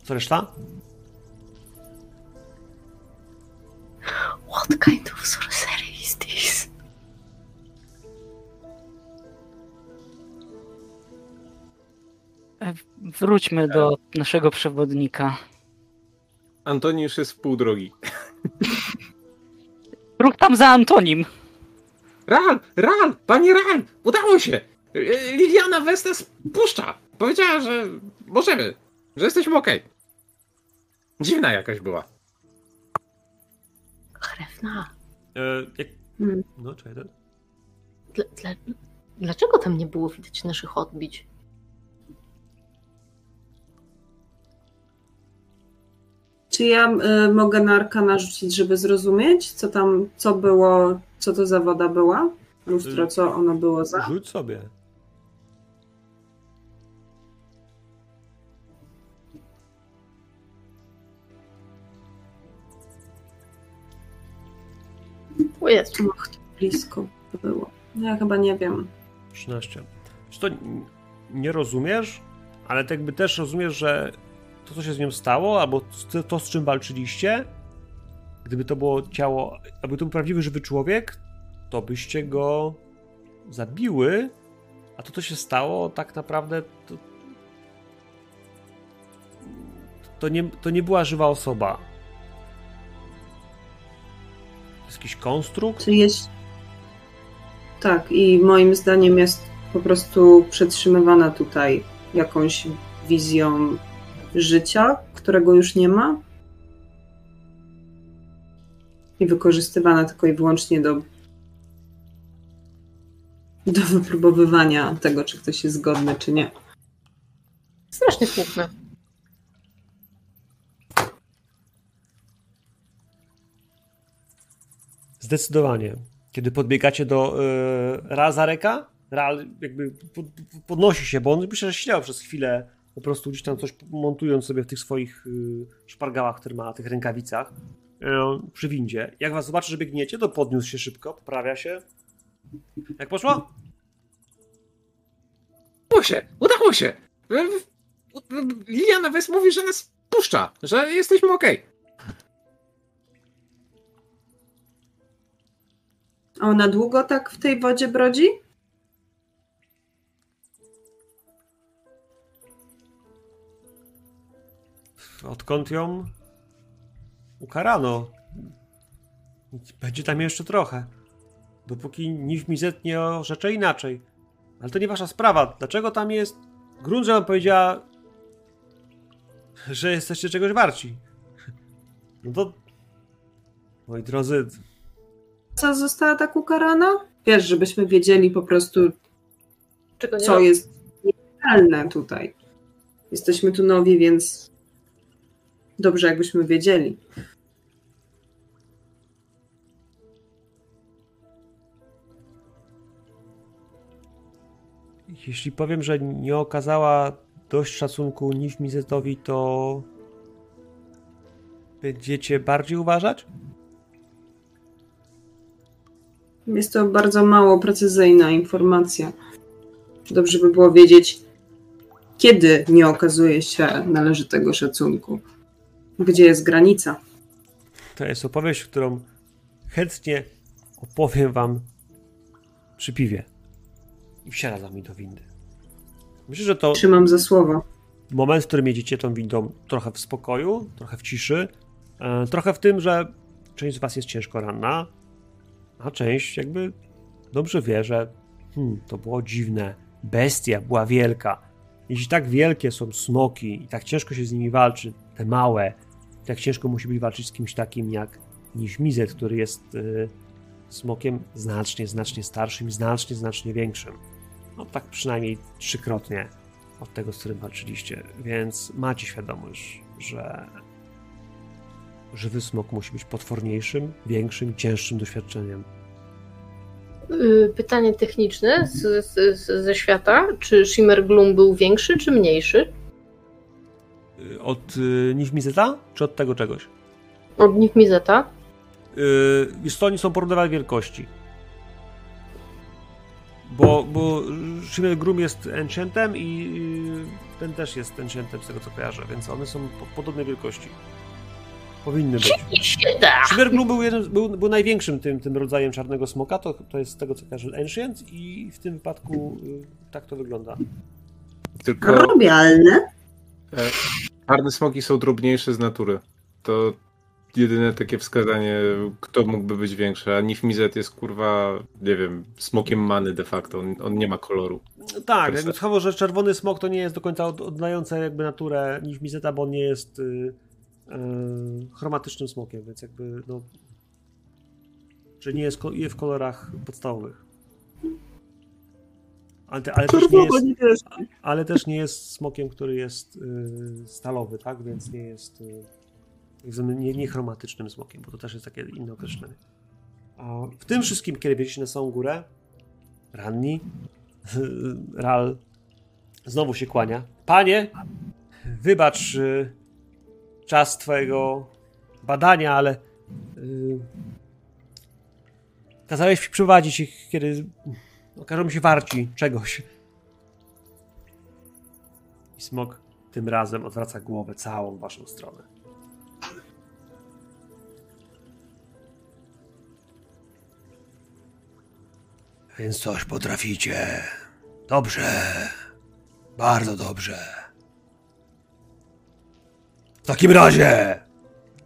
Co reszta?
What kind of sorcery is this?
E, Wróćmy do naszego przewodnika.
Antoni już jest w pół drogi.
Ruch tam za Antonim.
Ral, Ral, panie Ral, udało się! E, Liliana West nas puszcza. Powiedziała, że możemy, że jesteśmy okej. Dziwna jakaś była.
Chrewna.
E, jak...
Hmm.
No, czekaj.
Dla, dla, dlaczego tam nie było widać naszych odbić?
Czy ja y, mogę na arkana rzucić, żeby zrozumieć, co tam, co było, co to za woda była? Lustro, co ono było za?
Rzuć sobie.
O Jezu.
Och, to blisko było. No ja chyba nie wiem.
13. Czy to nie rozumiesz, ale tak jakby też rozumiesz, że to, co się z nią stało, albo to, to, z czym walczyliście, gdyby to było ciało, aby to był prawdziwy, żywy człowiek, to byście go zabiły, a to, co się stało, tak naprawdę to, to, nie, to nie była żywa osoba. Jest jakiś konstrukt?
Czy jest... Tak, i moim zdaniem jest po prostu przetrzymywana tutaj jakąś wizją życia, którego już nie ma. I wykorzystywana tylko i wyłącznie do, do wypróbowywania tego, czy ktoś jest zgodny, czy nie.
Strasznie smutne.
Zdecydowanie. Kiedy podbiegacie do yy, Razareka, Ral jakby pod, podnosi się, bo on myślę, że siedział przez chwilę po prostu gdzieś tam coś montując sobie w tych swoich yy, szpargałach, które ma, tych rękawicach yy, przy windzie. Jak was zobaczy, że biegniecie, to podniósł się szybko, poprawia się. Jak poszło?
Udało się, udało się! E, Liliana West mówi, że nas puszcza, że jesteśmy okej.
A ona długo tak w tej wodzie brodzi?
Odkąd ją ukarano? Będzie tam jeszcze trochę. Dopóki Niw Mizet nie orzecze inaczej. Ale to nie wasza sprawa. Dlaczego tam jest... Grunt, że powiedziała, że jesteście czegoś warci. No to... Moi drodzy,
Co została tak ukarana? Wiesz, żebyśmy wiedzieli po prostu,
Czego nie
co
robię.
jest nielegalne tutaj. Jesteśmy tu nowi, więc dobrze, jakbyśmy wiedzieli.
jeśli powiem, że nie okazała dość szacunku Niw Mizetowi, to będziecie bardziej uważać?
Jest to bardzo mało precyzyjna informacja. Dobrze by było wiedzieć, kiedy nie okazuje się należytego szacunku. Gdzie jest granica?
To jest opowieść, którą chętnie opowiem wam przy piwie. I wsiada za mi do windy. Myślę, że to
Trzymam za słowo.
moment, w którym jedziecie tą windą trochę w spokoju, trochę w ciszy, e, trochę w tym, że część z was jest ciężko ranna, a część jakby dobrze wie, że hmm, to było dziwne. Bestia była wielka. Jeśli tak wielkie są smoki i tak ciężko się z nimi walczy, te małe, tak ciężko musi być walczyć z kimś takim jak niż Mizet, który jest y, smokiem znacznie, znacznie starszym znacznie, znacznie większym. No tak przynajmniej trzykrotnie od tego, z którym walczyliście, więc macie świadomość, że żywy smok musi być potworniejszym, większym, cięższym doświadczeniem.
Y, Pytanie techniczne z, z, z, ze świata. Czy Shimmer Gloom był większy czy mniejszy?
Y, Od y, niż Mizeta, czy od tego czegoś?
Od nich Mizeta?
Yy, wiesz co, oni są porównywalnej wielkości. Bo, bo Shimmer Groom jest Enchantem i y, ten też jest Enchantem z tego co kojarzę, więc one są po, podobnej wielkości. Powinny być.
Nie się da!
Był, jeden, był, był największym tym, tym rodzajem czarnego smoka, to, to jest z tego co kojarzę Ancient i w tym wypadku y, tak to wygląda.
Tylko
Robialne.
czarne smoki są drobniejsze z natury. To jedyne takie wskazanie, kto mógłby być większy. A Nifmizet jest kurwa, nie wiem, smokiem many de facto. On, on nie ma koloru.
Tak,
Proste.
jakby słowo, że czerwony smok to nie jest do końca od- oddające jakby naturę niż Mizeta, bo on nie jest y, chromatycznym smokiem, więc jakby no że nie jest w kolorach podstawowych. Ale, te, ale, też nie jest, ale też nie jest smokiem, który jest y, stalowy, tak? Więc nie jest y, nie, nie chromatycznym smokiem, bo to też jest takie inne określenie. A w tym wszystkim, kiedy wjedziecie na samą górę, ranni, Ral znowu się kłania. Panie, wybacz y, czas twojego badania, ale y, kazałeś przyprowadzić ich, kiedy okażą się warci czegoś. I smok tym razem odwraca głowę całą w waszą stronę. Więc coś potraficie. Dobrze. Bardzo dobrze. W takim razie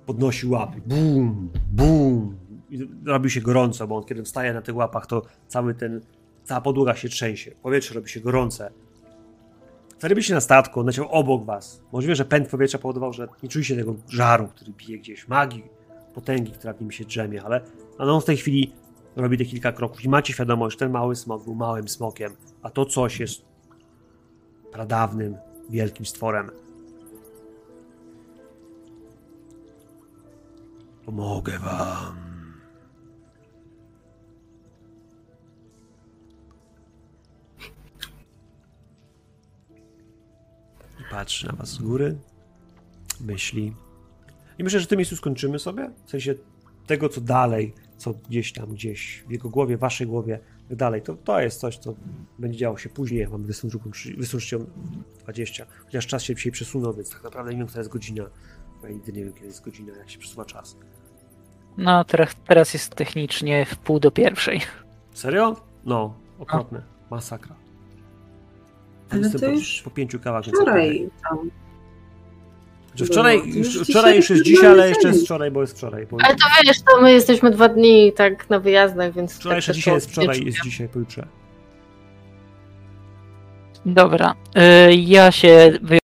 podnosi łapy. Bum, bum. I robi się gorąco, bo on kiedy wstaje na tych łapach, to cały ten, cała podłoga się trzęsie. Powietrze robi się gorące. Zarybiście na statku, on leciał obok was. Możliwe, że pęd powietrza powodował, że nie czujecie tego żaru, który bije gdzieś, magii, potęgi, która w nim się drzemie, ale on w tej chwili robi te kilka kroków i macie świadomość, że ten mały smok był małym smokiem, a to coś jest pradawnym, wielkim stworem. Pomogę wam. I patrzy na was z góry, myśli. I myślę, że w tym miejscu skończymy sobie. W sensie tego, co dalej, co gdzieś tam, gdzieś w jego głowie, w waszej głowie, tak dalej. To, to jest coś, co będzie działo się później. Jak wysłać trzecią 20. Chociaż czas się dzisiaj przesunął, więc tak naprawdę nie wiem, która jest godzina. Ja nigdy nie wiem, kiedy jest godzina, jak się przesuwa czas.
No, teraz, teraz jest technicznie w pół do pierwszej.
Serio? No, okropne. Masakra.
Ale
Jestem
to
po,
już
po pięciu kawach.
Wczoraj tam.
Wczoraj,
było.
już,
Już
wczoraj już
dzisiaj
jest dzisiaj, ale jeszcze jest wczoraj, bo jest wczoraj. Bo
Ale to wiesz, to my jesteśmy dwa dni tak na wyjazdach, więc...
wczoraj
tak
jeszcze dzisiaj jest wczoraj, jest dzisiaj, pojutrze.
Dobra, y, ja się